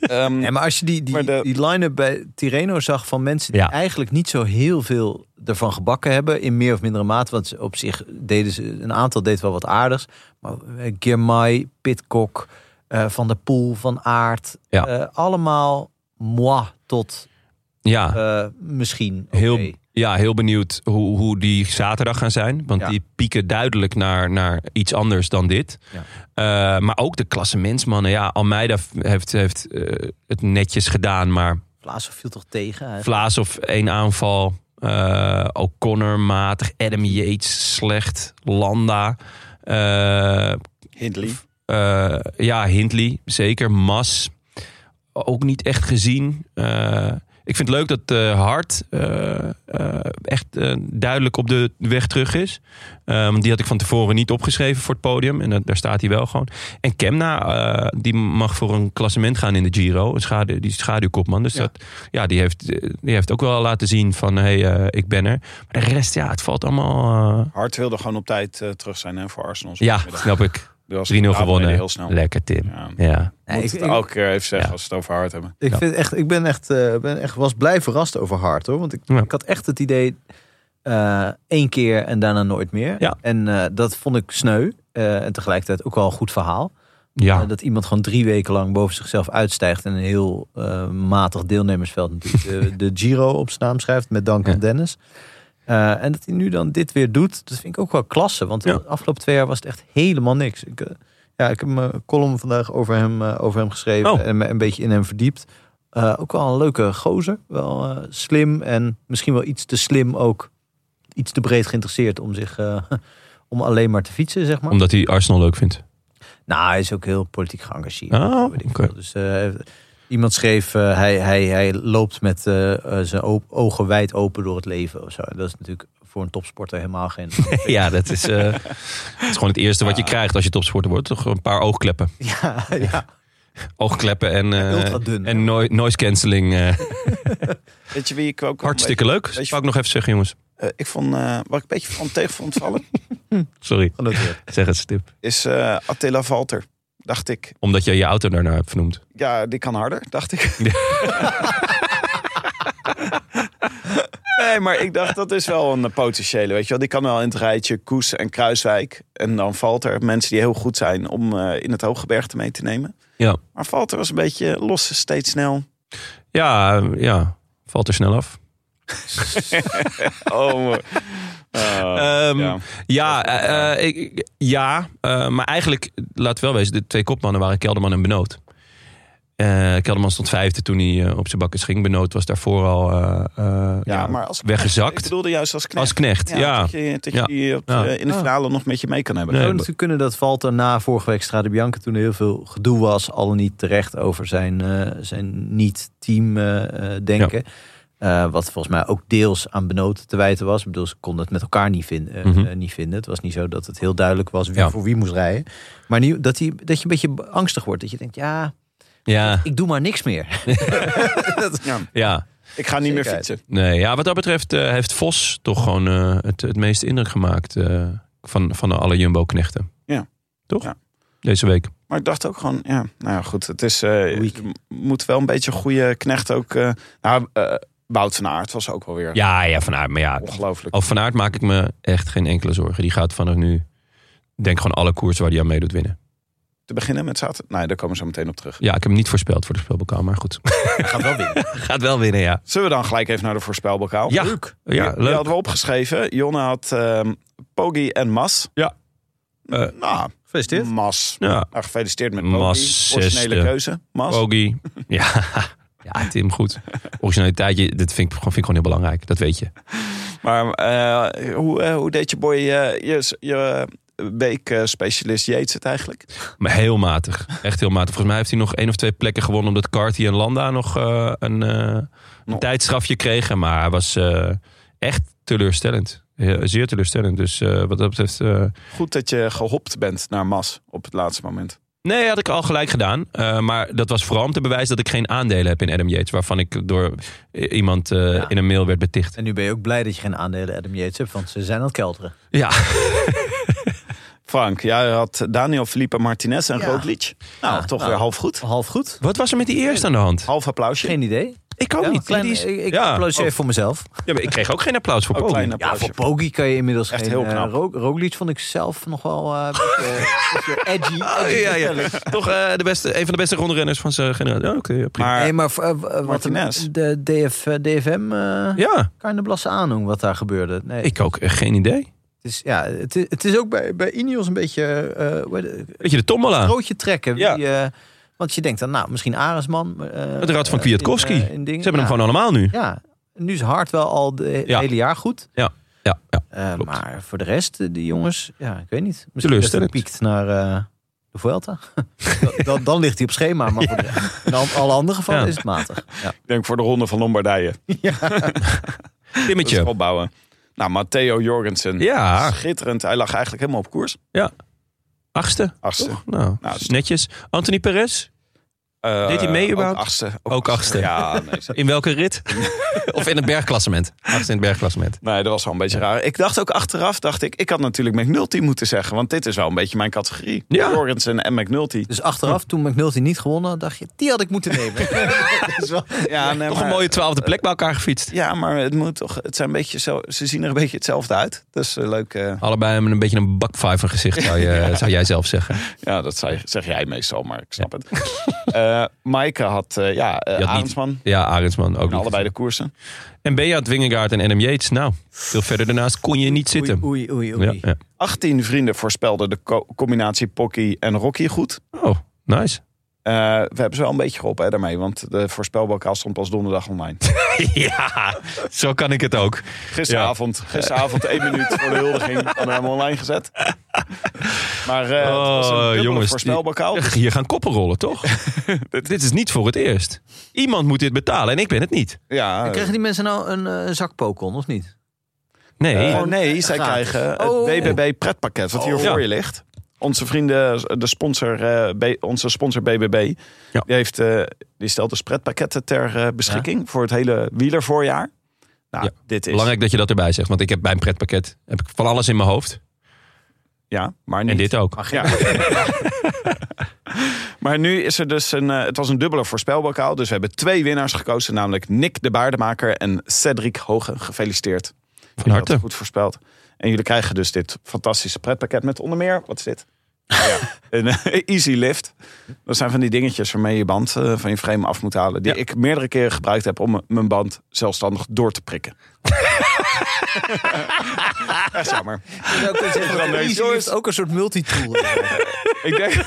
Speaker 3: Ehm,
Speaker 2: Ja, maar als je die, die,
Speaker 3: de-
Speaker 2: die line-up bij Tireno zag van mensen die
Speaker 1: Ja.
Speaker 2: eigenlijk niet zo heel veel ervan gebakken hebben, in meer of mindere mate, want ze- op zich deden ze, een aantal deed wel wat aardigs, maar eh, Girmay, Pitcock, eh, Van der Poel, Van
Speaker 1: Ja.
Speaker 2: eh, allemaal moi tot
Speaker 1: Ja,
Speaker 2: eh, misschien oké.
Speaker 1: heel, ja, heel benieuwd hoe, hoe die zaterdag gaan zijn. Want
Speaker 2: Ja.
Speaker 1: die pieken duidelijk naar, naar iets anders dan dit.
Speaker 2: Ja.
Speaker 1: Eh, maar ook de klassementsmannen. Ja, Almeida heeft, heeft het netjes gedaan. Maar
Speaker 2: Vlaasov viel toch tegen? eigenlijk?
Speaker 1: Vlaas of één aanval. eh O'Connor matig. Adam Yates slecht. Landa. eh,
Speaker 3: Hindley.
Speaker 1: Eh, ja, Hindley, zeker. Mas, ook niet echt gezien. Eh, ik vind het leuk dat eh Hart echt duidelijk op de weg terug is. Die had ik van tevoren niet opgeschreven voor het podium. En dat- daar staat hij wel gewoon. En Kemna, die mag voor een klassement gaan in de Giro. Een schadu die schaduwkopman. Dus
Speaker 2: Ja.
Speaker 1: Dat, ja, die, heeft, die heeft ook wel laten zien van... hé, hey, ik ben er. Maar de rest, ja, het valt allemaal...
Speaker 3: Hart wilde gewoon op tijd terug zijn hè, voor Arsenal.
Speaker 1: ja, snap ik. 3-0
Speaker 3: Die was inderdaad
Speaker 1: gewonnen.
Speaker 3: Heel snel.
Speaker 1: Lekker, Tim.
Speaker 3: Ja.
Speaker 1: Ja.
Speaker 2: Nee,
Speaker 3: Moet
Speaker 2: ik,
Speaker 3: het elke keer even zeggen
Speaker 1: Ja.
Speaker 3: als we het over Hart hebben.
Speaker 2: Ik,
Speaker 1: Ja.
Speaker 2: vind echt, ik ben echt, eh, ben echt was blij verrast over Hart hoor. Want ik,
Speaker 1: Ja.
Speaker 2: ik had echt het idee eh één keer en daarna nooit meer.
Speaker 1: Ja.
Speaker 2: En eh, dat vond ik sneu. eh, en tegelijkertijd ook wel een goed verhaal.
Speaker 1: Ja.
Speaker 2: Dat iemand gewoon drie weken lang boven zichzelf uitstijgt. En een heel eh, matig deelnemersveld natuurlijk de, de Giro op zijn naam schrijft. Met dank aan
Speaker 1: Ja.
Speaker 2: Dennis. Eh, en dat hij nu dan dit weer doet. Dat vind ik ook wel klasse. Want
Speaker 1: Ja.
Speaker 2: de afgelopen twee jaar was het echt helemaal niks. Ik, eh, ja, ik heb mijn column vandaag over hem, eh, over hem geschreven.
Speaker 1: Oh.
Speaker 2: En me een beetje in hem verdiept. Ook wel een leuke gozer. Wel slim en misschien wel iets te slim ook. Iets te breed geïnteresseerd om zich... om alleen maar te fietsen, zeg maar.
Speaker 1: Omdat hij Arsenal leuk vindt.
Speaker 2: Nou, hij is ook heel politiek geëngageerd.
Speaker 1: Oh,
Speaker 2: veel. Dus eh, iemand schreef, eh, hij, hij, hij loopt met eh, eh, zijn ogen wijd open door het leven. Of zo. Dat is natuurlijk voor een topsporter helemaal geen...
Speaker 1: Ja, dat is, het is gewoon het eerste wat je krijgt als je topsporter wordt. Toch een paar oogkleppen.
Speaker 2: ja, ja.
Speaker 1: Oogkleppen en,
Speaker 2: dun,
Speaker 1: en noise cancelling.
Speaker 3: Weet je wie ik ook
Speaker 1: hartstikke leuk. Dat wou ik nog even zeggen, jongens.
Speaker 3: ik vond, wat ik een beetje van tegen vond vallen,
Speaker 1: Sorry, zeg het stip.
Speaker 3: is Attila Valter. Dacht ik,
Speaker 1: Omdat je je auto daarna hebt vernoemd.
Speaker 3: Ja, die kan harder, dacht ik. nee, maar ik dacht, dat is wel een potentiële, weet je wel. Die kan wel in het rijtje Koes en Kruiswijk. En dan valt er mensen die heel goed zijn om eh, in het hooggebergte mee te nemen.
Speaker 1: Ja,
Speaker 3: Maar Valter was een beetje los, steeds snel.
Speaker 1: ja, ja. valt er snel af.
Speaker 3: Oh, eh,
Speaker 1: Ehm,
Speaker 3: ja.
Speaker 1: Ja, eh, eh, ik- ja maar eigenlijk, laat wel wezen, de twee kopmannen waren Kelderman en Benoot. Eh, Kelderman stond vijfde toen hij eh, op zijn bakkes ging. Benoot was daarvoor al eh, eh,
Speaker 3: Ja, maar als
Speaker 1: weggezakt.
Speaker 3: Ik bedoelde juist als knecht.
Speaker 1: als knecht. Ja,
Speaker 3: Dat je, dat je
Speaker 1: Ja.
Speaker 3: die op,
Speaker 1: Ja.
Speaker 3: in de finale nog met je mee kan hebben.
Speaker 1: Nee,
Speaker 2: zou natuurlijk kunnen dat Valter na vorige week Strade Bianca... toen er heel veel gedoe was, al niet terecht over zijn, eh, zijn niet-team denken. Eh, wat volgens mij ook deels aan Benoot te wijten was. Ik bedoel, ze konden het met elkaar niet, vin- eh,
Speaker 1: Mhm.
Speaker 2: niet vinden. Het was niet zo dat het heel duidelijk was wie
Speaker 1: Ja.
Speaker 2: voor wie moest rijden. Maar nu, dat, die, dat je een beetje angstig wordt. Dat je denkt, ja,
Speaker 1: ja,
Speaker 2: ik doe maar niks meer.
Speaker 3: Ja,
Speaker 1: ja.
Speaker 3: ik ga niet meer fietsen.
Speaker 1: Nee, ja, wat dat betreft eh, heeft Vos toch gewoon eh, het, het meeste indruk gemaakt eh, van, van alle Jumbo-knechten.
Speaker 3: Ja.
Speaker 1: Toch?
Speaker 3: Ja.
Speaker 1: Deze week.
Speaker 3: Maar ik dacht ook gewoon, ja, nou ja, goed. Het is, eh, je moet wel een beetje een goede knecht ook. eh nou, eh Wout van Aert was ook wel weer
Speaker 1: Ja, ja, Van Aert. Maar ja,
Speaker 3: ongelooflijk.
Speaker 1: over Van Aert maak ik me echt geen enkele zorgen. Die gaat vanaf nu, denk gewoon alle koersen waar hij aan meedoet winnen.
Speaker 3: Te beginnen met zaterdag. Nee, daar komen we zo meteen op terug.
Speaker 1: Ja, ik heb hem niet voorspeld voor de speelbokaal, maar goed.
Speaker 2: Gaat wel winnen.
Speaker 1: gaat wel winnen, ja.
Speaker 3: Zullen we dan gelijk even naar de voorspelbokaal?
Speaker 1: Ja,
Speaker 3: Leuk.
Speaker 1: ja,
Speaker 3: Die
Speaker 1: leuk.
Speaker 3: hadden we opgeschreven. Jonne had ehm Pogi en Mas.
Speaker 1: Ja. Eh,
Speaker 3: nou,
Speaker 2: Gefeliciteerd.
Speaker 3: Mas.
Speaker 1: Ja,
Speaker 3: Nou, gefeliciteerd met Pogi.
Speaker 1: Mas,
Speaker 3: Originele keuze. Mas.
Speaker 1: Ogie. ja. ja, Tim, goed. Originaliteit, je- dat vind ik, vind ik gewoon heel belangrijk. Dat weet je.
Speaker 3: Maar eh, hoe, eh, hoe deed je boy eh, je, je weekspecialist Yates het eigenlijk?
Speaker 1: Maar heel matig. Echt heel matig. Volgens mij heeft hij nog één of twee plekken gewonnen... omdat Carty en Landa nog eh, een, eh, een
Speaker 3: Nog.
Speaker 1: tijdstrafje kregen. Maar hij was eh, echt teleurstellend. Heel- zeer teleurstellend. Dus eh, wat dat betreft... eh,
Speaker 3: Goed dat je gehopt bent naar Mas op het laatste moment.
Speaker 1: Nee, had ik al gelijk gedaan. Eh, maar dat was vooral om te bewijzen dat ik geen aandelen heb in Adam Yates. Waarvan ik door iemand eh,
Speaker 2: Ja.
Speaker 1: in een mail werd beticht.
Speaker 2: En nu ben je ook blij dat je geen aandelen Adam Yates hebt, want ze zijn aan het kelteren.
Speaker 1: Ja,
Speaker 3: Frank, jij had Daniel Felipe Martinez en
Speaker 2: Ja.
Speaker 3: Roglic. Nou,
Speaker 2: Ja,
Speaker 3: toch
Speaker 2: nou.
Speaker 3: weer half goed.
Speaker 2: Half goed.
Speaker 1: wat was er met die eerste aan de hand?
Speaker 3: Half applausje.
Speaker 2: Geen idee.
Speaker 1: Ik ook
Speaker 2: Ja,
Speaker 1: niet.
Speaker 2: klein,
Speaker 1: Die is-
Speaker 2: ik ik
Speaker 1: ja.
Speaker 2: applaudisseer
Speaker 1: Oh.
Speaker 2: voor mezelf.
Speaker 1: Ja, maar ik kreeg ook geen applaus voor Poggi.
Speaker 3: klein
Speaker 2: Ja, voor Poggi kan je inmiddels
Speaker 3: Echt
Speaker 2: geen...
Speaker 3: heel
Speaker 2: eh,
Speaker 3: knap.
Speaker 2: Roglic vond ik zelf nog wel eh, een beetje, edgy.
Speaker 1: Oh,
Speaker 2: edgy
Speaker 1: ja, ja. Toch eh, de beste, een van de beste rondrenners van zijn generatie. Ja, Oké, ja, prima.
Speaker 3: Maar
Speaker 2: Nee, maar wat de DF, DFM
Speaker 1: ja,
Speaker 2: kan je de blassen aandoen wat daar gebeurde. Nee,
Speaker 1: ik ook. geen idee.
Speaker 2: Het, is, ja, het, is, het is ook bij, bij Ineos een beetje eh, hoe heet het?
Speaker 1: Weet je, de tombola.
Speaker 2: broodje trekken.
Speaker 1: Ja.
Speaker 2: Wie, eh, want je denkt dan, nou, misschien Arendsman. eh,
Speaker 1: Het rad van
Speaker 2: eh,
Speaker 1: Kwiatkowski.
Speaker 2: in, eh, in dingen.
Speaker 1: Ze hebben
Speaker 2: ja.
Speaker 1: hem gewoon allemaal nu.
Speaker 2: Ja, nu is Hart wel al de, het
Speaker 1: Ja.
Speaker 2: hele jaar goed.
Speaker 1: Ja, ja.
Speaker 2: Eh,
Speaker 1: Klopt.
Speaker 2: maar voor de rest, eh, die jongens, ja, ik weet niet. Misschien dat hij piekt naar eh, de Vuelta. dan, dan ligt hij op schema, maar voor de, in al- alle andere gevallen
Speaker 1: Ja.
Speaker 2: is het matig. Ja.
Speaker 3: ik denk voor de ronde van Lombardije.
Speaker 1: Timmetje.
Speaker 3: opbouwen. Nou, Matteo Jorgensen.
Speaker 1: Ja.
Speaker 3: Schitterend. Hij lag eigenlijk helemaal op koers.
Speaker 1: Achtste.
Speaker 3: Achtste.
Speaker 1: Toch? Nou,
Speaker 3: Nou,
Speaker 1: is netjes. Anthony Perez.
Speaker 3: Eh,
Speaker 1: Deed hij mee
Speaker 3: ook
Speaker 1: überhaupt?
Speaker 3: achtste.
Speaker 1: Ook achtste.
Speaker 3: Ja, nee,
Speaker 1: In welke rit? of in het bergklassement? Achtste in het bergklassement.
Speaker 3: nee, dat was wel een beetje raar. Ik dacht ook achteraf, dacht ik, ik had natuurlijk McNulty moeten zeggen. Want dit is wel een beetje mijn categorie.
Speaker 1: Ja.
Speaker 3: Jorgensen en McNulty.
Speaker 2: Dus achteraf, toen McNulty niet gewonnen, dacht je, die had ik moeten nemen. Dat is wel-
Speaker 3: Ja, nee,
Speaker 1: Toch
Speaker 3: maar-
Speaker 1: een mooie twaalfde plek bij elkaar gefietst.
Speaker 3: Ja, maar het moet toch. Het zijn een beetje zo. Ze zien er een beetje hetzelfde uit. Dus eh, leuk. eh,
Speaker 1: Allebei met een beetje een bakvijver gezicht, zou, je, zou jij zelf zeggen.
Speaker 3: ja, dat zei, zeg jij meestal, maar ik snap het. Eh Maaike had, eh, ja, uh,
Speaker 1: niet-. Ja, Arendsman ook
Speaker 3: allebei de koersen.
Speaker 1: En Beat, Wingegaard en Adam Yates. Nou, veel verder daarnaast kon je niet zitten.
Speaker 2: Oei, oei, oei.
Speaker 1: Ja,
Speaker 2: oei.
Speaker 1: ja.
Speaker 3: 18 vrienden voorspelden de co- combinatie Pocky en Rocky goed.
Speaker 1: Oh, nice.
Speaker 3: Eh, we hebben ze wel een beetje geholpen hè, daarmee, want de voorspelbokaal stond pas donderdag online.
Speaker 1: ja, zo kan ik het ook.
Speaker 3: Gisteravond, gisteravond één minuut voor de huldiging hadden we hem online gezet. Maar eh, het was een
Speaker 1: Oh,
Speaker 3: dubbele
Speaker 1: jongens,
Speaker 3: voorspelbokaal. Dus
Speaker 1: Hier gaan koppen rollen, toch? dit is niet voor het eerst. Iemand moet dit betalen en ik ben het niet.
Speaker 3: ja,
Speaker 2: En kregen die mensen nou een eh, zak pokon, of niet?
Speaker 1: Nee.
Speaker 3: Oh nee, zij
Speaker 2: gratis.
Speaker 3: krijgen het
Speaker 2: Oh.
Speaker 3: BBB pretpakket wat hier
Speaker 1: Oh.
Speaker 3: voor
Speaker 1: Ja.
Speaker 3: je ligt. Onze vrienden, de sponsor, eh, B- onze sponsor BBB,
Speaker 1: Ja.
Speaker 3: die, heeft, eh, die stelt dus pretpakketten ter eh, beschikking voor het hele wielervoorjaar. Nou,
Speaker 1: Ja.
Speaker 3: dit is
Speaker 1: Belangrijk dat je dat erbij zegt, want ik heb bij een pretpakket heb ik van alles in mijn hoofd.
Speaker 3: Ja, maar niet.
Speaker 1: En dit ook.
Speaker 2: Maar
Speaker 3: Ja. maar nu is er dus een. het was een dubbele voorspelbokaal. Dus we hebben twee winnaars gekozen. Namelijk Nick de Baardemaker en Cedric Hoge. Gefeliciteerd.
Speaker 1: Van harte.
Speaker 3: Goed voorspeld. En jullie krijgen dus dit fantastische pretpakket met onder meer. Wat is dit? Ja, een eh, Easy Lift. Dat zijn van die dingetjes waarmee je je band eh, van je frame af moet halen. Die
Speaker 1: Ja.
Speaker 3: ik meerdere keren gebruikt heb om mijn band zelfstandig door te prikken. Echt jammer.
Speaker 2: Easy
Speaker 3: jongens.
Speaker 2: Lift ook een soort multitool.
Speaker 3: Ik denk,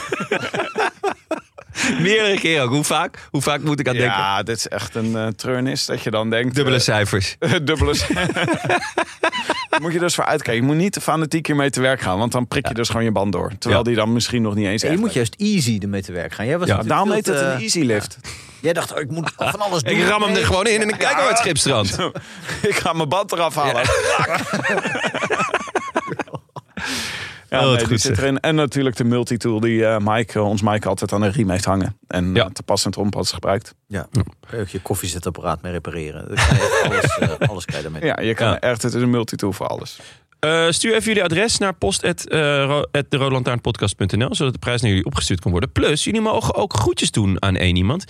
Speaker 1: Meerdere keer ook. Hoe vaak? Hoe vaak moet ik aan denken?
Speaker 3: ja, dit is echt een eh treurnis dat je dan denkt...
Speaker 1: Dubbele
Speaker 3: eh,
Speaker 1: cijfers.
Speaker 3: dubbele. Moet je dus voor uitkijken. Je moet niet fanatiek hiermee te werk gaan, want dan prik je dus gewoon je band door. Terwijl
Speaker 1: Ja.
Speaker 3: die dan misschien nog niet eens.
Speaker 2: Ja, je moet juist easy ermee te werk gaan. Jij was
Speaker 1: Ja,
Speaker 3: Daarom heet het een easy lift.
Speaker 2: Jij dacht, oh, ik moet van alles doen.
Speaker 1: Ik ram hem er gewoon in en ik kijk naar het schipstrand.
Speaker 3: ik ga mijn band eraf halen. Ja,
Speaker 1: Oh,
Speaker 3: nee, die zit erin. En natuurlijk de multitool die eh, Mike, eh, ons Mike altijd aan de riem heeft hangen. En
Speaker 1: Ja.
Speaker 3: eh, te pas en te onpas gebruikt.
Speaker 2: Ja, kan je ook je koffiezetapparaat mee repareren. Dan alles, eh, alles kan je daarmee.
Speaker 3: Ja, je kan
Speaker 1: Ja.
Speaker 3: echt, het is een multitool voor alles.
Speaker 1: Eh, stuur even jullie adres naar post.deroodlantaarnpodcast.nl zodat de prijs naar jullie opgestuurd kan worden. Plus, jullie mogen ook groetjes doen aan één iemand.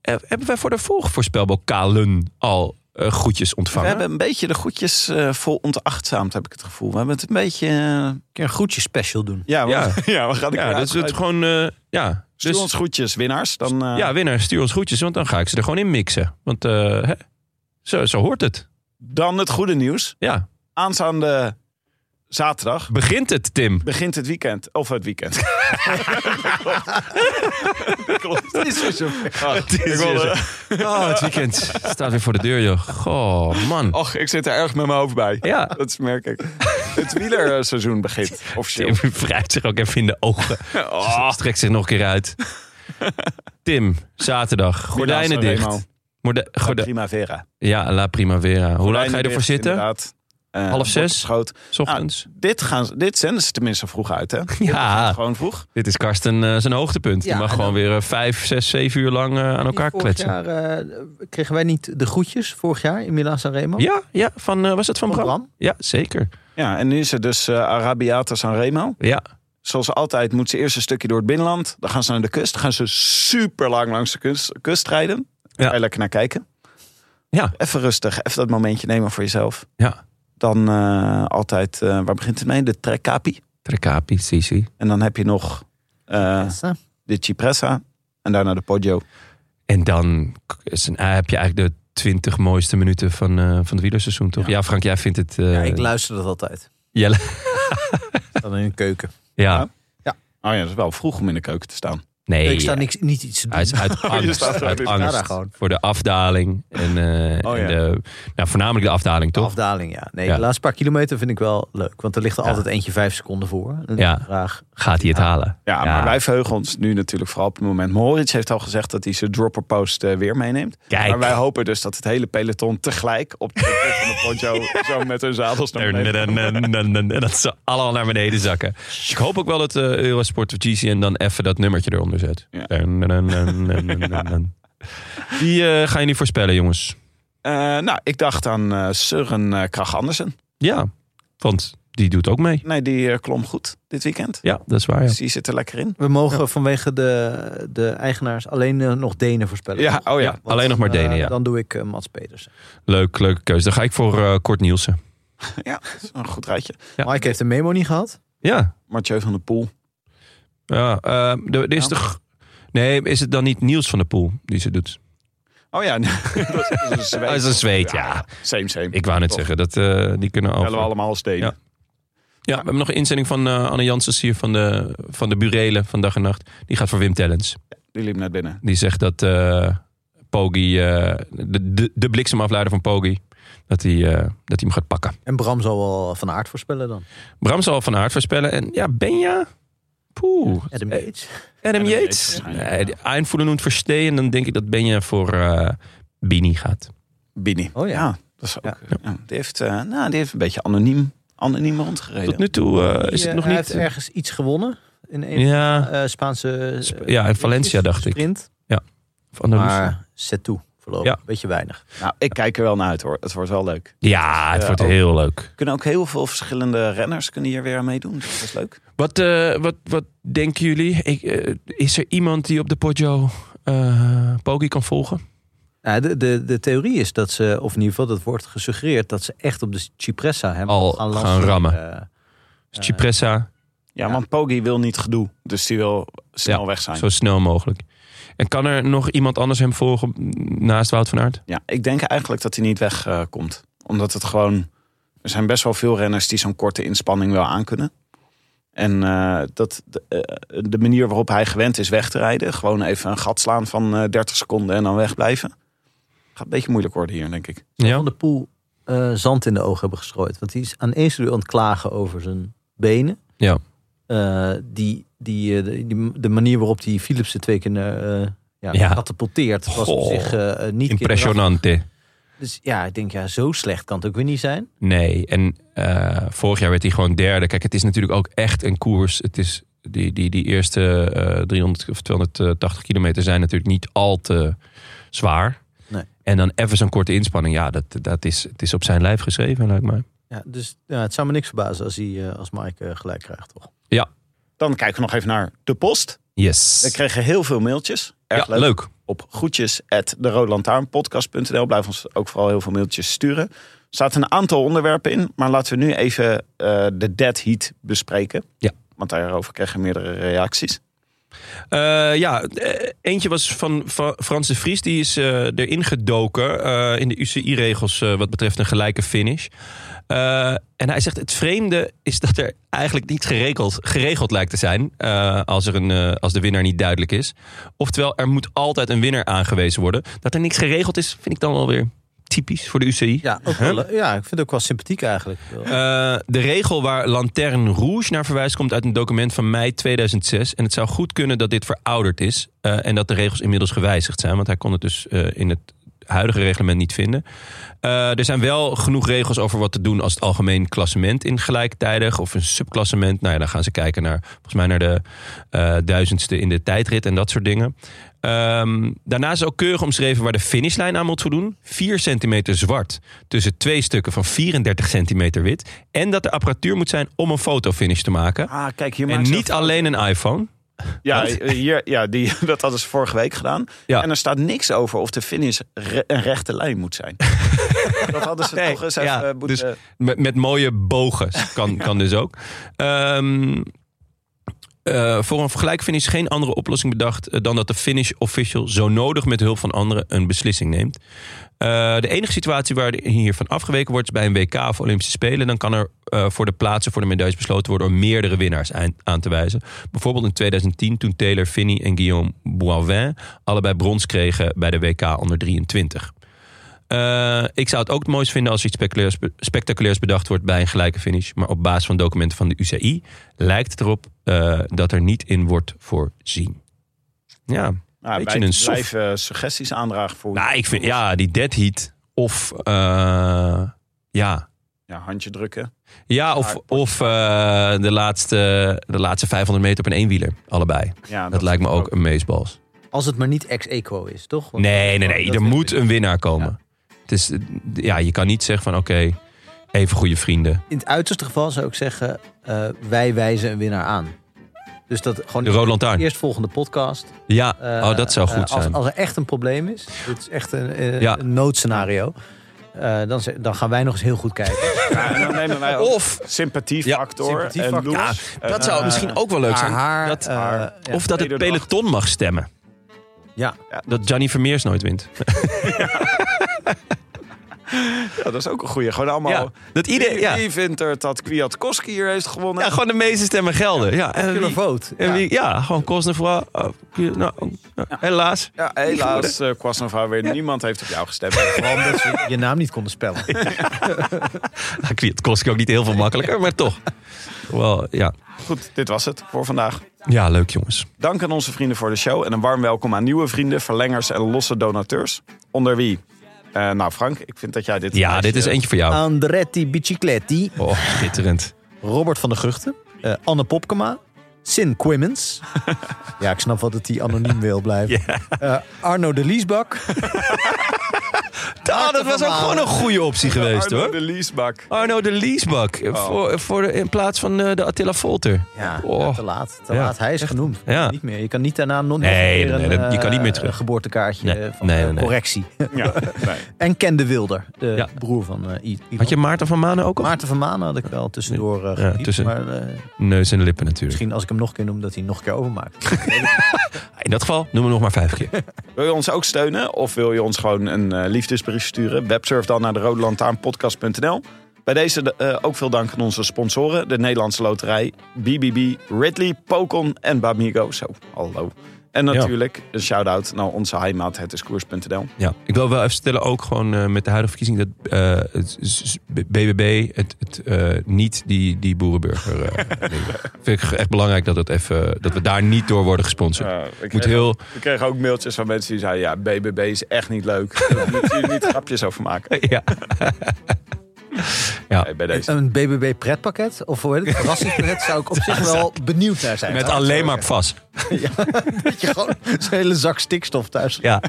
Speaker 1: Eh, hebben wij voor de volgvoorspelbokalen al eh, groetjes
Speaker 3: We
Speaker 1: ontvangen?
Speaker 3: hebben een beetje de goedjes eh, vol ontachtzaamd, heb ik het gevoel. We hebben het een beetje... eh,
Speaker 2: Kun je een groetje special doen?
Speaker 3: ja, we,
Speaker 1: Ja.
Speaker 3: ja. we gaan
Speaker 1: ja, dat is het gewoon... eh, ja,
Speaker 3: Stuur
Speaker 1: dus,
Speaker 3: ons groetjes, winnaars. Dan, eh,
Speaker 1: ja, winnaar, stuur ons groetjes, want dan ga ik ze er gewoon in mixen. Want eh, hè, zo, zo hoort het.
Speaker 3: dan het goede nieuws.
Speaker 1: Ja,
Speaker 3: Aanstaande zaterdag
Speaker 1: begint het, Tim.
Speaker 3: begint het weekend. Of het weekend. Klopt. Het is weer zo.
Speaker 1: Het is weer zo. Oh, het weekend staat weer voor de deur, joh. Goh, man.
Speaker 3: Och, ik zit er erg met mijn hoofd bij.
Speaker 1: Ja,
Speaker 3: Dat merk ik. Het wielerseizoen begint officieel.
Speaker 1: Tim wrijft zich ook even in de ogen.
Speaker 3: Oh,
Speaker 1: Strekt zich nog een keer uit. Tim, zaterdag. Gordijnen dicht. Gorde- gorde-
Speaker 3: Primavera.
Speaker 1: ja, La Primavera. Hoe lang ga je ervoor zitten?
Speaker 3: Inderdaad. Eh,
Speaker 1: Half zes?
Speaker 3: geschoten.
Speaker 1: S ochtends.
Speaker 3: Dit, gaan, dit zenden ze tenminste vroeg uit, hè?
Speaker 1: ja,
Speaker 3: Gewoon vroeg.
Speaker 1: dit is Karsten eh, zijn hoogtepunt. Die
Speaker 2: Ja,
Speaker 1: mag gewoon
Speaker 2: dan-
Speaker 1: weer eh, vijf, zes, zeven uur lang aan elkaar
Speaker 2: Vorig
Speaker 1: kletsen.
Speaker 2: jaar eh, kregen wij niet de groetjes vorig jaar in Milan Sanremo?
Speaker 1: Ja, ja van, eh, was het van
Speaker 2: Van
Speaker 1: Bram?
Speaker 2: Bram?
Speaker 1: Ja, zeker.
Speaker 3: Ja, en nu is het dus Arabiata Sanremo.
Speaker 1: Ja,
Speaker 3: Zoals altijd moet ze eerst een stukje door het binnenland. Dan gaan ze naar de kust. Dan gaan ze super lang langs de kust, kust rijden. Daar ga je lekker naar kijken.
Speaker 1: ja,
Speaker 3: Even rustig, even dat momentje nemen voor jezelf.
Speaker 1: ja.
Speaker 3: Dan eh, altijd, eh, waar begint het mee? De Trecapi.
Speaker 1: Trecapi, Sisi.
Speaker 3: En dan heb je nog eh, de Cipressa. En daarna de Poggio.
Speaker 1: En dan is een- heb je eigenlijk de twintig mooiste minuten van, eh, van het wielerseizoen, toch? Ja. Frank, jij vindt het... eh,
Speaker 2: Ja, ik luister dat altijd.
Speaker 1: Jelle.
Speaker 2: Dan in de keuken.
Speaker 1: Ja.
Speaker 3: Oh ja, dat is wel vroeg om in de keuken te staan.
Speaker 1: Nee,
Speaker 2: ik sta niks, niet iets te doen.
Speaker 1: Hij is uit angst,
Speaker 3: er
Speaker 1: uit angst voor de afdaling. En, eh,
Speaker 3: Oh,
Speaker 1: en de, nou, voornamelijk de afdaling,
Speaker 2: De
Speaker 1: toch?
Speaker 2: afdaling, ja. Nee,
Speaker 1: Ja.
Speaker 2: de laatste paar kilometer vind ik wel leuk. Want er ligt er
Speaker 1: Ja.
Speaker 2: altijd eentje vijf seconden voor. En
Speaker 1: Ja.
Speaker 2: Graag.
Speaker 1: Gaat hij het halen?
Speaker 3: Ja,
Speaker 1: Ja.
Speaker 3: maar wij verheugen ons nu natuurlijk vooral op het moment. Moritz heeft al gezegd dat hij zijn dropper post eh, weer meeneemt.
Speaker 1: Kijk.
Speaker 3: Maar wij hopen dus dat het hele peloton tegelijk op de van zo met hun zadels naar beneden.
Speaker 1: En dat ze allemaal naar beneden zakken. Ik hoop ook wel dat eh, Eurosport of GCN dan even dat nummertje eronder zet.
Speaker 3: Ja.
Speaker 1: Die eh, ga je niet voorspellen, jongens.
Speaker 3: Eh, nou, ik dacht aan eh Søren eh, Krach Andersen.
Speaker 1: Ja, want die doet ook mee.
Speaker 3: Nee, die klom goed dit weekend.
Speaker 1: Ja, dat is waar. Ja.
Speaker 3: Dus die zit er lekker in.
Speaker 2: We mogen vanwege de, de eigenaars alleen nog Denen voorspellen.
Speaker 3: Ja, oh ja.
Speaker 2: Want,
Speaker 1: alleen nog maar Denen, ja.
Speaker 2: Dan doe ik Mats Pedersen.
Speaker 1: Leuk, leuke keuze. Dan ga ik voor eh, Kort Nielsen.
Speaker 3: Ja, dat is een goed rijtje.
Speaker 1: Ja.
Speaker 2: Mike heeft de memo niet gehad.
Speaker 1: Ja,
Speaker 3: Mathieu van der Poel.
Speaker 1: Ja eh, er, er is
Speaker 3: Ja.
Speaker 1: toch... Nee, is het dan niet Niels van der Poel die ze doet?
Speaker 3: Oh ja, nee, dat is, een zweet.
Speaker 1: Dat is een zweet, ja.
Speaker 3: Same, same.
Speaker 1: Ik wou net
Speaker 3: Toch.
Speaker 1: zeggen, dat, eh, die kunnen
Speaker 3: Bellen we
Speaker 1: over.
Speaker 3: allemaal als Denen.
Speaker 1: Ja. Ja, we hebben nog een inzending van eh, Anne Janssens hier van de, van de Burelen van Dag en Nacht. Die gaat voor Wim Tellens.
Speaker 3: Die liep net binnen.
Speaker 1: Die zegt dat eh Poggi, eh, de, de, de bliksemafleider van Poggi, dat hij, eh, dat hij hem gaat pakken.
Speaker 2: En Bram zal wel van aard voorspellen dan.
Speaker 1: Bram zal van aard voorspellen. En ja, Benja? Poeh.
Speaker 2: Adam
Speaker 1: Eh,
Speaker 2: Yates.
Speaker 1: Adam
Speaker 3: Adam
Speaker 1: Yates? Nee, Einvoelen und verstehen. Dan denk ik dat Benja voor eh Bini gaat.
Speaker 3: Bini.
Speaker 2: Oh ja.
Speaker 3: dat is ook.
Speaker 2: Ja.
Speaker 3: ja, die, heeft, eh, nou, die heeft een beetje anoniem, anoniem rondgereden.
Speaker 1: Tot nu toe eh,
Speaker 2: Die,
Speaker 1: is het
Speaker 2: eh,
Speaker 1: nog
Speaker 2: hij
Speaker 1: niet...
Speaker 2: heeft ergens iets gewonnen. In een
Speaker 1: ja,
Speaker 2: eh, Spaanse...
Speaker 1: Sp-
Speaker 2: eh,
Speaker 1: ja, in Valencia dacht ik.
Speaker 2: Sprint.
Speaker 1: of Andalusië.
Speaker 2: Maar set toe.
Speaker 1: Ja.
Speaker 2: Beetje weinig.
Speaker 3: Nou, ik kijk er wel naar uit hoor. Het wordt wel leuk.
Speaker 1: Ja, het wordt
Speaker 3: ook.
Speaker 1: heel leuk.
Speaker 3: Kunnen ook heel veel verschillende renners kunnen hier weer aan meedoen. Dus dat is leuk.
Speaker 1: Wat, eh, wat, wat denken jullie? Ik, eh, is er iemand die op de Poggio eh Poggi kan volgen?
Speaker 2: Ja, de, de, de theorie is dat ze, of in ieder geval dat wordt gesuggereerd, dat ze echt op de Cipressa hem
Speaker 1: Al
Speaker 2: gaan,
Speaker 1: gaan rammen. Cipressa,
Speaker 3: Ja,
Speaker 2: Ja.
Speaker 3: want Poggi wil niet gedoe. Dus die wil snel
Speaker 1: Ja,
Speaker 3: weg zijn.
Speaker 1: zo snel mogelijk. En kan er nog iemand anders hem volgen naast Wout van Aert?
Speaker 3: Ja, ik denk eigenlijk dat hij niet wegkomt. komt Omdat het gewoon... Er zijn best wel veel renners die zo'n korte inspanning wel aankunnen. En eh, dat, de, eh, de manier waarop hij gewend is weg te rijden... gewoon even een gat slaan van eh 30 seconden en dan wegblijven... gaat een beetje moeilijk worden hier, denk ik.
Speaker 1: Ja.
Speaker 2: Van de Poel eh, zand in de ogen hebben gestrooid. Want die is aan één uur aan het klagen over zijn benen.
Speaker 1: Ja.
Speaker 2: Eh, die, die, eh, de, die- de manier waarop die Philipsen twee keer eh ja,
Speaker 1: Ja.
Speaker 2: catapulteert was op
Speaker 1: Goh.
Speaker 2: zich eh, niet.
Speaker 1: Impressionante.
Speaker 2: Dus ja, ik denk ja, zo slecht kan het ook weer niet zijn.
Speaker 1: Nee, en vorig jaar werd hij gewoon derde. Kijk, het is natuurlijk ook echt een koers. Het is die, die, die eerste eh 300 of 280 kilometer zijn natuurlijk niet al te zwaar.
Speaker 2: Nee.
Speaker 1: En dan even zo'n korte inspanning. Ja, dat, dat is, het is op zijn lijf geschreven, lijkt mij.
Speaker 2: Ja, dus ja, het zou me niks verbazen als, hij, als Mike gelijk krijgt, toch?
Speaker 3: Dan kijken we nog even naar de post.
Speaker 1: Yes.
Speaker 3: We kregen heel veel mailtjes. Erg
Speaker 1: ja,
Speaker 3: leuk.
Speaker 1: leuk.
Speaker 3: Op groetjes at de Blijf ons ook vooral heel veel mailtjes sturen. Er zaten een aantal onderwerpen in. Maar laten we nu even eh, de dead heat bespreken.
Speaker 1: Ja.
Speaker 3: Want daarover kregen we meerdere reacties.
Speaker 1: Eh, ja, eh, eentje was van, Frans de Vries. Die is eh, erin gedoken in de UCI-regels wat betreft een gelijke finish. Eh, en hij zegt het vreemde is dat er eigenlijk niet geregeld, geregeld lijkt te zijn eh, als, er een, eh, als de winnaar niet duidelijk is. Oftewel, er moet altijd een winnaar aangewezen worden. Dat er niks geregeld is, vind ik dan wel weer typisch voor de UCI.
Speaker 2: Ja, ook wel, ja ik vind het ook wel sympathiek eigenlijk.
Speaker 1: De regel waar Lanterne Rouge naar verwijst komt uit een document van mei 2006. En het zou goed kunnen dat dit verouderd is. en dat de regels inmiddels gewijzigd zijn. Want hij kon het dus in het huidige reglement niet vinden. Eh, er zijn wel genoeg regels over wat te doen als het algemeen klassement in gelijktijdig of een subklassement. Nou ja, dan gaan ze kijken naar volgens mij naar de eh, duizendste in de tijdrit en dat soort dingen. Ehm, daarnaast is ook keurig omschreven waar de finishlijn aan moet voldoen. 4 centimeter zwart tussen twee stukken van 34 centimeter wit. En dat er apparatuur moet zijn om een fotofinish te maken.
Speaker 3: Ah, kijk, hier
Speaker 1: en niet
Speaker 3: een
Speaker 1: alleen een iPhone.
Speaker 3: Ja,
Speaker 1: Wat?
Speaker 3: hier, ja die, dat hadden ze vorige week gedaan.
Speaker 1: Ja.
Speaker 3: En er staat niks over of de finish re- een rechte lijn moet zijn. dat hadden ze
Speaker 1: Nee,
Speaker 3: toch eens
Speaker 1: ja,
Speaker 3: even moeten...
Speaker 1: dus met, met mooie bogen kan, kan dus ook. Ehm, eh, voor een vergelijkfinish geen andere oplossing bedacht eh, dan dat de finish official zo nodig met hulp van anderen een beslissing neemt. Eh, de enige situatie waar hiervan afgeweken wordt is bij een WK of Olympische Spelen. Dan kan er eh, voor de plaatsen voor de medailles besloten worden om meerdere winnaars aan, te wijzen. Bijvoorbeeld in 2010 toen Taylor Finney en Guillaume Boivin allebei brons kregen bij de WK onder 23. Eh, ik zou het ook het mooist vinden als iets spectaculairs, bedacht wordt bij een gelijke finish. Maar op basis van documenten van de UCI lijkt het erop dat er niet in wordt voorzien. Ja,
Speaker 3: nou,
Speaker 1: beetje een soft-
Speaker 3: blijven suggesties aandragen voor...
Speaker 1: nou, ik vind ja, die dead heat of eh, ja.
Speaker 3: Ja, handje drukken.
Speaker 1: Ja, of, of eh, de, laatste, de laatste 500 meter op een eenwieler. Allebei.
Speaker 3: Ja,
Speaker 1: Dat, lijkt me ook een meesbals.
Speaker 2: Als het maar niet ex-equo is, toch? Want-
Speaker 1: Nee, nee, nee.
Speaker 2: dat
Speaker 1: Er moet een winnaar komen. Het is, eh, ja, je kan niet zeggen van oké, even goede vrienden.
Speaker 2: In het uiterste geval zou ik zeggen, eh, wij wijzen een winnaar aan. Dus dat gewoon
Speaker 1: De
Speaker 2: de eerstvolgende podcast.
Speaker 1: Ja,
Speaker 2: eh,
Speaker 1: oh, dat zou
Speaker 2: eh,
Speaker 1: goed
Speaker 2: als,
Speaker 1: zijn.
Speaker 2: Als er echt een probleem is, dit is echt een, eh,
Speaker 1: Ja.
Speaker 2: een noodscenario. eh, dan, dan gaan wij nog eens heel goed kijken.
Speaker 3: Ja, en dan nemen wij
Speaker 1: Of,
Speaker 3: sympathiefactor.
Speaker 2: sympathiefactor.
Speaker 3: En
Speaker 1: ja,
Speaker 3: Loes.
Speaker 1: dat zou misschien ook wel leuk zijn.
Speaker 2: Haar,
Speaker 1: dat,
Speaker 2: eh, ja.
Speaker 1: of dat het peloton mag stemmen.
Speaker 2: Ja,
Speaker 1: Dat Gianni Vermeers nooit wint.
Speaker 3: Ja, dat is ook een goeie. Gewoon allemaal...
Speaker 1: Ja, dat iedereen,
Speaker 3: Wie,
Speaker 1: ja.
Speaker 3: wie vindt er dat Kwiatkowski hier heeft gewonnen?
Speaker 1: ja, gewoon de meeste stemmen gelden. Ja, en wie,
Speaker 2: vote.
Speaker 1: en wie, ja gewoon Kosnefra. Oh, nou, nou, helaas.
Speaker 3: Ja, helaas, uh, Kwasnova weer. Niemand heeft op jou gestemd.
Speaker 2: Vooral omdat ze je naam niet konden spellen.
Speaker 1: Nou, Kwiatkowski ook niet heel veel makkelijker, maar toch. Wel, ja.
Speaker 3: Goed, dit was het voor vandaag.
Speaker 1: ja, leuk jongens.
Speaker 3: Dank aan onze vrienden voor de show. En een warm welkom aan nieuwe vrienden, verlengers en losse donateurs. Onder wie? Eh, nou, Frank, ik vind dat jij dit...
Speaker 1: Ja, dit is eentje voor jou.
Speaker 2: Andretti Bicicletti,
Speaker 1: Oh, schitterend.
Speaker 2: Robert van der Guchten, eh, Anne Popkema, Sin Quimmins. ja, ik snap wel dat hij anoniem wil blijven. Eh, Arno de Liesbak.
Speaker 1: Ah, dat was ook gewoon een goede optie geweest
Speaker 3: Arno
Speaker 1: hoor.
Speaker 3: de Liesbak.
Speaker 1: Arno de Liesbak. Voor, voor de, in plaats van eh, de Attila Volter.
Speaker 2: Ja,
Speaker 1: Oh.
Speaker 2: te laat. Te
Speaker 1: Ja.
Speaker 2: laat. Hij is genoemd.
Speaker 1: Ja.
Speaker 2: Niet meer. Je kan niet daarna nog
Speaker 1: Nee, nee, nee,
Speaker 2: een,
Speaker 1: je kan niet meer
Speaker 2: eh,
Speaker 1: terug.
Speaker 2: geboortekaartje
Speaker 1: Nee,
Speaker 2: eh, van
Speaker 1: nee, nee, nee.
Speaker 2: correctie.
Speaker 3: Ja,
Speaker 2: en Ken de Wilder, de
Speaker 1: Ja.
Speaker 2: broer van I- Ivan.
Speaker 1: Had je Maarten van Manen ook al?
Speaker 2: Maarten van Maan had ik wel tussendoor
Speaker 1: Ja, tussen-
Speaker 2: Maar
Speaker 1: Neus en lippen natuurlijk.
Speaker 2: misschien als ik hem nog een keer noem, dat hij nog een keer overmaakt.
Speaker 1: In dat geval noem we nog maar vijf keer.
Speaker 3: Wil je ons ook steunen of wil je ons gewoon een eh, liefdesbrief sturen? Websurf dan naar de Rode Lantaarnpodcast.nl. Bij deze eh, ook veel dank aan onze sponsoren. De Nederlandse Loterij, BBB, Ridley, Pokon en Bamigo. Zo, hallo. En natuurlijk een shout-out naar onze heimaat, het is koers.nl.
Speaker 1: Ja, ik wil wel even stellen, ook gewoon eh, met de huidige verkiezing, dat eh, het BBB het, het eh, niet die, die boerenburger. vind ik echt belangrijk dat, het even, dat we daar niet door worden gesponsord.
Speaker 3: Ja, ik,
Speaker 1: Moet heel,
Speaker 3: ik kreeg ook mailtjes van mensen die zeiden... ja, BBB is echt niet leuk. Daar moeten jullie niet grapjes over maken.
Speaker 1: ja. Ja.
Speaker 3: Nee, bij deze.
Speaker 2: Een BBB pretpakket, of hoe heet het, verrassingspakket, zou ik op zich wel benieuwd naar zijn.
Speaker 1: Met alleen maar vast.
Speaker 2: Dat je gewoon zo'n hele zak stikstof thuis
Speaker 1: Ja.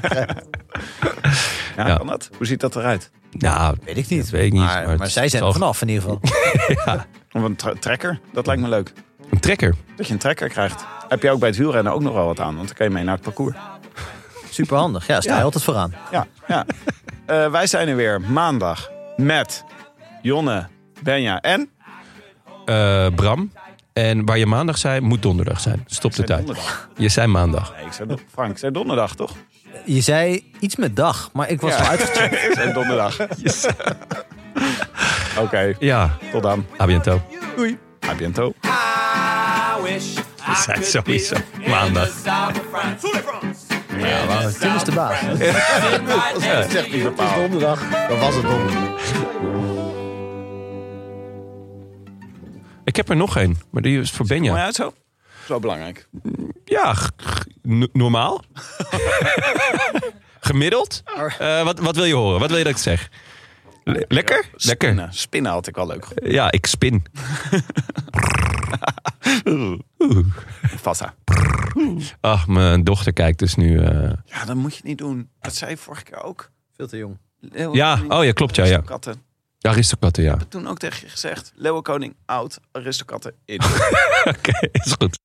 Speaker 3: Ja,
Speaker 1: Ja.
Speaker 3: kan dat? Hoe ziet dat eruit?
Speaker 1: Nou,
Speaker 2: Weet ik niet.
Speaker 1: Dat weet ik niet,
Speaker 2: Maar,
Speaker 1: maar
Speaker 2: maar,
Speaker 1: het
Speaker 2: zij zijn er vanaf in ieder geval.
Speaker 3: Of een tre- trekker? Dat lijkt me leuk.
Speaker 1: een trekker.
Speaker 3: Dat je een trekker krijgt. Heb je ook bij het wielrennen ook nog wel wat aan. Want dan kan je mee naar het parcours.
Speaker 2: Super handig. Ja, sta je
Speaker 1: Ja.
Speaker 2: altijd vooraan.
Speaker 3: Ja, ja. Eh, wij zijn er weer maandag met Jonne, Benja en...
Speaker 1: Eh, Bram. En waar je maandag zei, moet donderdag zijn. Stop de tijd.
Speaker 3: donderdag.
Speaker 1: Je zei maandag.
Speaker 3: Nee, ik zei, do- Frank, ik zei donderdag, toch?
Speaker 2: Je zei iets met dag, maar ik was
Speaker 3: Ja.
Speaker 2: wel uitgecheckt.
Speaker 3: ik zei donderdag. Oké,
Speaker 1: Ja,
Speaker 3: tot dan.
Speaker 1: a biento.
Speaker 3: A biento.
Speaker 1: Je zei sowieso maandag.
Speaker 2: Tim is de baas.
Speaker 3: Dat is echt niet bepaald.
Speaker 2: Donderdag. Dan was het donderdag.
Speaker 1: Ik heb er nog één, maar die is voor
Speaker 3: Mooi
Speaker 1: Benja.
Speaker 3: uit zo? Zo belangrijk.
Speaker 1: Ja, normaal. Gemiddeld? Eh, wat, wat wil je horen? Wat wil je dat ik zeg? Le- lekker? Lekker.
Speaker 3: Spinnen. Spinnen had ik wel leuk gevonden.
Speaker 1: Ja, ik spin.
Speaker 3: Vassa.
Speaker 1: Ach, mijn dochter kijkt dus nu. eh,
Speaker 3: Ja, dat moet je niet doen. Dat zei je vorige keer ook.
Speaker 2: Veel te jong.
Speaker 1: Ja, oh ja, klopt, ja, ja.
Speaker 3: Aristokatten.
Speaker 1: Ja, Aristokatten, ja.
Speaker 3: Toen ook tegen je gezegd. Leeuwenkoning, oud, aristokatten, in.
Speaker 1: Oké, is goed.